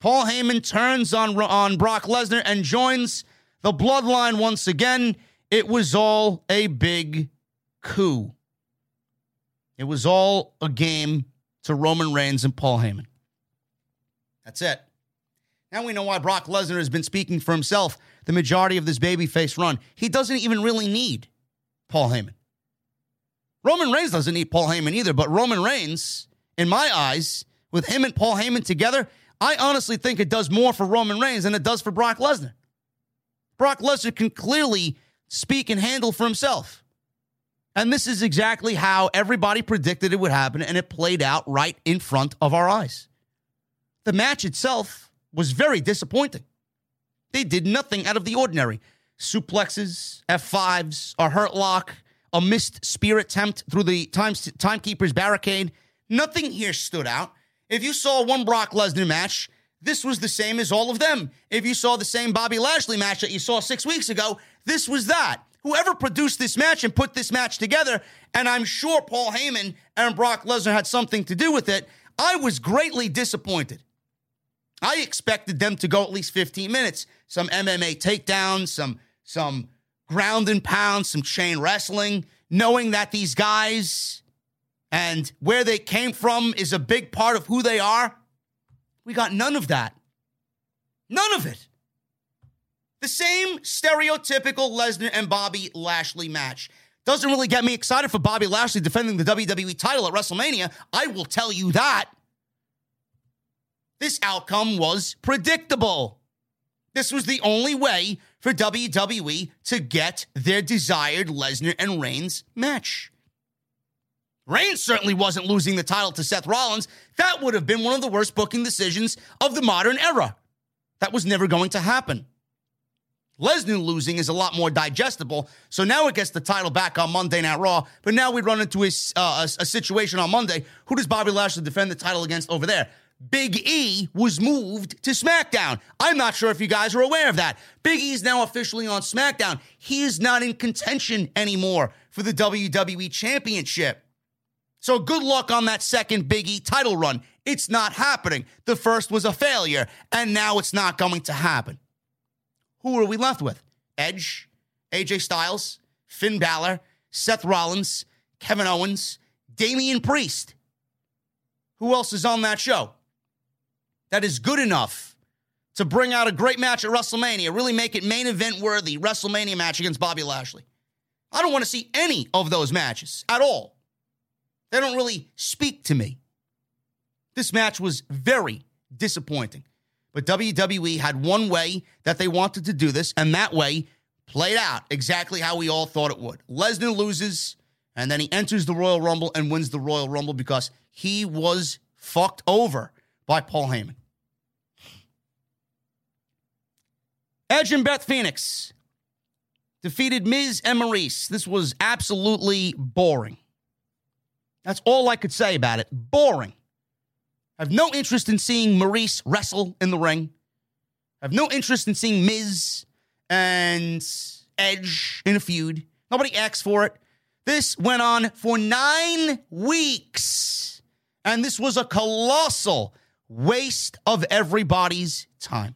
Paul Heyman turns on, on Brock Lesnar and joins the bloodline once again. It was all a big coup. It was all a game to Roman Reigns and Paul Heyman. That's it. Now we know why Brock Lesnar has been speaking for himself the majority of this babyface run. He doesn't even really need Paul Heyman. Roman Reigns doesn't need Paul Heyman either, but Roman Reigns, in my eyes, with him and Paul Heyman together, I honestly think it does more for Roman Reigns than it does for Brock Lesnar. Brock Lesnar can clearly speak and handle for himself. And this is exactly how everybody predicted it would happen, and it played out right in front of our eyes. The match itself was very disappointing. They did nothing out of the ordinary. Suplexes, F5s, a hurt lock, a missed spear attempt through the times, timekeeper's barricade. Nothing here stood out. If you saw one Brock Lesnar match, this was the same as all of them. If you saw the same Bobby Lashley match that you saw six weeks ago, this was that. Whoever produced this match and put this match together, and I'm sure Paul Heyman and Brock Lesnar had something to do with it, I was greatly disappointed. I expected them to go at least 15 minutes. Some MMA takedowns, some some ground and pound, some chain wrestling, knowing that these guys and where they came from is a big part of who they are. We got none of that. None of it. The same stereotypical Lesnar and Bobby Lashley match. Doesn't really get me excited for Bobby Lashley defending the WWE title at WrestleMania. I will tell you that. This outcome was predictable. This was the only way for WWE to get their desired Lesnar and Reigns match. Reigns certainly wasn't losing the title to Seth Rollins. That would have been one of the worst booking decisions of the modern era. That was never going to happen. Lesnar losing is a lot more digestible. So now it gets the title back on Monday Night Raw. But now we run into a, uh, a, a situation on Monday. Who does Bobby Lashley defend the title against over there? Big E was moved to SmackDown. I'm not sure if you guys are aware of that. Big E is now officially on SmackDown. He is not in contention anymore for the WWE Championship. So good luck on that second Big E title run. It's not happening. The first was a failure, and now it's not going to happen. Who are we left with? Edge, AJ Styles, Finn Balor, Seth Rollins, Kevin Owens, Damian Priest. Who else is on that show? That is good enough to bring out a great match at WrestleMania, really make it main event worthy WrestleMania match against Bobby Lashley. I don't want to see any of those matches at all. They don't really speak to me. This match was very disappointing. But WWE had one way that they wanted to do this, and that way played out exactly how we all thought it would. Lesnar loses, and then he enters the Royal Rumble and wins the Royal Rumble because he was fucked over by Paul Heyman. Edge and Beth Phoenix defeated Miz and Maryse. This was absolutely boring. That's all I could say about it. Boring. I have no interest in seeing Maryse wrestle in the ring. I have no interest in seeing Miz and Edge in a feud. Nobody asked for it. This went on for nine weeks. And this was a colossal waste of everybody's time.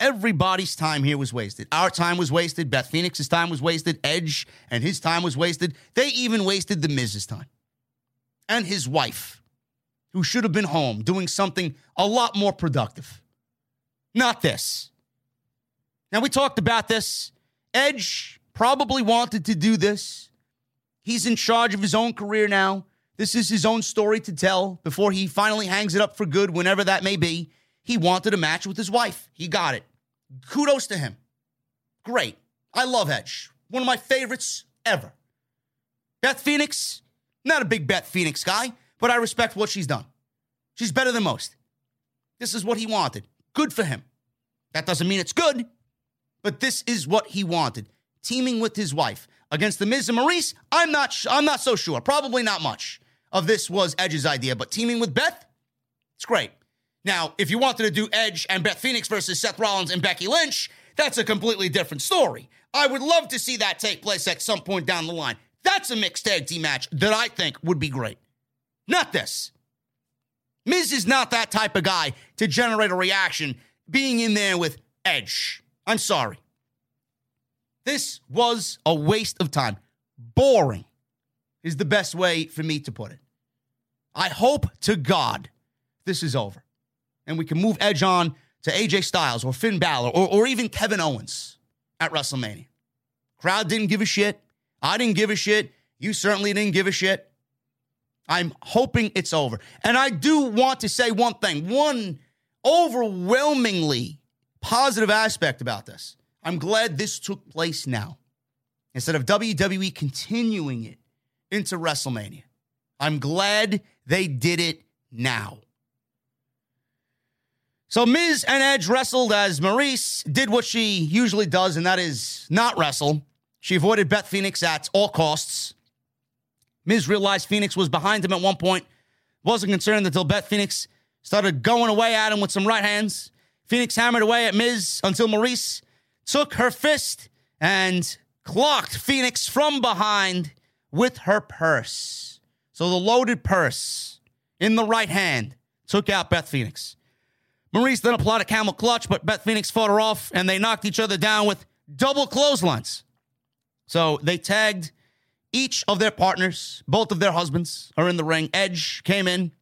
Everybody's time here was wasted. Our time was wasted. Beth Phoenix's time was wasted. Edge and his time was wasted. They even wasted the Miz's time and his wife, who should have been home doing something a lot more productive. Not this. Now, we talked about this. Edge probably wanted to do this. He's in charge of his own career now. This is his own story to tell before he finally hangs it up for good, whenever that may be. He wanted a match with his wife. He got it. Kudos to him. Great. I love Edge. One of my favorites ever. Beth Phoenix, not a big Beth Phoenix guy, but I respect what she's done. She's better than most. This is what he wanted. Good for him. That doesn't mean it's good, but this is what he wanted. Teaming with his wife against the Miz and Maryse, I'm not sh- I'm not so sure. Probably not much of this was Edge's idea, but teaming with Beth, it's great. Now, if you wanted to do Edge and Beth Phoenix versus Seth Rollins and Becky Lynch, that's a completely different story. I would love to see that take place at some point down the line. That's a mixed tag team match that I think would be great. Not this. Miz is not that type of guy to generate a reaction being in there with Edge. I'm sorry. This was a waste of time. Boring is the best way for me to put it. I hope to God this is over and we can move Edge on to AJ Styles or Finn Balor or, or even Kevin Owens at WrestleMania. Crowd didn't give a shit. I didn't give a shit. You certainly didn't give a shit. I'm hoping it's over. And I do want to say one thing, one overwhelmingly positive aspect about this. I'm glad this took place now instead of WWE continuing it into WrestleMania. I'm glad they did it now. So Miz and Edge wrestled as Maryse did what she usually does, and that is not wrestle. She avoided Beth Phoenix at all costs. Miz realized Phoenix was behind him at one point, wasn't concerned until Beth Phoenix started going away at him with some right hands. Phoenix hammered away at Miz until Maryse took her fist and clocked Phoenix from behind with her purse. So the loaded purse in the right hand took out Beth Phoenix. Maryse then applied a camel clutch, but Beth Phoenix fought her off and they knocked each other down with double clotheslines. So they tagged each of their partners, both of their husbands are in the ring. Edge came in,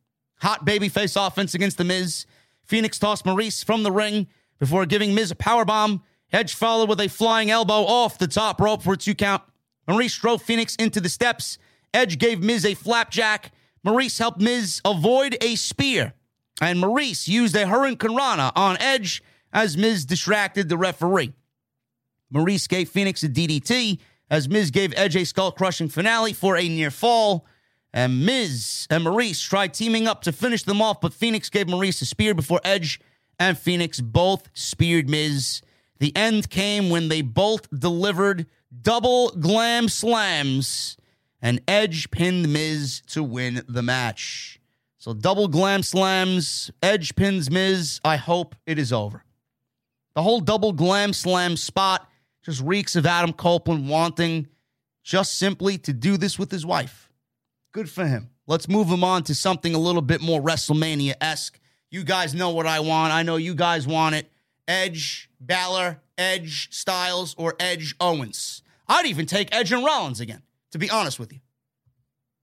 hot babyface offense against The Miz. Phoenix tossed Maryse from the ring before giving Miz a power bomb. Edge followed with a flying elbow off the top rope for a two count. Maryse drove Phoenix into the steps. Edge gave Miz a flapjack. Maryse helped Miz avoid a spear. And Maryse used a Hurricanrana on Edge as Miz distracted the referee. Maryse gave Phoenix a DDT as Miz gave Edge a skull crushing finale for a near fall. And Miz and Maryse tried teaming up to finish them off, but Phoenix gave Maryse a spear before Edge and Phoenix both speared Miz. The end came when they both delivered double glam slams, and Edge pinned Miz to win the match. So double glam slams, Edge pins Miz. I hope it is over. The whole double glam slam spot just reeks of Adam Copeland wanting just simply to do this with his wife. Good for him. Let's move him on to something a little bit more WrestleMania esque. You guys know what I want. I know you guys want it. Edge, Balor, Edge, Styles, or Edge, Owens. I'd even take Edge and Rollins again, to be honest with you.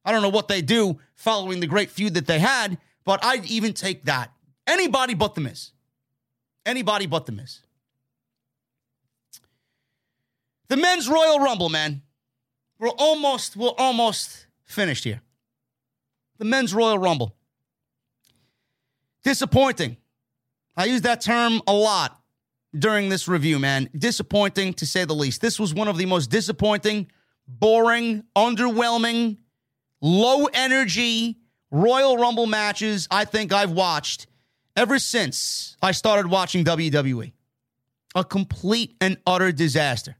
I don't know what they do following the great feud that they had, but I'd even take that. Anybody but The Miz. Anybody but The Miz. The men's Royal Rumble, man. We're almost, we're almost finished here. The men's Royal Rumble. Disappointing. I use that term a lot during this review, man. Disappointing to say the least. This was one of the most disappointing, boring, underwhelming, low energy Royal Rumble matches I think I've watched ever since I started watching WWE. A complete and utter disaster.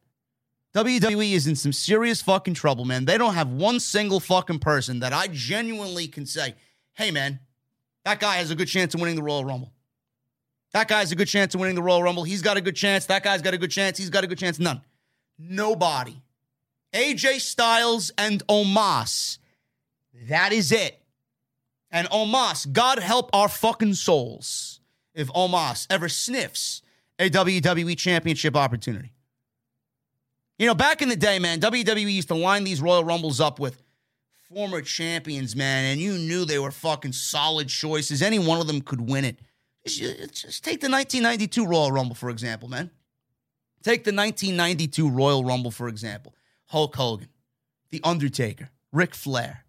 WWE is in some serious fucking trouble, man. They don't have one single fucking person that I genuinely can say, hey, man, that guy has a good chance of winning the Royal Rumble. That guy has a good chance of winning the Royal Rumble. He's got a good chance. That guy's got a good chance. He's got a good chance. None. Nobody. AJ Styles and Omos. That is it. And Omos, God help our fucking souls if Omos ever sniffs a WWE championship opportunity. You know, back in the day, man, WWE used to line these Royal Rumbles up with former champions, man, and you knew they were fucking solid choices. Any one of them could win it. Just, take the 1992 Royal Rumble, for example, man. Take the 1992 Royal Rumble, for example. Hulk Hogan, The Undertaker, Ric Flair,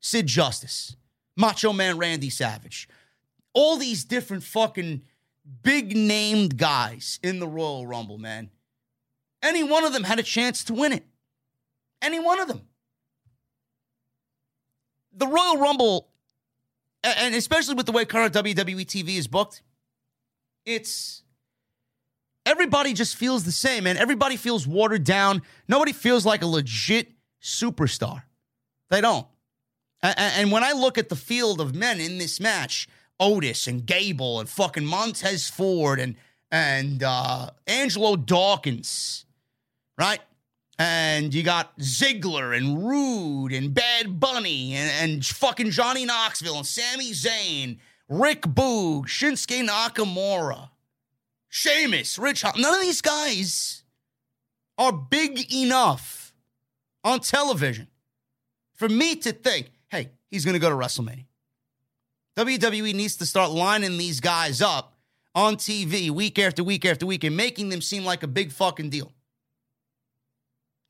Sid Justice, Macho Man Randy Savage. All these different fucking big named guys in the Royal Rumble, man. Any one of them had a chance to win it. Any one of them. The Royal Rumble, and especially with the way current WWE TV is booked, it's everybody just feels the same, man. Everybody feels watered down. Nobody feels like a legit superstar. They don't. And when I look at the field of men in this match, Otis and Gable and fucking Montez Ford and and uh, Angelo Dawkins right? And you got Ziggler and Roode and Bad Bunny and, and fucking Johnny Knoxville and Sami Zayn, Rick Boog, Shinsuke Nakamura, Sheamus, Ridge. None of these guys are big enough on television for me to think, he's going to go to WrestleMania. WWE needs to start lining these guys up on TV week after week after week and making them seem like a big fucking deal.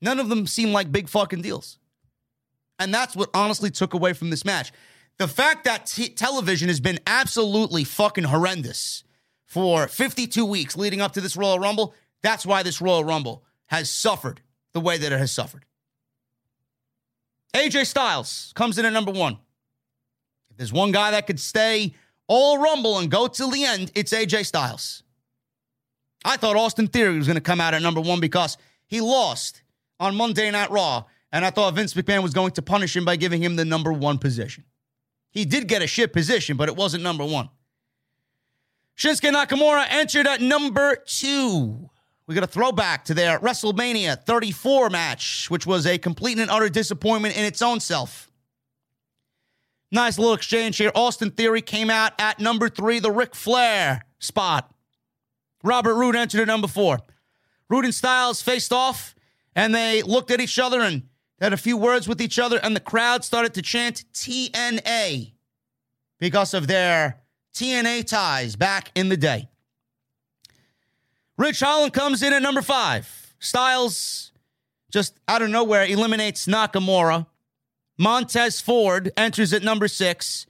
None of them seem like big fucking deals. And that's what honestly took away from this match. The fact that t- television has been absolutely fucking horrendous for 52 weeks leading up to this Royal Rumble, that's why this Royal Rumble has suffered the way that it has suffered. AJ Styles comes in at number one. If there's one guy that could stay all Rumble and go till the end, it's AJ Styles. I thought Austin Theory was going to come out at number one because he lost on Monday Night Raw, and I thought Vince McMahon was going to punish him by giving him the number one position. He did get a shit position, but it wasn't number one. Shinsuke Nakamura entered at number two. We got a throwback to their WrestleMania 34 match, which was a complete and utter disappointment in its own self. Nice little exchange here. Austin Theory came out at number three, the Ric Flair spot. Robert Roode entered at number four. Roode and Styles faced off, and they looked at each other and had a few words with each other, and the crowd started to chant TNA because of their TNA ties back in the day. Ridge Holland comes in at number five. Styles just out of nowhere eliminates Nakamura. Montez Ford enters at number six.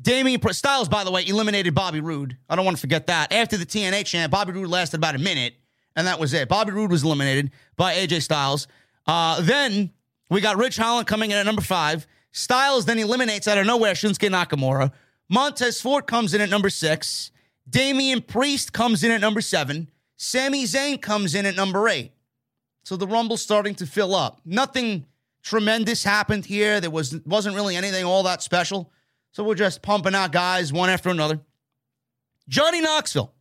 Damien Styles, by the way, eliminated Bobby Roode. I don't want to forget that. After the TNA chant, Bobby Roode lasted about a minute, and that was it. Bobby Roode was eliminated by AJ Styles. Uh, then we got Ridge Holland coming in at number five. Styles then eliminates out of nowhere Shinsuke Nakamura. Montez Ford comes in at number six. Damian Priest comes in at number seven. Sami Zayn comes in at number eight. So the Rumble's starting to fill up. Nothing tremendous happened here. There was wasn't really anything all that special. So we're just pumping out guys one after another. Johnny Knoxville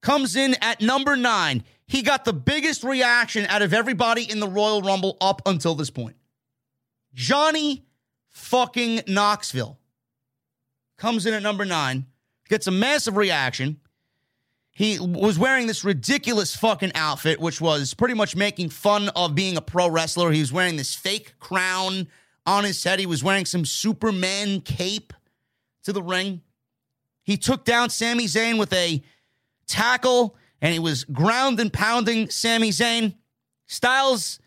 comes in at number nine. He got the biggest reaction out of everybody in the Royal Rumble up until this point. Johnny fucking Knoxville comes in at number nine, gets a massive reaction. He was wearing this ridiculous fucking outfit, which was pretty much making fun of being a pro wrestler. He was wearing this fake crown on his head. He was wearing some Superman cape to the ring. He took down Sami Zayn with a tackle and he was ground and pounding Sami Zayn. Styles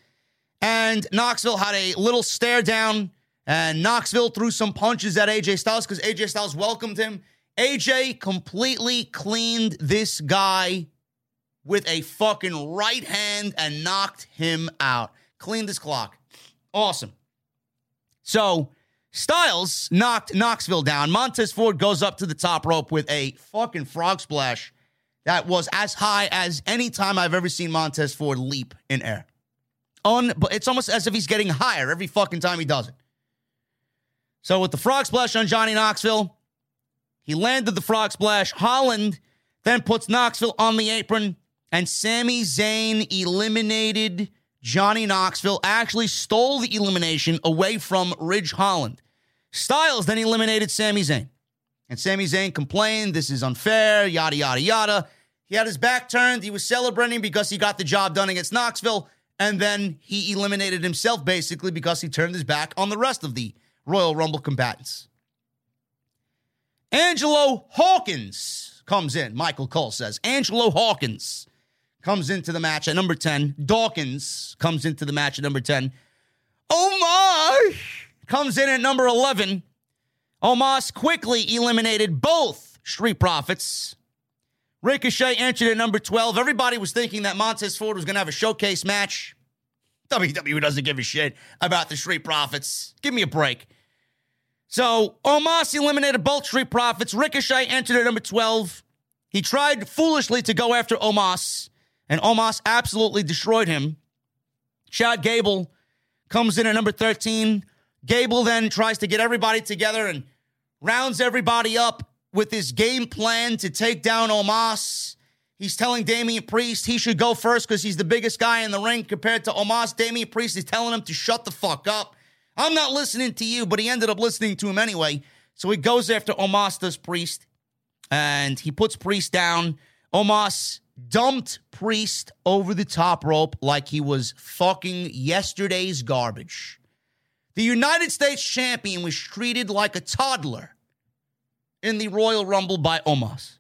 and Knoxville had a little stare down, and Knoxville threw some punches at AJ Styles because AJ Styles welcomed him. AJ completely cleaned this guy with a fucking right hand and knocked him out. Cleaned his clock. Awesome. So Styles knocked Knoxville down. Montez Ford goes up to the top rope with a fucking frog splash that was as high as any time I've ever seen Montez Ford leap in air. On, but it's almost as if he's getting higher every fucking time he does it. So with the frog splash on Johnny Knoxville, he landed the frog splash. Holland then puts Knoxville on the apron, and Sami Zayn eliminated Johnny Knoxville. Actually, stole the elimination away from Ridge Holland. Styles then eliminated Sami Zayn. And Sami Zayn complained, this is unfair, yada, yada, yada. He had his back turned. He was celebrating because he got the job done against Knoxville. And then he eliminated himself basically because he turned his back on the rest of the Royal Rumble combatants. Angelo Hawkins comes in. Michael Cole says Angelo Hawkins comes into the match at number 10. Dawkins comes into the match at number 10. Omos comes in at number 11. Omos quickly eliminated both Street Profits. Ricochet entered at number 12. Everybody was thinking that Montez Ford was going to have a showcase match. WWE doesn't give a shit about the Street Profits. Give me a break. So Omos eliminated both Street Profits. Ricochet entered at number 12. He tried foolishly to go after Omos, and Omos absolutely destroyed him. Chad Gable comes in at number 13. Gable then tries to get everybody together and rounds everybody up with his game plan to take down Omos. He's telling Damian Priest he should go first because he's the biggest guy in the ring compared to Omos. Damian Priest is telling him to shut the fuck up. I'm not listening to you, but he ended up listening to him anyway. So he goes after Omos, Priest, and he puts Priest down. Omos dumped Priest over the top rope like he was fucking yesterday's garbage. The United States champion was treated like a toddler in the Royal Rumble by Omos.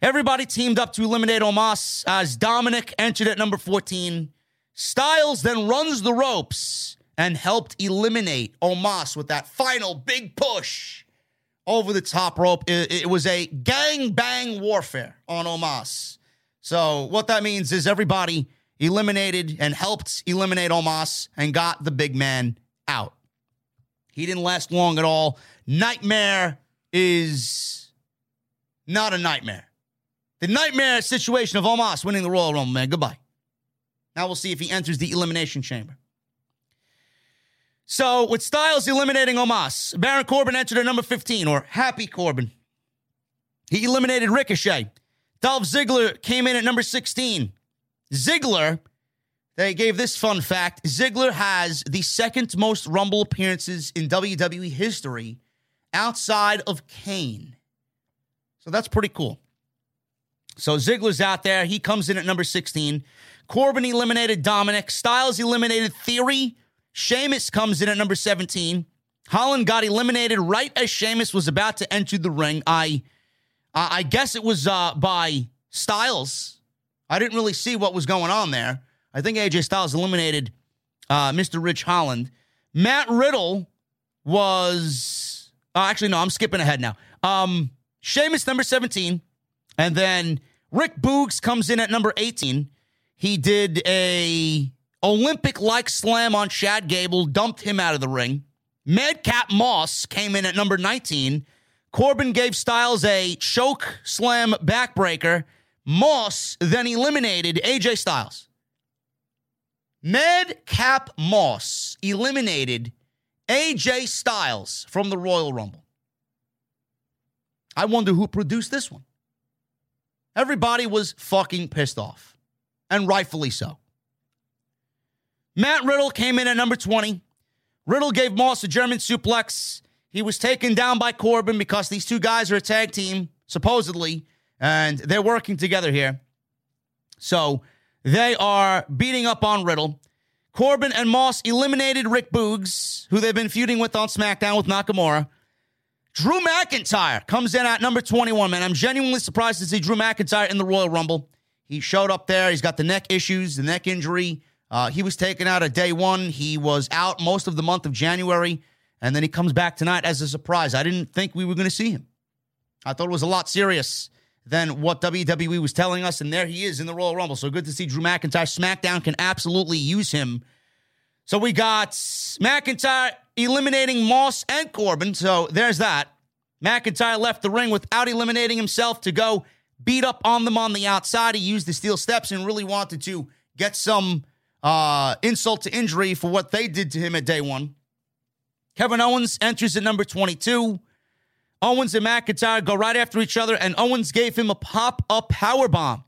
Everybody teamed up to eliminate Omos as Dominic entered at number 14. Styles then runs the ropes and helped eliminate Omos with that final big push over the top rope. It, it was a gang bang warfare on Omos. So, what that means is everybody eliminated and helped eliminate Omos and got the big man out. He didn't last long at all. Nightmare is not a nightmare. The nightmare situation of Omos winning the Royal Rumble, man. Goodbye. Now we'll see if he enters the Elimination Chamber. So, with Styles eliminating Omos, Baron Corbin entered at number 15, or Happy Corbin. He eliminated Ricochet. Dolph Ziggler came in at number 16. Ziggler, they gave this fun fact Ziggler has the second most Rumble appearances in WWE history outside of Kane. So that's pretty cool. So Ziggler's out there. He comes in at number 16. Corbin eliminated Dominic. Styles eliminated Theory. Sheamus comes in at number 17. Holland got eliminated right as Sheamus was about to enter the ring. I I guess it was uh, by Styles. I didn't really see what was going on there. I think AJ Styles eliminated uh, Mr. Ridge Holland. Matt Riddle was uh, actually no, I'm skipping ahead now. Um, Sheamus number 17, and then Rick Boogs comes in at number 18. He did a Olympic like slam on Chad Gable, dumped him out of the ring. Madcap Moss came in at number 19. Corbin gave Styles a choke slam backbreaker. Moss then eliminated AJ Styles. Madcap Moss eliminated AJ Styles from the Royal Rumble. I wonder who produced this one. Everybody was fucking pissed off, and rightfully so. Matt Riddle came in at number 20. Riddle gave Moss a German suplex. He was taken down by Corbin because these two guys are a tag team, supposedly, and they're working together here. So they are beating up on Riddle. Corbin and Moss eliminated Rick Boogs, who they've been feuding with on SmackDown with Nakamura. Drew McIntyre comes in at number 21, man. I'm genuinely surprised to see Drew McIntyre in the Royal Rumble. He showed up there. He's got the neck issues, the neck injury. Uh, he was taken out at day one. He was out most of the month of January, and then he comes back tonight as a surprise. I didn't think we were going to see him. I thought it was a lot serious than what WWE was telling us, and there he is in the Royal Rumble. So good to see Drew McIntyre. SmackDown can absolutely use him. So we got McIntyre eliminating Moss and Corbin. So there's that. McIntyre left the ring without eliminating himself to go beat up on them on the outside. He used the steel steps and really wanted to get some uh, insult to injury for what they did to him at day one. Kevin Owens enters at number 22. Owens and McIntyre go right after each other, and Owens gave him a pop up power bomb.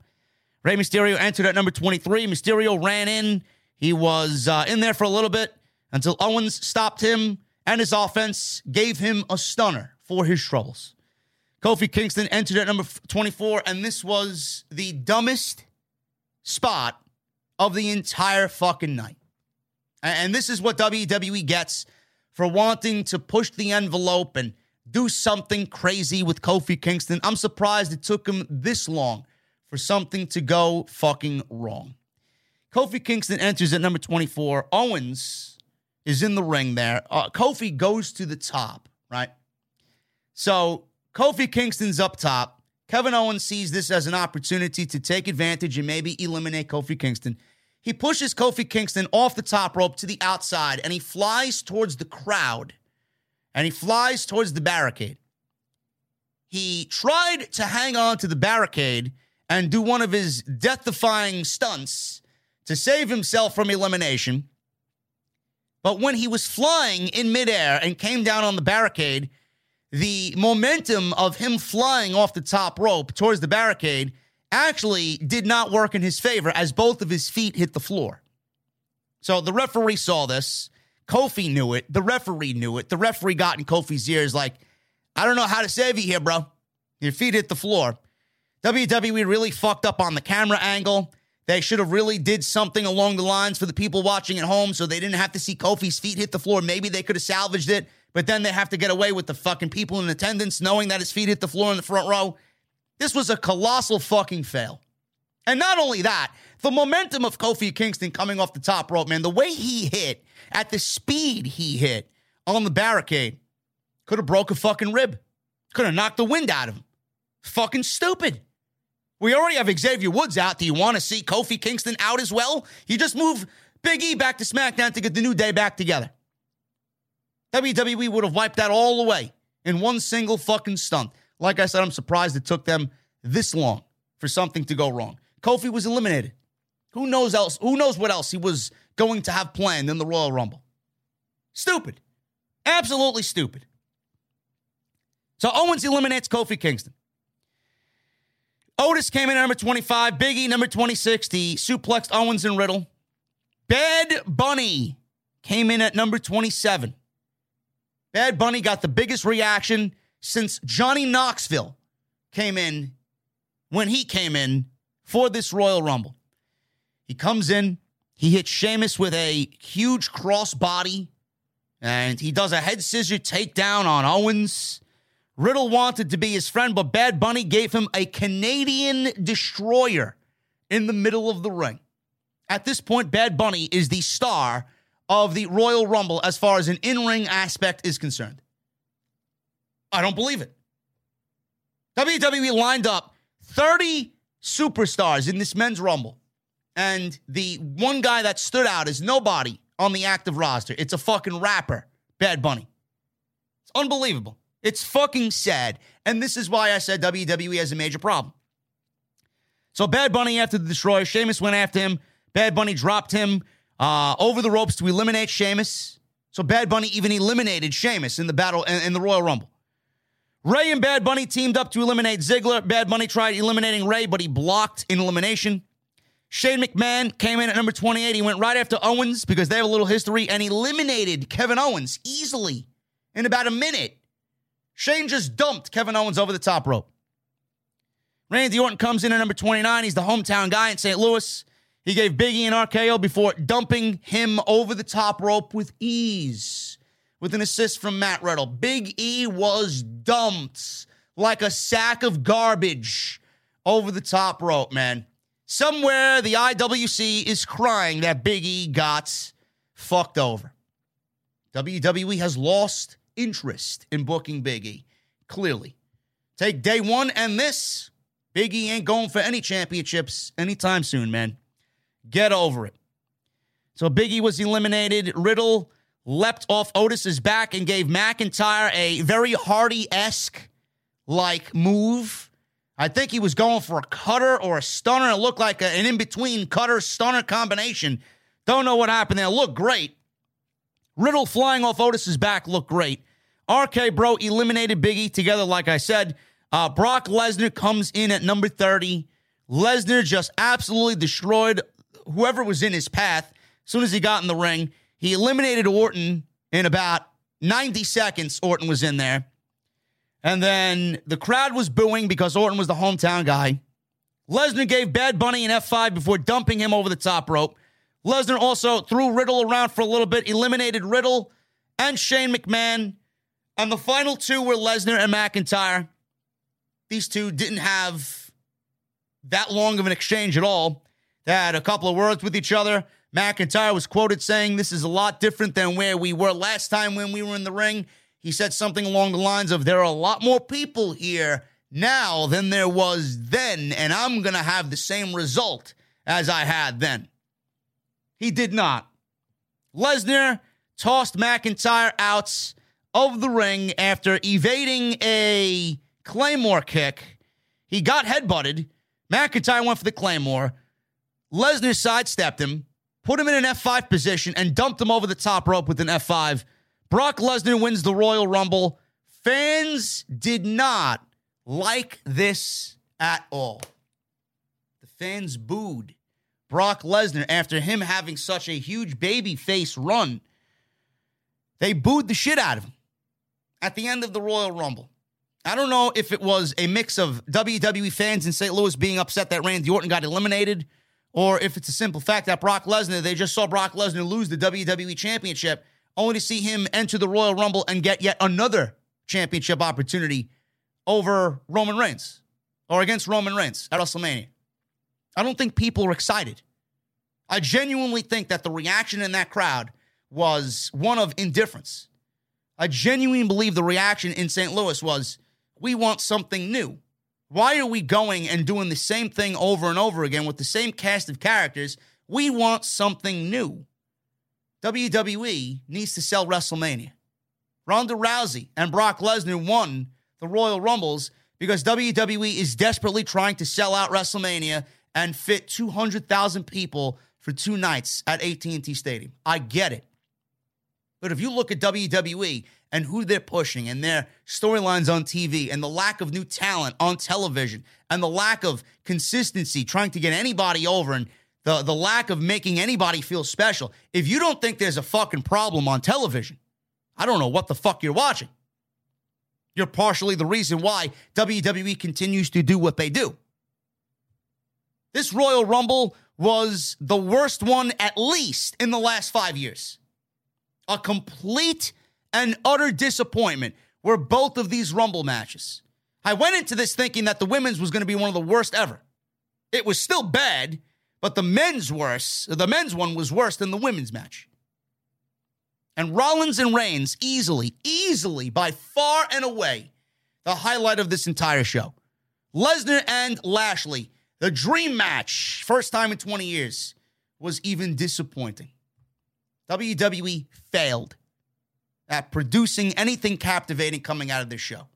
Rey Mysterio entered at number 23. Mysterio ran in. He was uh, in there for a little bit until Owens stopped him, and his offense gave him a stunner for his troubles. Kofi Kingston entered at number 24, and this was the dumbest spot of the entire fucking night. And this is what WWE gets for wanting to push the envelope and do something crazy with Kofi Kingston. I'm surprised it took him this long for something to go fucking wrong. Kofi Kingston enters at number 24. Owens is in the ring there. Uh, Kofi goes to the top, right? So Kofi Kingston's up top. Kevin Owens sees this as an opportunity to take advantage and maybe eliminate Kofi Kingston. He pushes Kofi Kingston off the top rope to the outside and he flies towards the crowd and he flies towards the barricade. He tried to hang on to the barricade and do one of his death defying stunts to save himself from elimination. But when he was flying in midair and came down on the barricade, the momentum of him flying off the top rope towards the barricade actually did not work in his favor as both of his feet hit the floor. So the referee saw this. Kofi knew it. The referee knew it. The referee got in Kofi's ears like, I don't know how to save you here, bro. Your feet hit the floor. WWE really fucked up on the camera angle. They should have really did something along the lines for the people watching at home so they didn't have to see Kofi's feet hit the floor. Maybe they could have salvaged it but then they have to get away with the fucking people in attendance knowing that his feet hit the floor in the front row. This was a colossal fucking fail. And not only that, the momentum of Kofi Kingston coming off the top rope, man, the way he hit, at the speed he hit on the barricade, could have broke a fucking rib. Could have knocked the wind out of him. Fucking stupid. We already have Xavier Woods out. Do you want to see Kofi Kingston out as well? You just move Big E back to SmackDown to get the New Day back together. WWE would have wiped that all away in one single fucking stunt. Like I said, I'm surprised it took them this long for something to go wrong. Kofi was eliminated. Who knows else? Who knows what else he was going to have planned in the Royal Rumble? Stupid. Absolutely stupid. So Owens eliminates Kofi Kingston. Otis came in at number 25. Biggie, number 26. He suplexed Owens and Riddle. Bad Bunny came in at number 27. Bad Bunny got the biggest reaction since Johnny Knoxville came in when he came in for this Royal Rumble. He comes in, he hits Sheamus with a huge crossbody, and he does a head scissor takedown on Owens. Riddle wanted to be his friend, but Bad Bunny gave him a Canadian destroyer in the middle of the ring. At this point, Bad Bunny is the star of the Royal Rumble as far as an in ring aspect is concerned. I don't believe it. WWE lined up 30 superstars in this men's Rumble. And the one guy that stood out is nobody on the active roster. It's a fucking rapper, Bad Bunny. It's unbelievable. It's fucking sad. And this is why I said WWE has a major problem. So Bad Bunny after the Destroyer, Sheamus went after him. Bad Bunny dropped him uh, over the ropes to eliminate Sheamus. So Bad Bunny even eliminated Sheamus in the battle in, in the Royal Rumble. Rey and Bad Bunny teamed up to eliminate Ziggler. Bad Bunny tried eliminating Rey, but he blocked in elimination. Shane McMahon came in at number 28. He went right after Owens because they have a little history and eliminated Kevin Owens easily in about a minute. Shane just dumped Kevin Owens over the top rope. Randy Orton comes in at number 29. He's the hometown guy in St. Louis. He gave Biggie an RKO before dumping him over the top rope with ease with an assist from Matt Riddle. Big E was dumped like a sack of garbage over the top rope, man. Somewhere the IWC is crying that Big E got fucked over. WWE has lost interest in booking Big E, clearly. Take day one and this. Big E ain't going for any championships anytime soon, man. Get over it. So Biggie was eliminated. Riddle leapt off Otis's back and gave McIntyre a very Hardy esque like move. I think he was going for a cutter or a stunner. It looked like a, an in between cutter stunner combination. Don't know what happened there. Looked great. Riddle flying off Otis's back looked great. RK Bro eliminated Biggie together, like I said. Uh, Brock Lesnar comes in at number 30. Lesnar just absolutely destroyed whoever was in his path as soon as he got in the ring. He eliminated Orton in about 90 seconds. Orton was in there. And then the crowd was booing because Orton was the hometown guy. Lesnar gave Bad Bunny an F5 before dumping him over the top rope. Lesnar also threw Riddle around for a little bit, eliminated Riddle and Shane McMahon. And the final two were Lesnar and McIntyre. These two didn't have that long of an exchange at all. They had a couple of words with each other. McIntyre was quoted saying, This is a lot different than where we were last time when we were in the ring. He said something along the lines of, There are a lot more people here now than there was then, and I'm going to have the same result as I had then. He did not. Lesnar tossed McIntyre out of the ring after evading a Claymore kick. He got headbutted. McIntyre went for the Claymore. Lesnar sidestepped him put him in an F5 position, and dumped him over the top rope with an F5. Brock Lesnar wins the Royal Rumble. Fans did not like this at all. The fans booed Brock Lesnar after him having such a huge baby face run. They booed the shit out of him at the end of the Royal Rumble. I don't know if it was a mix of WWE fans in St. Louis being upset that Randy Orton got eliminated or if it's a simple fact that Brock Lesnar, they just saw Brock Lesnar lose the WWE Championship, only to see him enter the Royal Rumble and get yet another championship opportunity over Roman Reigns or against Roman Reigns at WrestleMania. I don't think people are excited. I genuinely think that the reaction in that crowd was one of indifference. I genuinely believe the reaction in St. Louis was, we want something new. Why are we going and doing the same thing over and over again with the same cast of characters? We want something new. WWE needs to sell WrestleMania. Ronda Rousey and Brock Lesnar won the Royal Rumbles because WWE is desperately trying to sell out WrestleMania and fit 200,000 people for two nights at AT&T Stadium. I get it. But if you look at WWE and who they're pushing and their storylines on TV and the lack of new talent on television and the lack of consistency trying to get anybody over and the, the lack of making anybody feel special, if you don't think there's a fucking problem on television, I don't know what the fuck you're watching. You're partially the reason why WWE continues to do what they do. This Royal Rumble was the worst one, at least in the last five years. A complete and utter disappointment were both of these Rumble matches. I went into this thinking that the women's was going to be one of the worst ever. It was still bad, but the men's worse. The men's one was worse than the women's match. And Rollins and Reigns easily, easily, by far and away, the highlight of this entire show. Lesnar and Lashley, the dream match, first time in 20 years, was even disappointing. WWE failed at producing anything captivating coming out of this show.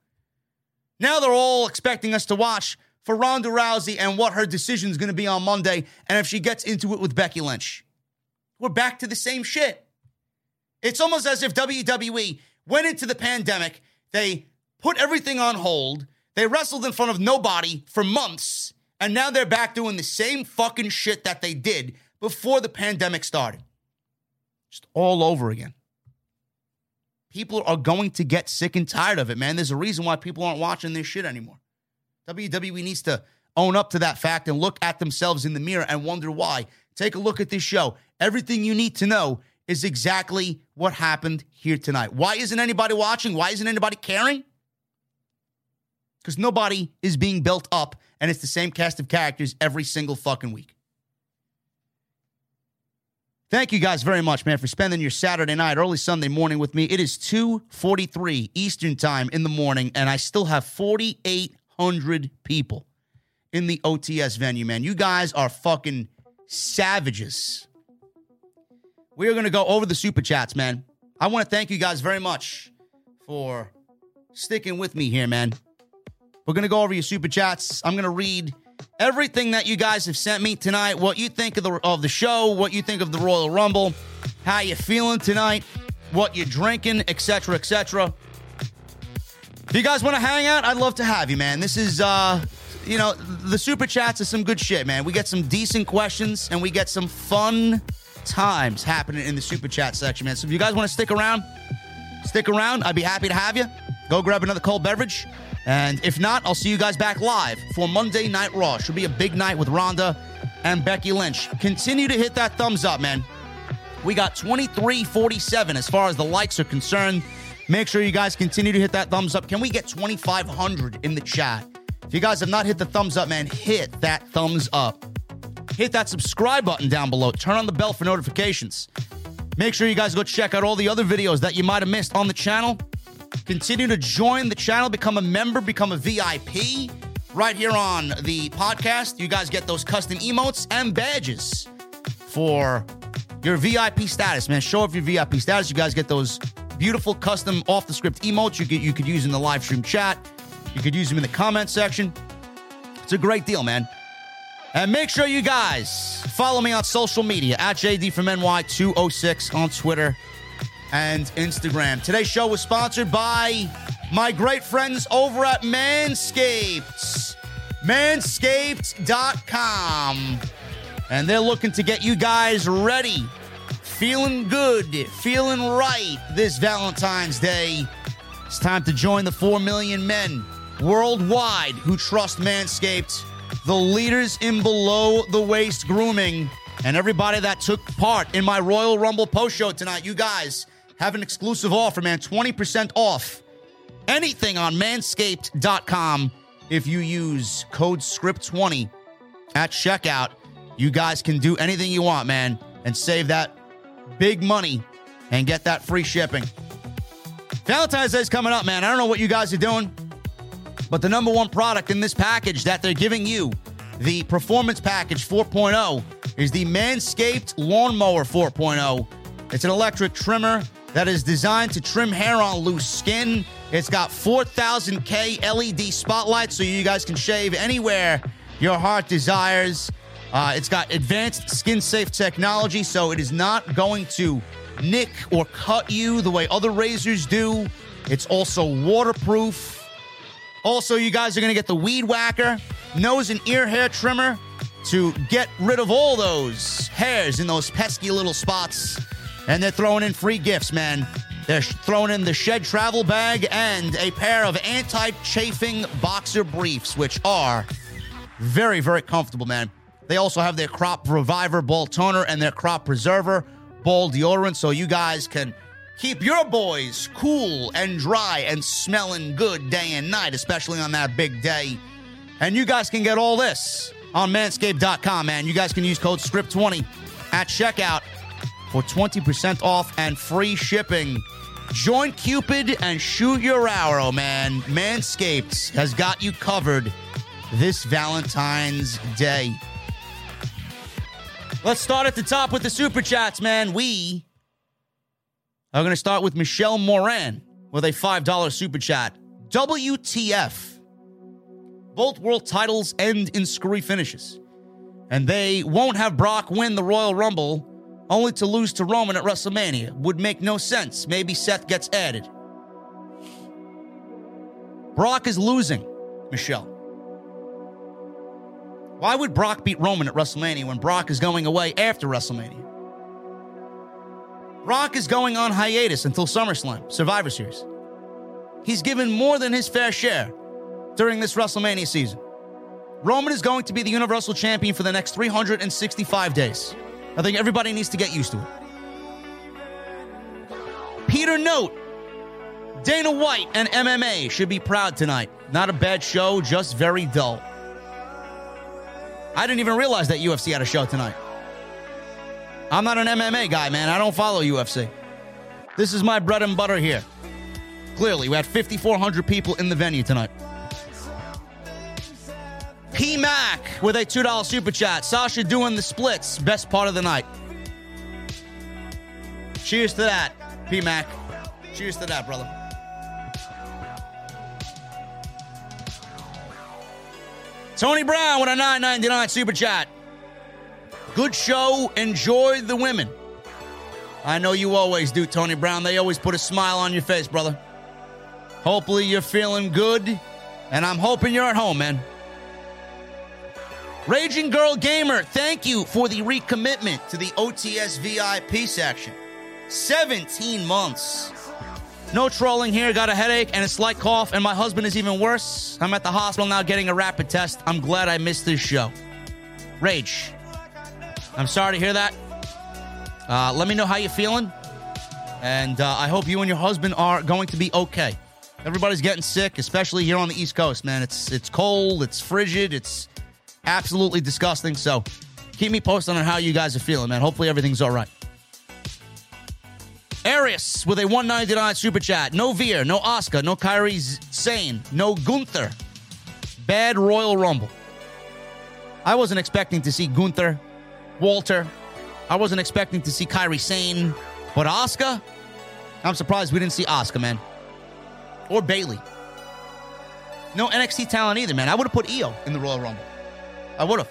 Now they're all expecting us to watch for Ronda Rousey and what her decision is going to be on Monday and if she gets into it with Becky Lynch. We're back to the same shit. It's almost as if WWE went into the pandemic, they put everything on hold, they wrestled in front of nobody for months, and now they're back doing the same fucking shit that they did before the pandemic started. Just all over again. People are going to get sick and tired of it, man. There's a reason why people aren't watching this shit anymore. WWE needs to own up to that fact and look at themselves in the mirror and wonder why. Take a look at this show. Everything you need to know is exactly what happened here tonight. Why isn't anybody watching? Why isn't anybody caring? Because nobody is being built up and it's the same cast of characters every single fucking week. Thank you guys very much, man, for spending your Saturday night, early Sunday morning with me. It is 2:43 Eastern Time in the morning, and I still have 4,800 people in the OTS venue, man. You guys are fucking savages. We are going to go over the super chats, man. I want to thank you guys very much for sticking with me here, man. We're going to go over your super chats. I'm going to read everything that you guys have sent me tonight, what you think of the of the show, what you think of the Royal Rumble, how you feeling tonight, what you're drinking, etc., etc. If you guys want to hang out, I'd love to have you, man. This is uh you know, the super chats is some good shit, man. We get some decent questions and we get some fun times happening in the super chat section, man. So if you guys want to stick around, stick around. I'd be happy to have you. Go grab another cold beverage. And if not, I'll see you guys back live for Monday Night Raw. Should be a big night with Ronda and Becky Lynch. Continue to hit that thumbs up, man. We got 2347 as far as the likes are concerned. Make sure you guys continue to hit that thumbs up. Can we get 2,500 in the chat? If you guys have not hit the thumbs up, man, hit that thumbs up. Hit that subscribe button down below. Turn on the bell for notifications. Make sure you guys go check out all the other videos that you might have missed on the channel. Continue to join the channel, become a member, become a VIP right here on the podcast. You guys get those custom emotes and badges for your VIP status, man. Show off your VIP status. You guys get those beautiful custom off the script emotes you could you could use in the live stream chat. You could use them in the comment section. It's a great deal, man. And make sure you guys follow me on social media at JD from NY206 on Twitter and Instagram. Today's show was sponsored by my great friends over at Manscaped. Manscaped.com. And they're looking to get you guys ready, feeling good, feeling right this Valentine's Day. It's time to join the 4 million men worldwide who trust Manscaped, the leaders in below the waist grooming, and everybody that took part in my Royal Rumble post show tonight. You guys have an exclusive offer, man 20% off anything on manscaped.com if you use code SCRIPT20 at checkout. You guys can do anything you want, man, and save that big money and get that free shipping. Valentine's Day is coming up, man. I don't know what you guys are doing, but the number one product in this package that they're giving you, the Performance Package 4.0, is the Manscaped Lawnmower 4.0. It's an electric trimmer that is designed to trim hair on loose skin. It's got 4000K LED spotlights so you guys can shave anywhere your heart desires. Uh, it's got advanced skin safe technology, so it is not going to nick or cut you the way other razors do. It's also waterproof. Also, you guys are going to get the Weed Whacker nose and ear hair trimmer to get rid of all those hairs in those pesky little spots. And they're throwing in free gifts, man. They're throwing in the Shed travel bag and a pair of anti chafing boxer briefs, which are very, very comfortable, man. They also have their Crop Reviver Ball Toner and their Crop Preserver Ball Deodorant, so you guys can keep your boys cool and dry and smelling good day and night, especially on that big day. And you guys can get all this on manscaped.com, man. You guys can use code SCRIPT20 at checkout for 20% off and free shipping. Join Cupid and shoot your arrow, man. Manscaped has got you covered this Valentine's Day. Let's start at the top with the super chats, man. We are going to start with Michelle Moran with a $5 super chat. WTF. Both world titles end in screwy finishes. And they won't have Brock win the Royal Rumble only to lose to Roman at WrestleMania. Would make no sense. Maybe Seth gets added. Brock is losing, Michelle. Why would Brock beat Roman at WrestleMania when Brock is going away after WrestleMania? Brock is going on hiatus until SummerSlam, Survivor Series. He's given more than his fair share during this WrestleMania season. Roman is going to be the Universal Champion for the next 365 days. I think everybody needs to get used to it. Peter Note, Dana White and MMA should be proud tonight. Not a bad show, just very dull. I didn't even realize that UFC had a show tonight. I'm not an MMA guy, man. I don't follow UFC. This is my bread and butter here. Clearly, we had 5,400 people in the venue tonight. P Mac with a $2 super chat. Sasha doing the splits. Best part of the night. Cheers to that, P Mac. Cheers to that, brother. Tony Brown with a 9.99 super chat. Good show. Enjoy the women. I know you always do, Tony Brown. They always put a smile on your face, brother. Hopefully you're feeling good, and I'm hoping you're at home, man. Raging Girl Gamer, thank you for the recommitment to the OTS VIP section. 17 months. No trolling here. Got a headache and a slight cough, and my husband is even worse. I'm at the hospital now getting a rapid test. I'm glad I missed this show. Rage. I'm sorry to hear that. Uh, let me know how you're feeling. And uh, I hope you and your husband are going to be okay. Everybody's getting sick, especially here on the East Coast, man. It's it's cold, it's frigid, it's absolutely disgusting. So keep me posted on how you guys are feeling, man. Hopefully everything's all right. Arius with a 199 super chat. No Veer, no Oscar, no Kairi Sane, no Gunther. Bad Royal Rumble. I wasn't expecting to see Gunther, Walter. I wasn't expecting to see Kairi Sane, but Oscar. I'm surprised we didn't see Oscar, man, or Bayley. No NXT talent either, man. I would have put Io in the Royal Rumble. I would have.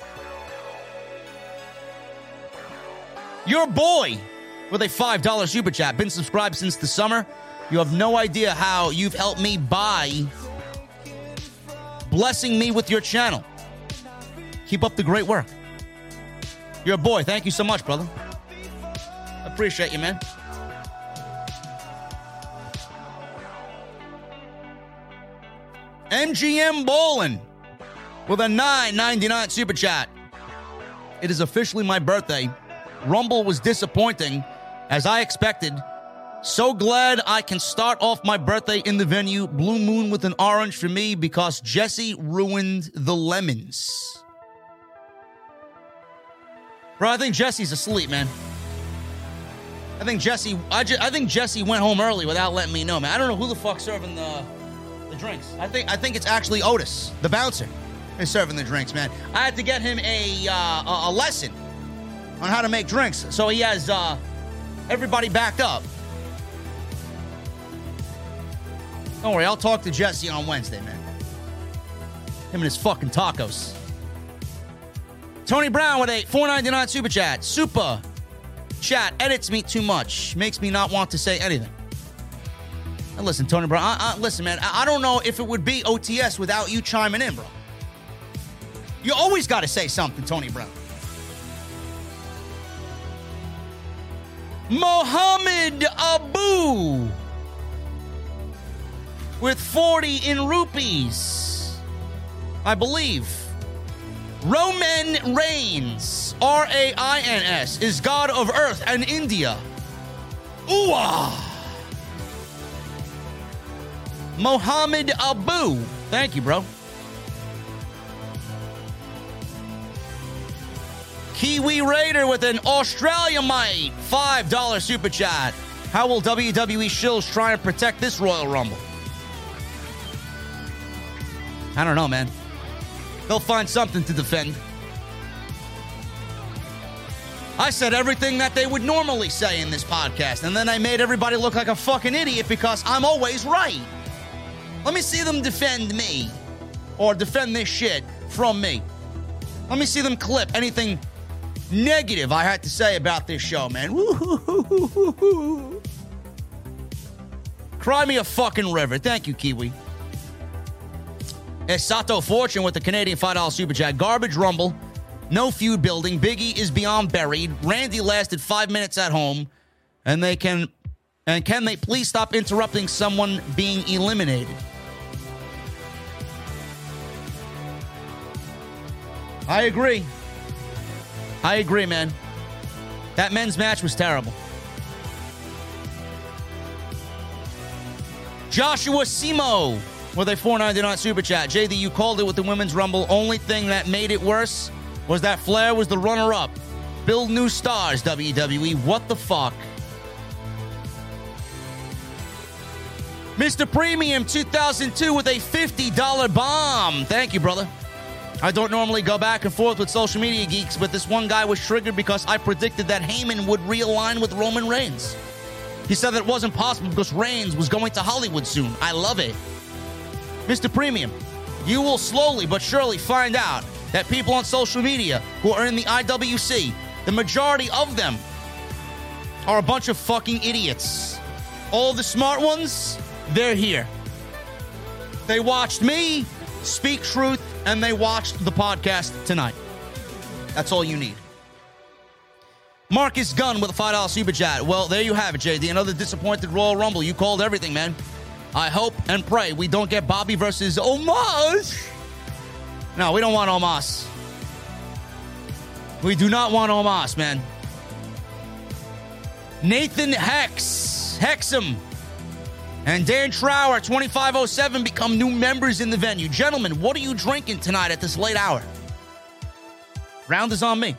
Your boy with a $5 super chat. Been subscribed since the summer. You have no idea how you've helped me by blessing me with your channel. Keep up the great work. You're a boy. Thank you so much, brother. Appreciate you, man. MGM Bowling with a 9.99 super chat. It is officially my birthday. Rumble was disappointing as I expected. So glad I can start off my birthday in the venue. Blue Moon with an orange for me because Jesse ruined the lemons. Bro, I think Jesse's asleep, man. I think Jesse. I, ju- I think Jesse went home early without letting me know, man. I don't know who the fuck's serving the the drinks. I think I think it's actually Otis, the bouncer, is serving the drinks, man. I had to get him a uh, a, lesson on how to make drinks, so he has uh, everybody backed up. Don't worry, I'll talk to Jesse on Wednesday, man. Him and his fucking tacos. Tony Brown with a 499 super chat. Super. chat edits me too much, makes me not want to say anything. And listen, Tony Brown, I, I, listen, man, I, I don't know if it would be OTS without you chiming in, bro. You always got to say something, Tony Brown. Mohammed Abu with 40 in rupees, I believe. Roman Reigns, R A I N S, is god of earth and India. Ooh Mohammed Abu. Thank you, bro. Kiwi Raider with an Australia mite. $5 super chat. How will WWE shills try and protect this Royal Rumble? I don't know, man. They'll find something to defend. I said everything that they would normally say in this podcast, and then I made everybody look like a fucking idiot because I'm always right. Let me see them defend me or defend this shit from me. Let me see them clip anything negative I had to say about this show, man. Cry me a fucking river. Thank you, Kiwi. Esato Fortune with the Canadian $5 Super Chat. Garbage Rumble. No feud building. Biggie is beyond buried. Randy lasted five minutes at home. And they can and can they please stop interrupting someone being eliminated? I agree. I agree, man. That men's match was terrible. Joshua Simo with a 499 super chat. JD, you called it with the women's rumble. Only thing that made it worse was that Flair was the runner up. Build new stars, WWE. What the fuck? Mr. Premium 2002 with a $50 bomb. Thank you, brother. I don't normally go back and forth with social media geeks, but this one guy was triggered because I predicted that Heyman would realign with Roman Reigns. He said that it wasn't possible because Reigns was going to Hollywood soon. I love it. Mr. Premium, you will slowly but surely find out that people on social media who are in the IWC, the majority of them are a bunch of fucking idiots. All the smart ones, they're here. They watched me speak truth and they watched the podcast tonight. That's all you need. Marcus Gunn with a $5 super chat. Well, there you have it, JD. Another disappointed Royal Rumble. You called everything, man. I hope and pray we don't get Bobby versus Omos. No, we don't want Omos. We do not want Omos, man. Nathan Hex, Hexum, and Dan Trower, 2507, become new members in the venue. Gentlemen, what are you drinking tonight at this late hour? Round is on me.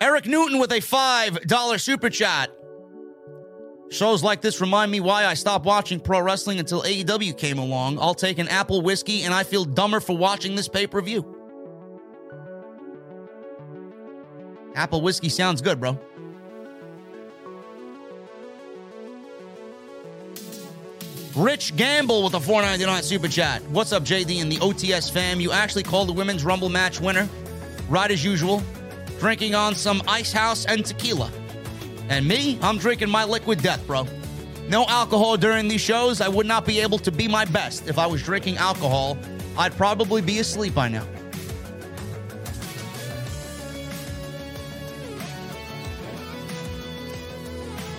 Eric Newton with a $5 super chat. Shows like this remind me why I stopped watching pro wrestling until AEW came along. I'll take an apple whiskey and I feel dumber for watching this pay per view. Apple whiskey sounds good, bro. Rich Gamble with a 499 super chat. What's up, JD and the OTS fam? You actually called the women's Rumble match winner. Right as usual. Drinking on some ice house and tequila. And me, I'm drinking my liquid death, bro. No alcohol during these shows. I would not be able to be my best. If I was drinking alcohol, I'd probably be asleep by now.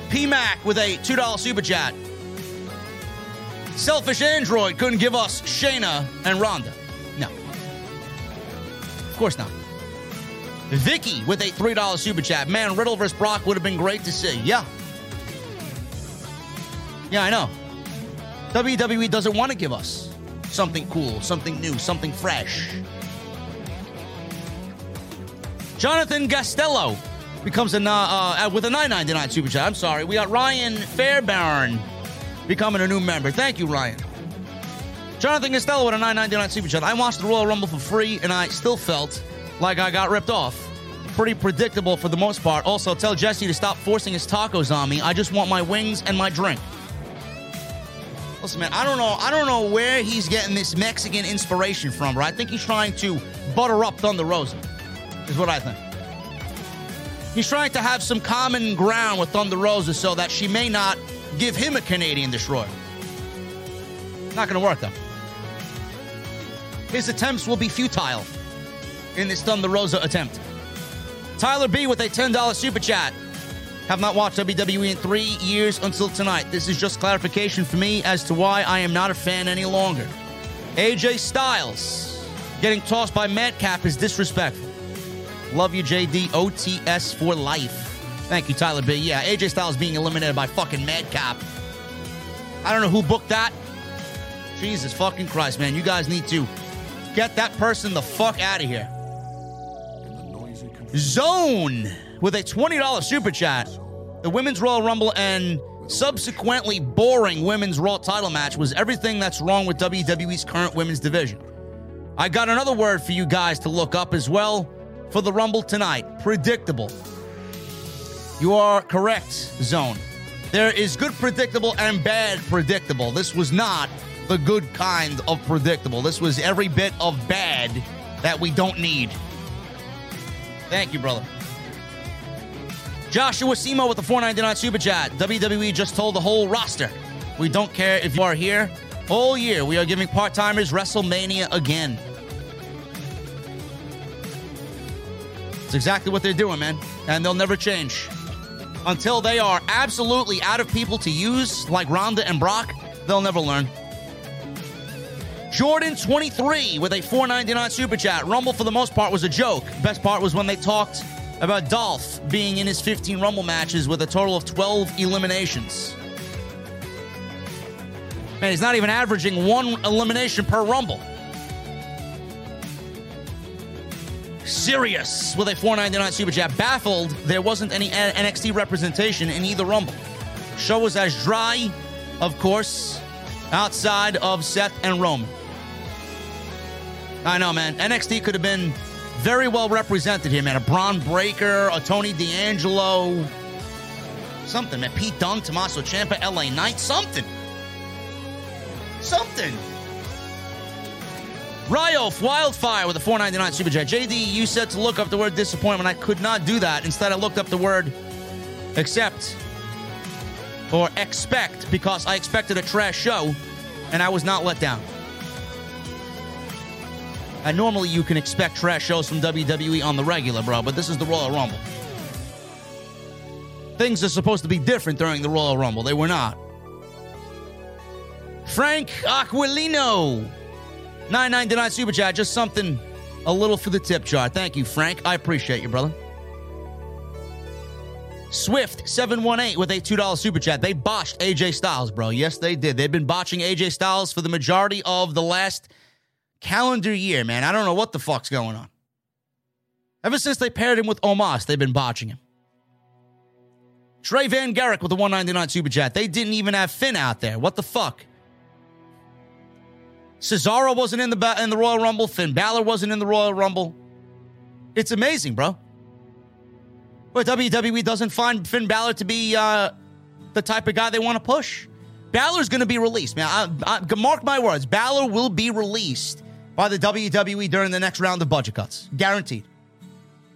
PMAC with a $2 super chat. Selfish Android couldn't give us Shayna and Ronda. No. Of course not. Vicky with a $3 super chat. Man, Riddle versus Brock would have been great to see. Yeah. Yeah, I know. WWE doesn't want to give us something cool, something new, something fresh. Jonathan Gastello becomes a uh, uh, with a 999 super chat. I'm sorry. We got Ryan Fairbairn becoming a new member. Thank you, Ryan. Jonathan Costello with a 999 super chat. I watched the Royal Rumble for free, and I still felt like I got ripped off. Pretty predictable for the most part. Also, tell Jesse to stop forcing his tacos on me. I just want my wings and my drink. Listen, man, I don't know. I don't know where he's getting this Mexican inspiration from, but I think he's trying to butter up Thunder Rosa. Is what I think. He's trying to have some common ground with Thunder Rosa so that she may not give him a Canadian destroyer. Not going to work, though. His attempts will be futile in this Thunder Rosa attempt. Tyler B with a $10 super chat. Have not watched WWE in three years until tonight. This is just clarification for me as to why I am not a fan any longer. AJ Styles getting tossed by Madcap is disrespectful. Love you, JD. OTS for life. Thank you, Tyler B. Yeah, AJ Styles being eliminated by fucking Madcap. I don't know who booked that. Jesus fucking Christ, man. You guys need to get that person the fuck out of here. Zone with a $20 super chat. The Women's Royal Rumble and subsequently boring Women's Raw title match was everything that's wrong with WWE's current women's division. I got another word for you guys to look up as well for the Rumble tonight predictable. You are correct, Zone. There is good predictable and bad predictable. This was not the good kind of predictable. This was every bit of bad that we don't need. Thank you, brother. Joshua Simo with the 499 Super Chat. WWE just told the whole roster. We don't care if you are here. All year, we are giving part timers WrestleMania again. It's exactly what they're doing, man. And they'll never change. Until they are absolutely out of people to use, like Ronda and Brock, they'll never learn. Jordan 23 with a 499 super chat. Rumble for the most part was a joke. Best part was when they talked about Dolph being in his 15 Rumble matches with a total of 12 eliminations. Man, he's not even averaging one elimination per Rumble. Serious with a 499 super chat. Baffled there wasn't any NXT representation in either Rumble. Show was as dry, of course, outside of Seth and Roman. I know, man. NXT could have been very well represented here, man. A Bron Breakker, a Tony D'Angelo, something, man. Pete Dunne, Tommaso Ciampa, LA Knight, something. Something. Ryof Wildfire with a 499 Super Chat. JD, you said to look up the word disappointment. I could not do that. Instead, I looked up the word accept or expect because I expected a trash show and I was not let down. And normally you can expect trash shows from WWE on the regular, bro, but this is the Royal Rumble. Things are supposed to be different during the Royal Rumble. They were not. Frank Aquilino, 999 Super Chat, just something a little for the tip jar. Thank you, Frank. I appreciate you, brother. Swift 718 with a $2 super chat. They botched AJ Styles, bro. Yes, they did. They've been botching AJ Styles for the majority of the last calendar year, man. I don't know what the fuck's going on. Ever since they paired him with Omos, they've been botching him. Trey Van Garrick with the 199 super chat. They didn't even have Finn out there. What the fuck? Cesaro wasn't in the in the Royal Rumble. Finn Balor wasn't in the Royal Rumble. It's amazing, bro. But WWE doesn't find Finn Balor to be uh, the type of guy they want to push. Balor's going to be released, man. I, I, mark my words. Balor will be released by the WWE during the next round of budget cuts. Guaranteed.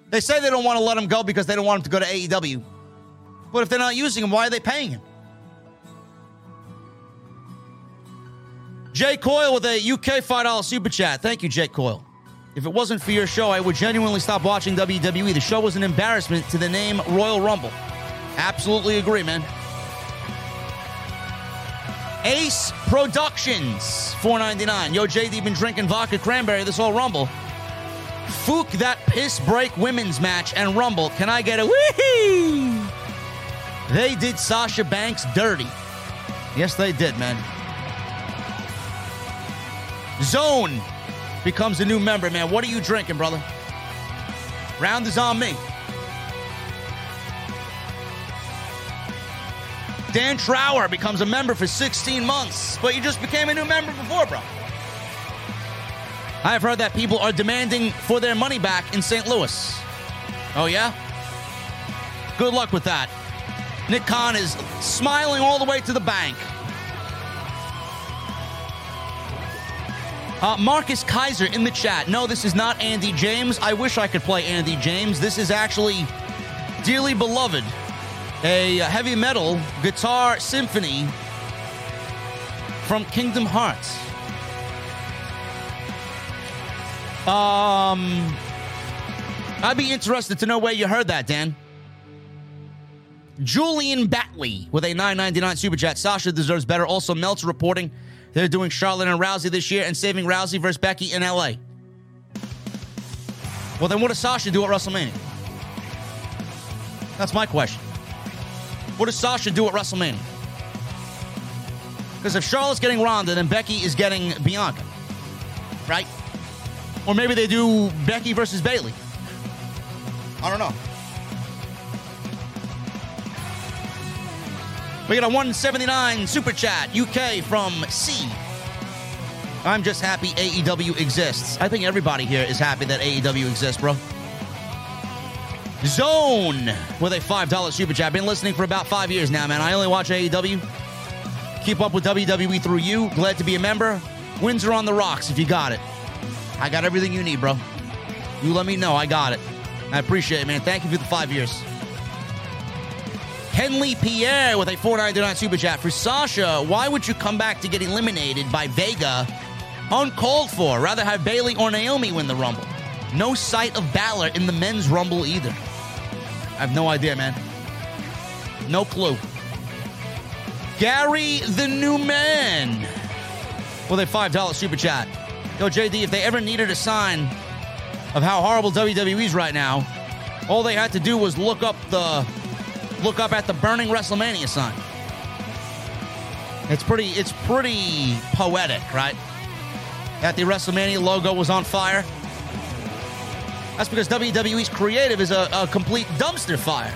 They say they don't want to let him go because they don't want him to go to AEW. But if they're not using him, why are they paying him? Jay Coyle with a UK $5 super chat. Thank you, Jake Coyle. If it wasn't for your show, I would genuinely stop watching WWE. The show was an embarrassment to the name Royal Rumble. Absolutely agree, man. Ace Productions, 499. Yo, JD been drinking vodka cranberry this whole Rumble. Fook that piss break women's match and Rumble. Can I get a wee? They did Sasha Banks dirty. Yes, they did, man. Zone becomes a new member, man. What are you drinking, brother? Round is on me. Dan Trower becomes a member for 16 months, but you just became a new member before, bro. I've heard that people are demanding for their money back in St. Louis. Oh, yeah? Good luck with that. Nick Khan is smiling all the way to the bank. Uh, Marcus Kaiser in the chat. No, this is not Andy James. I wish I could play Andy James. This is actually Dearly Beloved, a heavy metal guitar symphony from Kingdom Hearts. Um, I'd be interested to know where you heard that, Dan. Julian Batley with a 9.99 super chat. Sasha deserves better. Also, Melt's reporting they're doing Charlotte and Rousey this year and saving Rousey versus Becky in LA. Well, then what does Sasha do at WrestleMania? That's my question. What does Sasha do at WrestleMania? Because if Charlotte's getting Ronda, then Becky is getting Bianca. Right? Or maybe they do Becky versus Bayley. I don't know. We got a 179 super chat UK from C. I'm just happy AEW exists. I think everybody here is happy that AEW exists, bro. Zone with a $5 super chat. Been listening for about five years now, man. I only watch AEW. Keep up with WWE through you. Glad to be a member. Wins are on the rocks if you got it. I got everything you need, bro. You let me know. I got it. I appreciate it, man. Thank you for the five years. Henley Pierre with a 499 super chat. For Sasha, why would you come back to get eliminated by Vega uncalled for? Rather have Bayley or Naomi win the Rumble. No sight of Balor in the men's Rumble either. I have no idea, man. No clue. Gary the New Man with a $5 super chat. Yo, JD, if they ever needed a sign of how horrible WWE's right now, all they had to do was look up the look up at the burning WrestleMania sign. It's pretty it's pretty poetic, right? That the WrestleMania logo was on fire. That's because WWE's creative is a, a complete dumpster fire.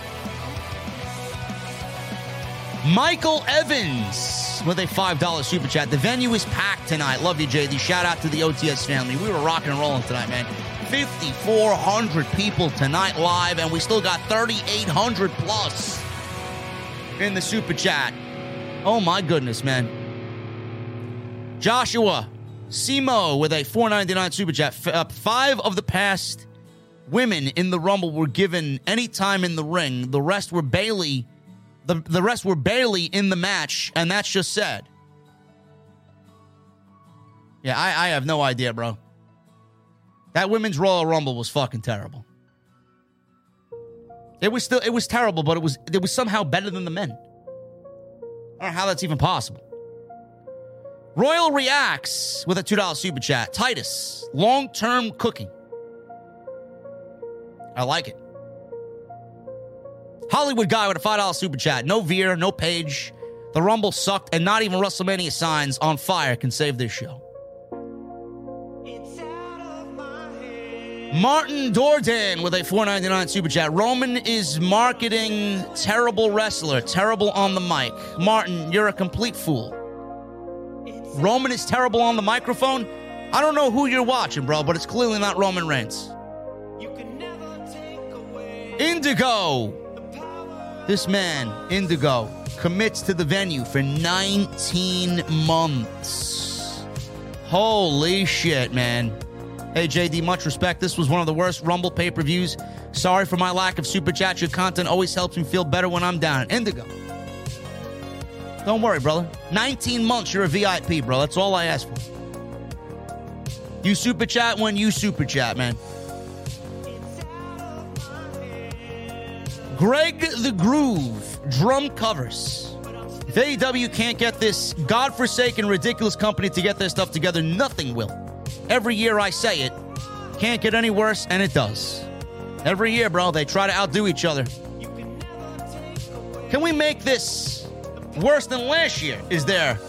Michael Evans with a $5 super chat. The venue is packed tonight. Love you, JD. Shout out to the OTS family. We were rocking and rolling tonight, man. 5,400 people tonight live, and we still got 3,800 plus in the super chat. Oh my goodness, man. Joshua Simo with a 499 super chat. F- uh, five of the past women in the Rumble were given any time in the ring. The rest were Bailey. The, the rest were barely in the match, and that's just sad. Yeah, I, I have no idea, bro. That women's Royal Rumble was fucking terrible. It was still it was terrible, but it was it was somehow better than the men. I don't know how that's even possible. Royal reacts with a $2 super chat. Titus, long term cooking. I like it. Hollywood guy with a $5 super chat. No Veer, no Page. The Rumble sucked, and not even WrestleMania signs on fire can save this show. Martin Dordan with a 499 super chat. Roman is marketing terrible wrestler, terrible on the mic. Martin, you're a complete fool. Roman is terrible on the microphone. I don't know who you're watching, bro, but it's clearly not Roman Reigns. Indigo. This man, Indigo, commits to the venue for 19 months. Holy shit, man. Hey, JD, much respect. This was one of the worst Rumble pay per views. Sorry for my lack of super chat. Your content always helps me feel better when I'm down. Indigo. Don't worry, brother. 19 months, you're a VIP, bro. That's all I ask for. You super chat when you super chat, man. Greg the Groove, drum covers. If AEW can't get this godforsaken, ridiculous company to get their stuff together, nothing will. Every year I say it, can't get any worse, and it does. Every year, bro, they try to outdo each other. Can we make this worse than last year? Is their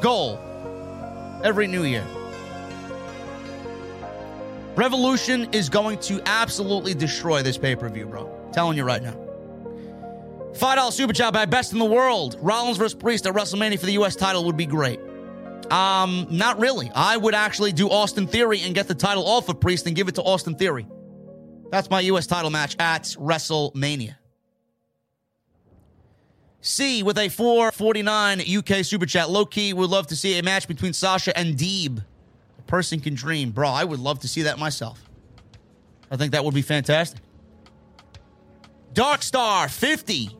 goal every new year. Revolution is going to absolutely destroy this pay per view, bro. Telling you right now. $5 super chat by Best in the World. Rollins versus Priest at WrestleMania for the U.S. title would be great. Um, not really. I would actually do Austin Theory and get the title off of Priest and give it to Austin Theory. That's my U.S. title match at WrestleMania. C with a 449 UK super chat. Low key would love to see a match between Sasha and Deeb. A person can dream. Bro, I would love to see that myself. I think that would be fantastic. Darkstar 50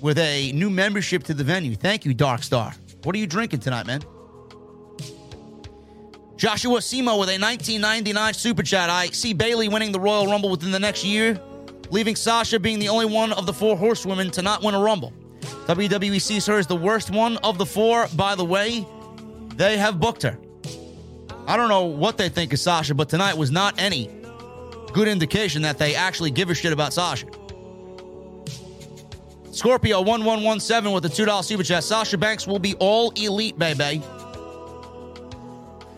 with a new membership to the venue. Thank you, Darkstar. What are you drinking tonight, man? Joshua Simo with a 1999 super chat. I see Bayley winning the Royal Rumble within the next year, leaving Sasha being the only one of the four horsewomen to not win a Rumble. WWE sees her as the worst one of the four. By the way, they have booked her. I don't know what they think of Sasha, but tonight was not any good indication that they actually give a shit about Sasha. Scorpio 1117 with a $2 super chat. Sasha Banks will be all elite, baby.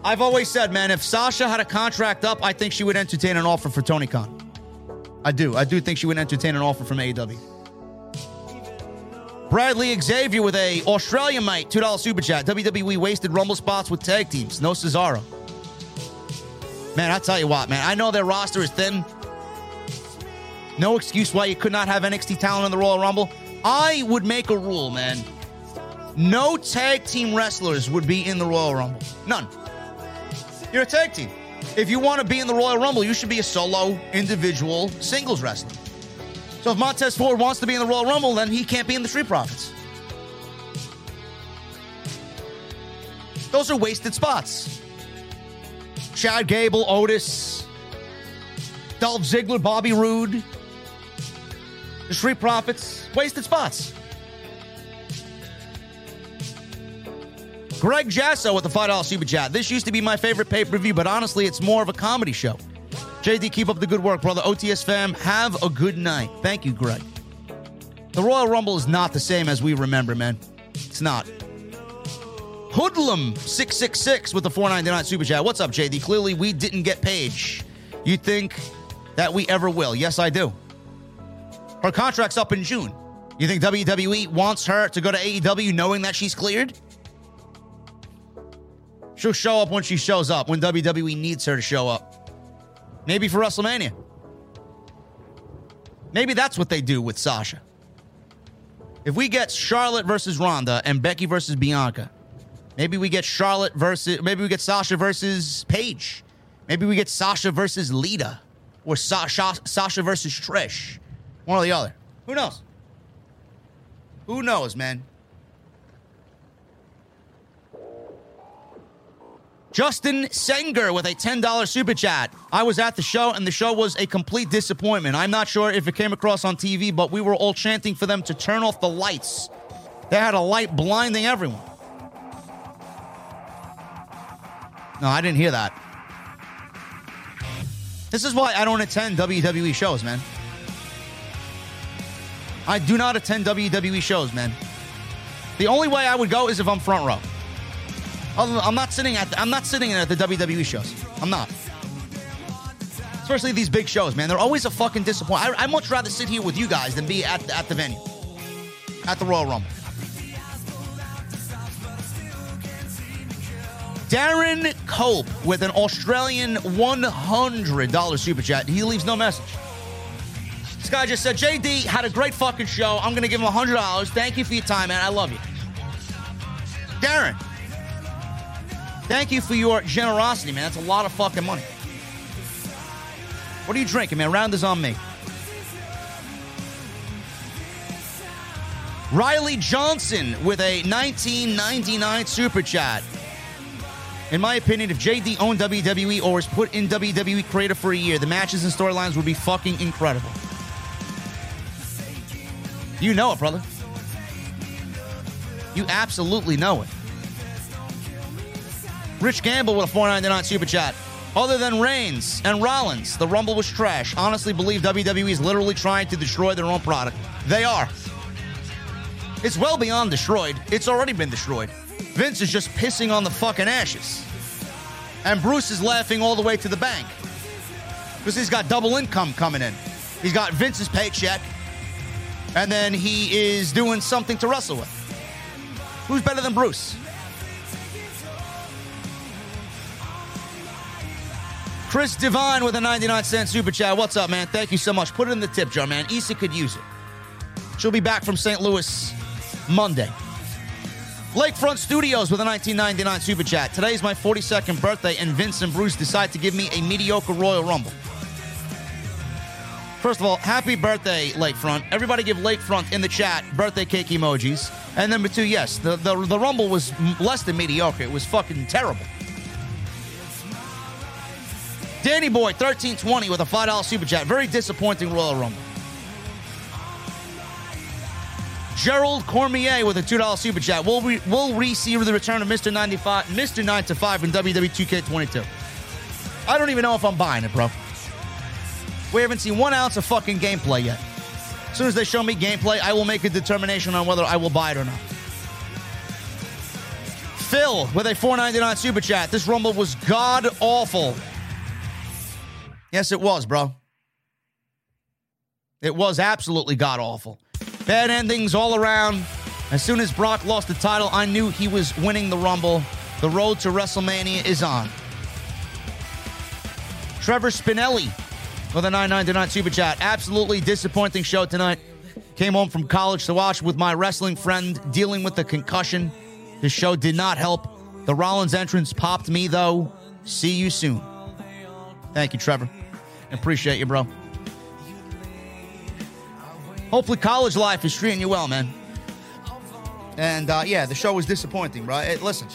I've always said, man, if Sasha had a contract up, I think she would entertain an offer for Tony Khan. I do. I do think she would entertain an offer from AEW. Bradley Xavier with a Australian mate, $2 super chat. WWE wasted Rumble spots with tag teams. No Cesaro. Man, I tell you what, man, I know their roster is thin. No excuse why you could not have NXT talent in the Royal Rumble. I would make a rule, man. No tag team wrestlers would be in the Royal Rumble. None. You're a tag team. If you want to be in the Royal Rumble, you should be a solo, individual, singles wrestler. So if Montez Ford wants to be in the Royal Rumble, then he can't be in the Street Profits. Those are wasted spots. Chad Gable, Otis, Dolph Ziggler, Bobby Roode, the Street Profits, wasted spots. Greg Jasso with the $5 super chat. This used to be my favorite pay per view, but honestly, it's more of a comedy show. JD, keep up the good work, brother. OTS fam, have a good night. Thank you, Greg. The Royal Rumble is not the same as we remember, man. It's not. Hoodlum666 with the 499 super chat. What's up, JD? Clearly, we didn't get Paige. You think that we ever will? Yes, I do. Her contract's up in June. You think WWE wants her to go to AEW knowing that she's cleared? She'll show up when she shows up, when WWE needs her to show up. Maybe for WrestleMania. Maybe that's what they do with Sasha. If we get Charlotte versus Ronda and Becky versus Bianca, maybe we get Charlotte versus, maybe we get Sasha versus Paige. Maybe we get Sasha versus Lita or Sasha, Sasha versus Trish. One or the other. Who knows? Who knows, man? Justin Senger with a $10 super chat. I was at the show and the show was a complete disappointment. I'm not sure if it came across on TV, but we were all chanting for them to turn off the lights. They had a light blinding everyone. No, I didn't hear that. This is why I don't attend WWE shows, man. I do not attend WWE shows, man. The only way I would go is if I'm front row. I'm not sitting at the, I'm not sitting at the WWE shows. I'm not. Especially these big shows, man. They're always a fucking disappointment. I, would much rather sit here with you guys than be at at the venue, at the Royal Rumble. Darren Cope with an Australian $100 super chat. He leaves no message. This guy just uh, said, JD had a great fucking show. I'm going to give him $100. Thank you for your time, man. I love you. Darren, Thank you for your generosity, man. That's a lot of fucking money. What are you drinking, man? Round is on me. Riley Johnson with a 1999 super chat. In my opinion, if JD owned WWE or was put in WWE creative for a year, the matches and storylines would be fucking incredible. You know it, brother. You absolutely know it. Rich Gamble with a 499 super chat. Other than Reigns and Rollins, the Rumble was trash. Honestly, believe WWE is literally trying to destroy their own product. They are. It's well beyond destroyed. It's already been destroyed. Vince is just pissing on the fucking ashes. And Bruce is laughing all the way to the bank. Because he's got double income coming in. He's got Vince's paycheck, and then he is doing something to wrestle with. Who's better than Bruce? Chris Devine with a 99 cent super chat. What's up, man? Thank you so much. Put it in the tip jar, man. Issa could use it. She'll be back from St. Louis Monday. Lakefront Studios with a 1999 super chat. Today is my 42nd birthday, and Vince and Bruce decide to give me a mediocre Royal Rumble. First of all, happy birthday, Lakefront. Everybody give Lakefront in the chat birthday cake emojis. And number two, yes, the, the, the Rumble was less than mediocre. It was fucking terrible. Danny Boy, 1320 with a $5 super chat. Very disappointing Royal Rumble. Gerald Cormier with a $2 super chat. Will we will see the return of Mr. 95 Mr. 9 to 5 in WWE 2K22? I don't even know if I'm buying it, bro. We haven't seen one ounce of fucking gameplay yet. As soon as they show me gameplay, I will make a determination on whether I will buy it or not. Phil with a 4.99 super chat. This rumble was god awful. Yes, it was, bro. It was absolutely god awful. Bad endings all around. As soon as Brock lost the title, I knew he was winning the Rumble. The road to WrestleMania is on. Trevor Spinelli with a 999 super chat. Absolutely disappointing show tonight. Came home from college to watch with my wrestling friend dealing with a concussion. The show did not help. The Rollins entrance popped me, though. See you soon. Thank you, Trevor. Appreciate you, bro. Hopefully, college life is treating you well, man. And uh, yeah, the show was disappointing, bro. Hey, listen,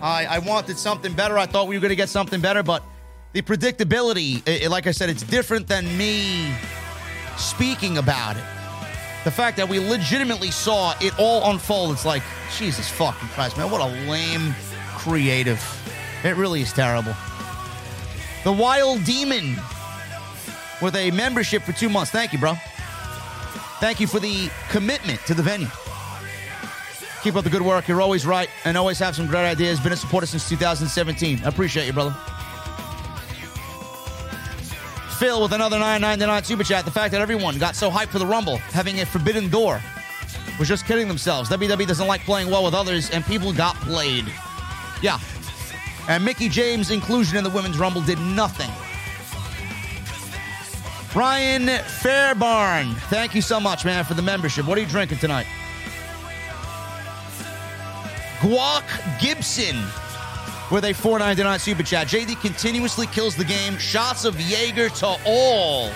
I, I wanted something better. I thought we were going to get something better, but the predictability, it, like I said, it's different than me speaking about it. The fact that we legitimately saw it all unfold, it's like, Jesus fucking Christ, man, what a lame creative. It really is terrible. The Wild Demon with a membership for two months. Thank you, bro. Thank you for the commitment to the venue. Keep up the good work. You're always right and always have some great ideas. Been a supporter since 2017. I appreciate you, brother. Phil with another 999 super chat. The fact that everyone got so hyped for the Rumble, having a forbidden door, was just kidding themselves. WWE doesn't like playing well with others, and people got played. Yeah. And Mickie James' inclusion in the Women's Rumble did nothing Ryan Fairbarn, thank you so much, man, for the membership. What are you drinking tonight? Guac Gibson with a 499 super chat. JD continuously kills the game. Shots of Jaeger to all.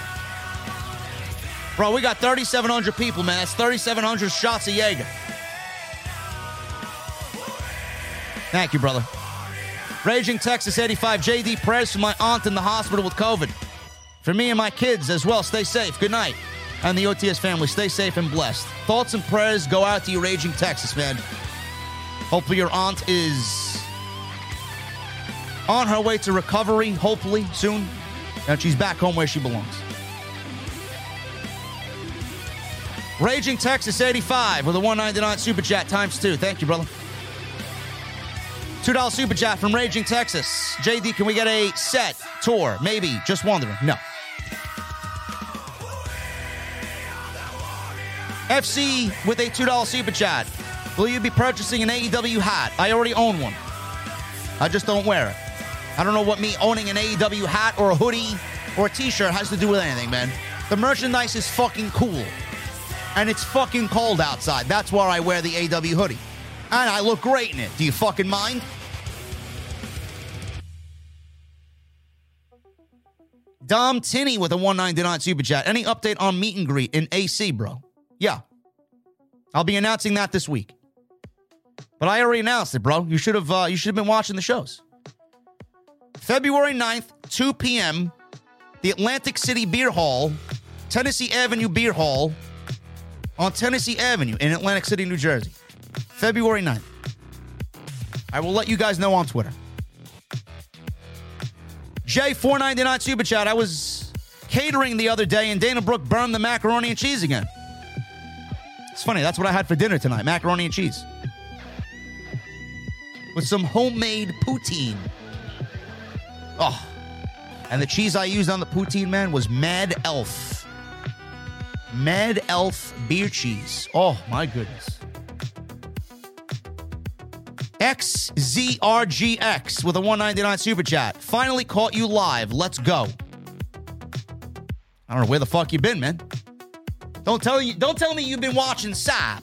Bro, we got 3,700 people, man. That's 3,700 shots of Jaeger. Thank you, brother. Raging Texas 85. JD prayers for my aunt in the hospital with COVID. For me and my kids as well, stay safe. Good night. And the OTS family, stay safe and blessed. Thoughts and prayers go out to you, Raging Texas, man. Hopefully, your aunt is on her way to recovery, hopefully, soon. And she's back home where she belongs. Raging Texas 85 with a 199 super chat times two. Thank you, brother. $2 super chat from Raging Texas. JD, can we get a set tour? Maybe. Just wondering. No. FC with a $2 super chat. Will you be purchasing an AEW hat? I already own one. I just don't wear it. I don't know what me owning an AEW hat or a hoodie or a t shirt has to do with anything, man. The merchandise is fucking cool. And it's fucking cold outside. That's why I wear the AEW hoodie. And I look great in it. Do you fucking mind? Dom Tinney with a 199 super chat. Any update on meet and greet in AC, bro? Yeah. I'll be announcing that this week. But I already announced it, bro. You should have uh, you should have been watching the shows. February 9th, 2 p.m., the Atlantic City Beer Hall, Tennessee Avenue Beer Hall on Tennessee Avenue in Atlantic City, New Jersey. February 9th. I will let you guys know on Twitter. J499 Super Chat. I was catering the other day and Dana Brooke burned the macaroni and cheese again. It's funny. That's what I had for dinner tonight macaroni and cheese. With some homemade poutine. Oh. And the cheese I used on the poutine, man, was Mad Elf. Mad Elf beer cheese. Oh, my goodness. XZRGX with a 199 super chat. Finally caught you live. Let's go. I don't know where the fuck you been, man. Don't tell you. Don't tell me you've been watching Sab.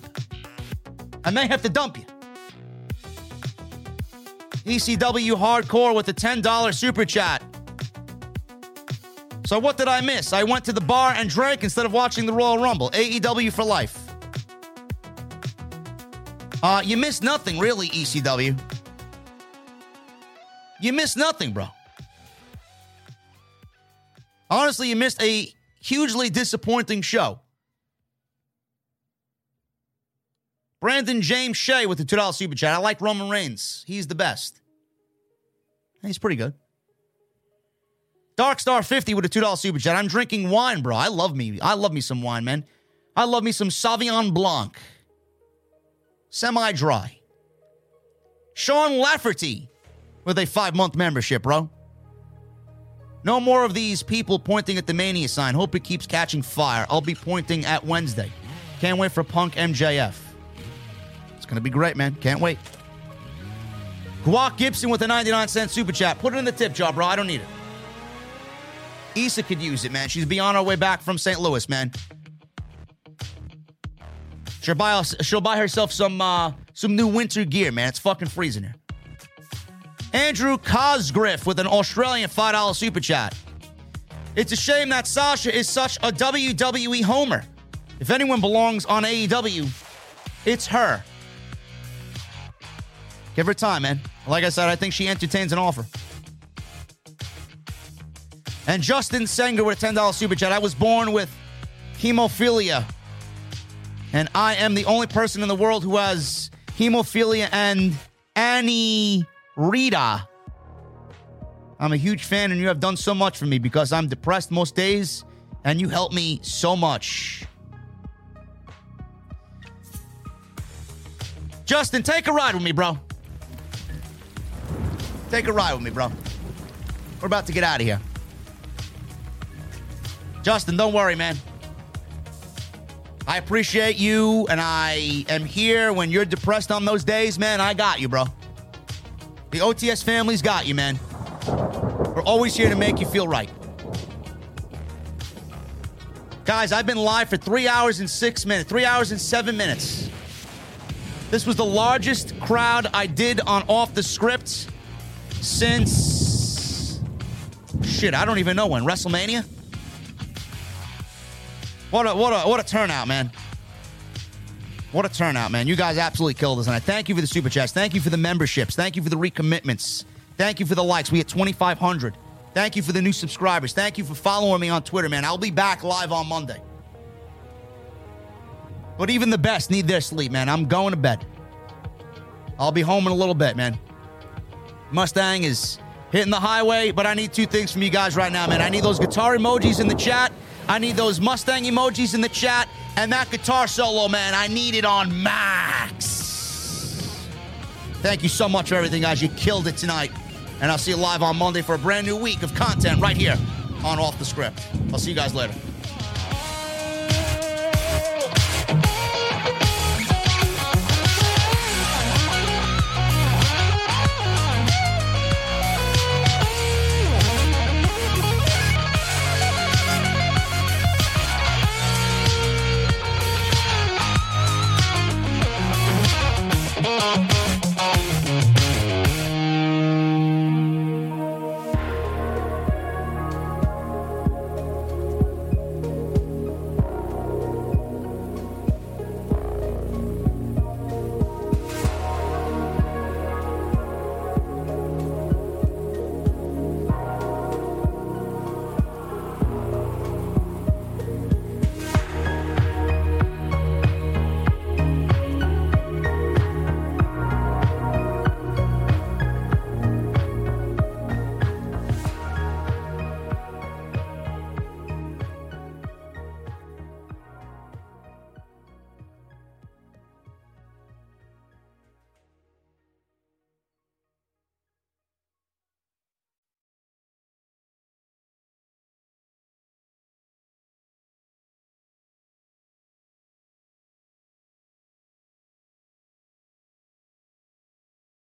I may have to dump you. ECW Hardcore with a $10 super chat. So what did I miss? I went to the bar and drank instead of watching the Royal Rumble. AEW for life. Uh, you missed nothing, really, ECW. You missed nothing, bro. Honestly, you missed a hugely disappointing show. Brandon James Shea with the $2 super chat. I like Roman Reigns. He's the best. He's pretty good. Darkstar 50 with a $2 super chat. I'm drinking wine, bro. I love me. I love me some wine, man. I love me some Sauvignon Blanc. Semi dry. Sean Lafferty with a five month membership, bro. No more of these people pointing at the mania sign. Hope it keeps catching fire. I'll be pointing at Wednesday. Can't wait for Punk MJF. Going to be great, man. Can't wait. Guac Gibson with a 99 cent super chat. Put it in the tip jar, bro. I don't need it. Issa could use it, man. She's be on her way back from St. Louis, man. She'll buy, she'll buy herself some uh, some new winter gear, man. It's fucking freezing here. Andrew Cosgriff with an Australian $5 super chat. It's a shame that Sasha is such a WWE homer. If anyone belongs on AEW, it's her. Give her time, man. Like I said, I think she entertains an offer. And Justin Senger with a $10 super chat. I was born with hemophilia. And I am the only person in the world who has hemophilia and Annie Rita. I'm a huge fan, and you have done so much for me because I'm depressed most days, and you help me so much. Justin, take a ride with me, bro. Take a ride with me, bro. We're about to get out of here. Justin, don't worry, man. I appreciate you, and I am here when you're depressed on those days, man. I got you, bro. The OTS family's got you, man. We're always here to make you feel right. Guys, I've been live for three hours and six minutes, three hours and seven minutes. This was the largest crowd I did on Off the Script since. Shit, I don't even know when. WrestleMania? What a what a what a turnout, man. What a turnout, man. You guys absolutely killed us. And I thank you for the super chats. Thank you for the memberships. Thank you for the recommitments. Thank you for the likes. We hit 2,500. Thank you for the new subscribers. Thank you for following me on Twitter, man. I'll be back live on Monday. But even the best need their sleep, man. I'm going to bed. I'll be home in a little bit, man. Mustang is hitting the highway, but I need two things from you guys right now, man. I need those guitar emojis in the chat. I need those Mustang emojis in the chat. And that guitar solo, man, I need it on max. Thank you so much for everything, guys. You killed it tonight. And I'll see you live on Monday for a brand new week of content right here on Off the Script. I'll see you guys later.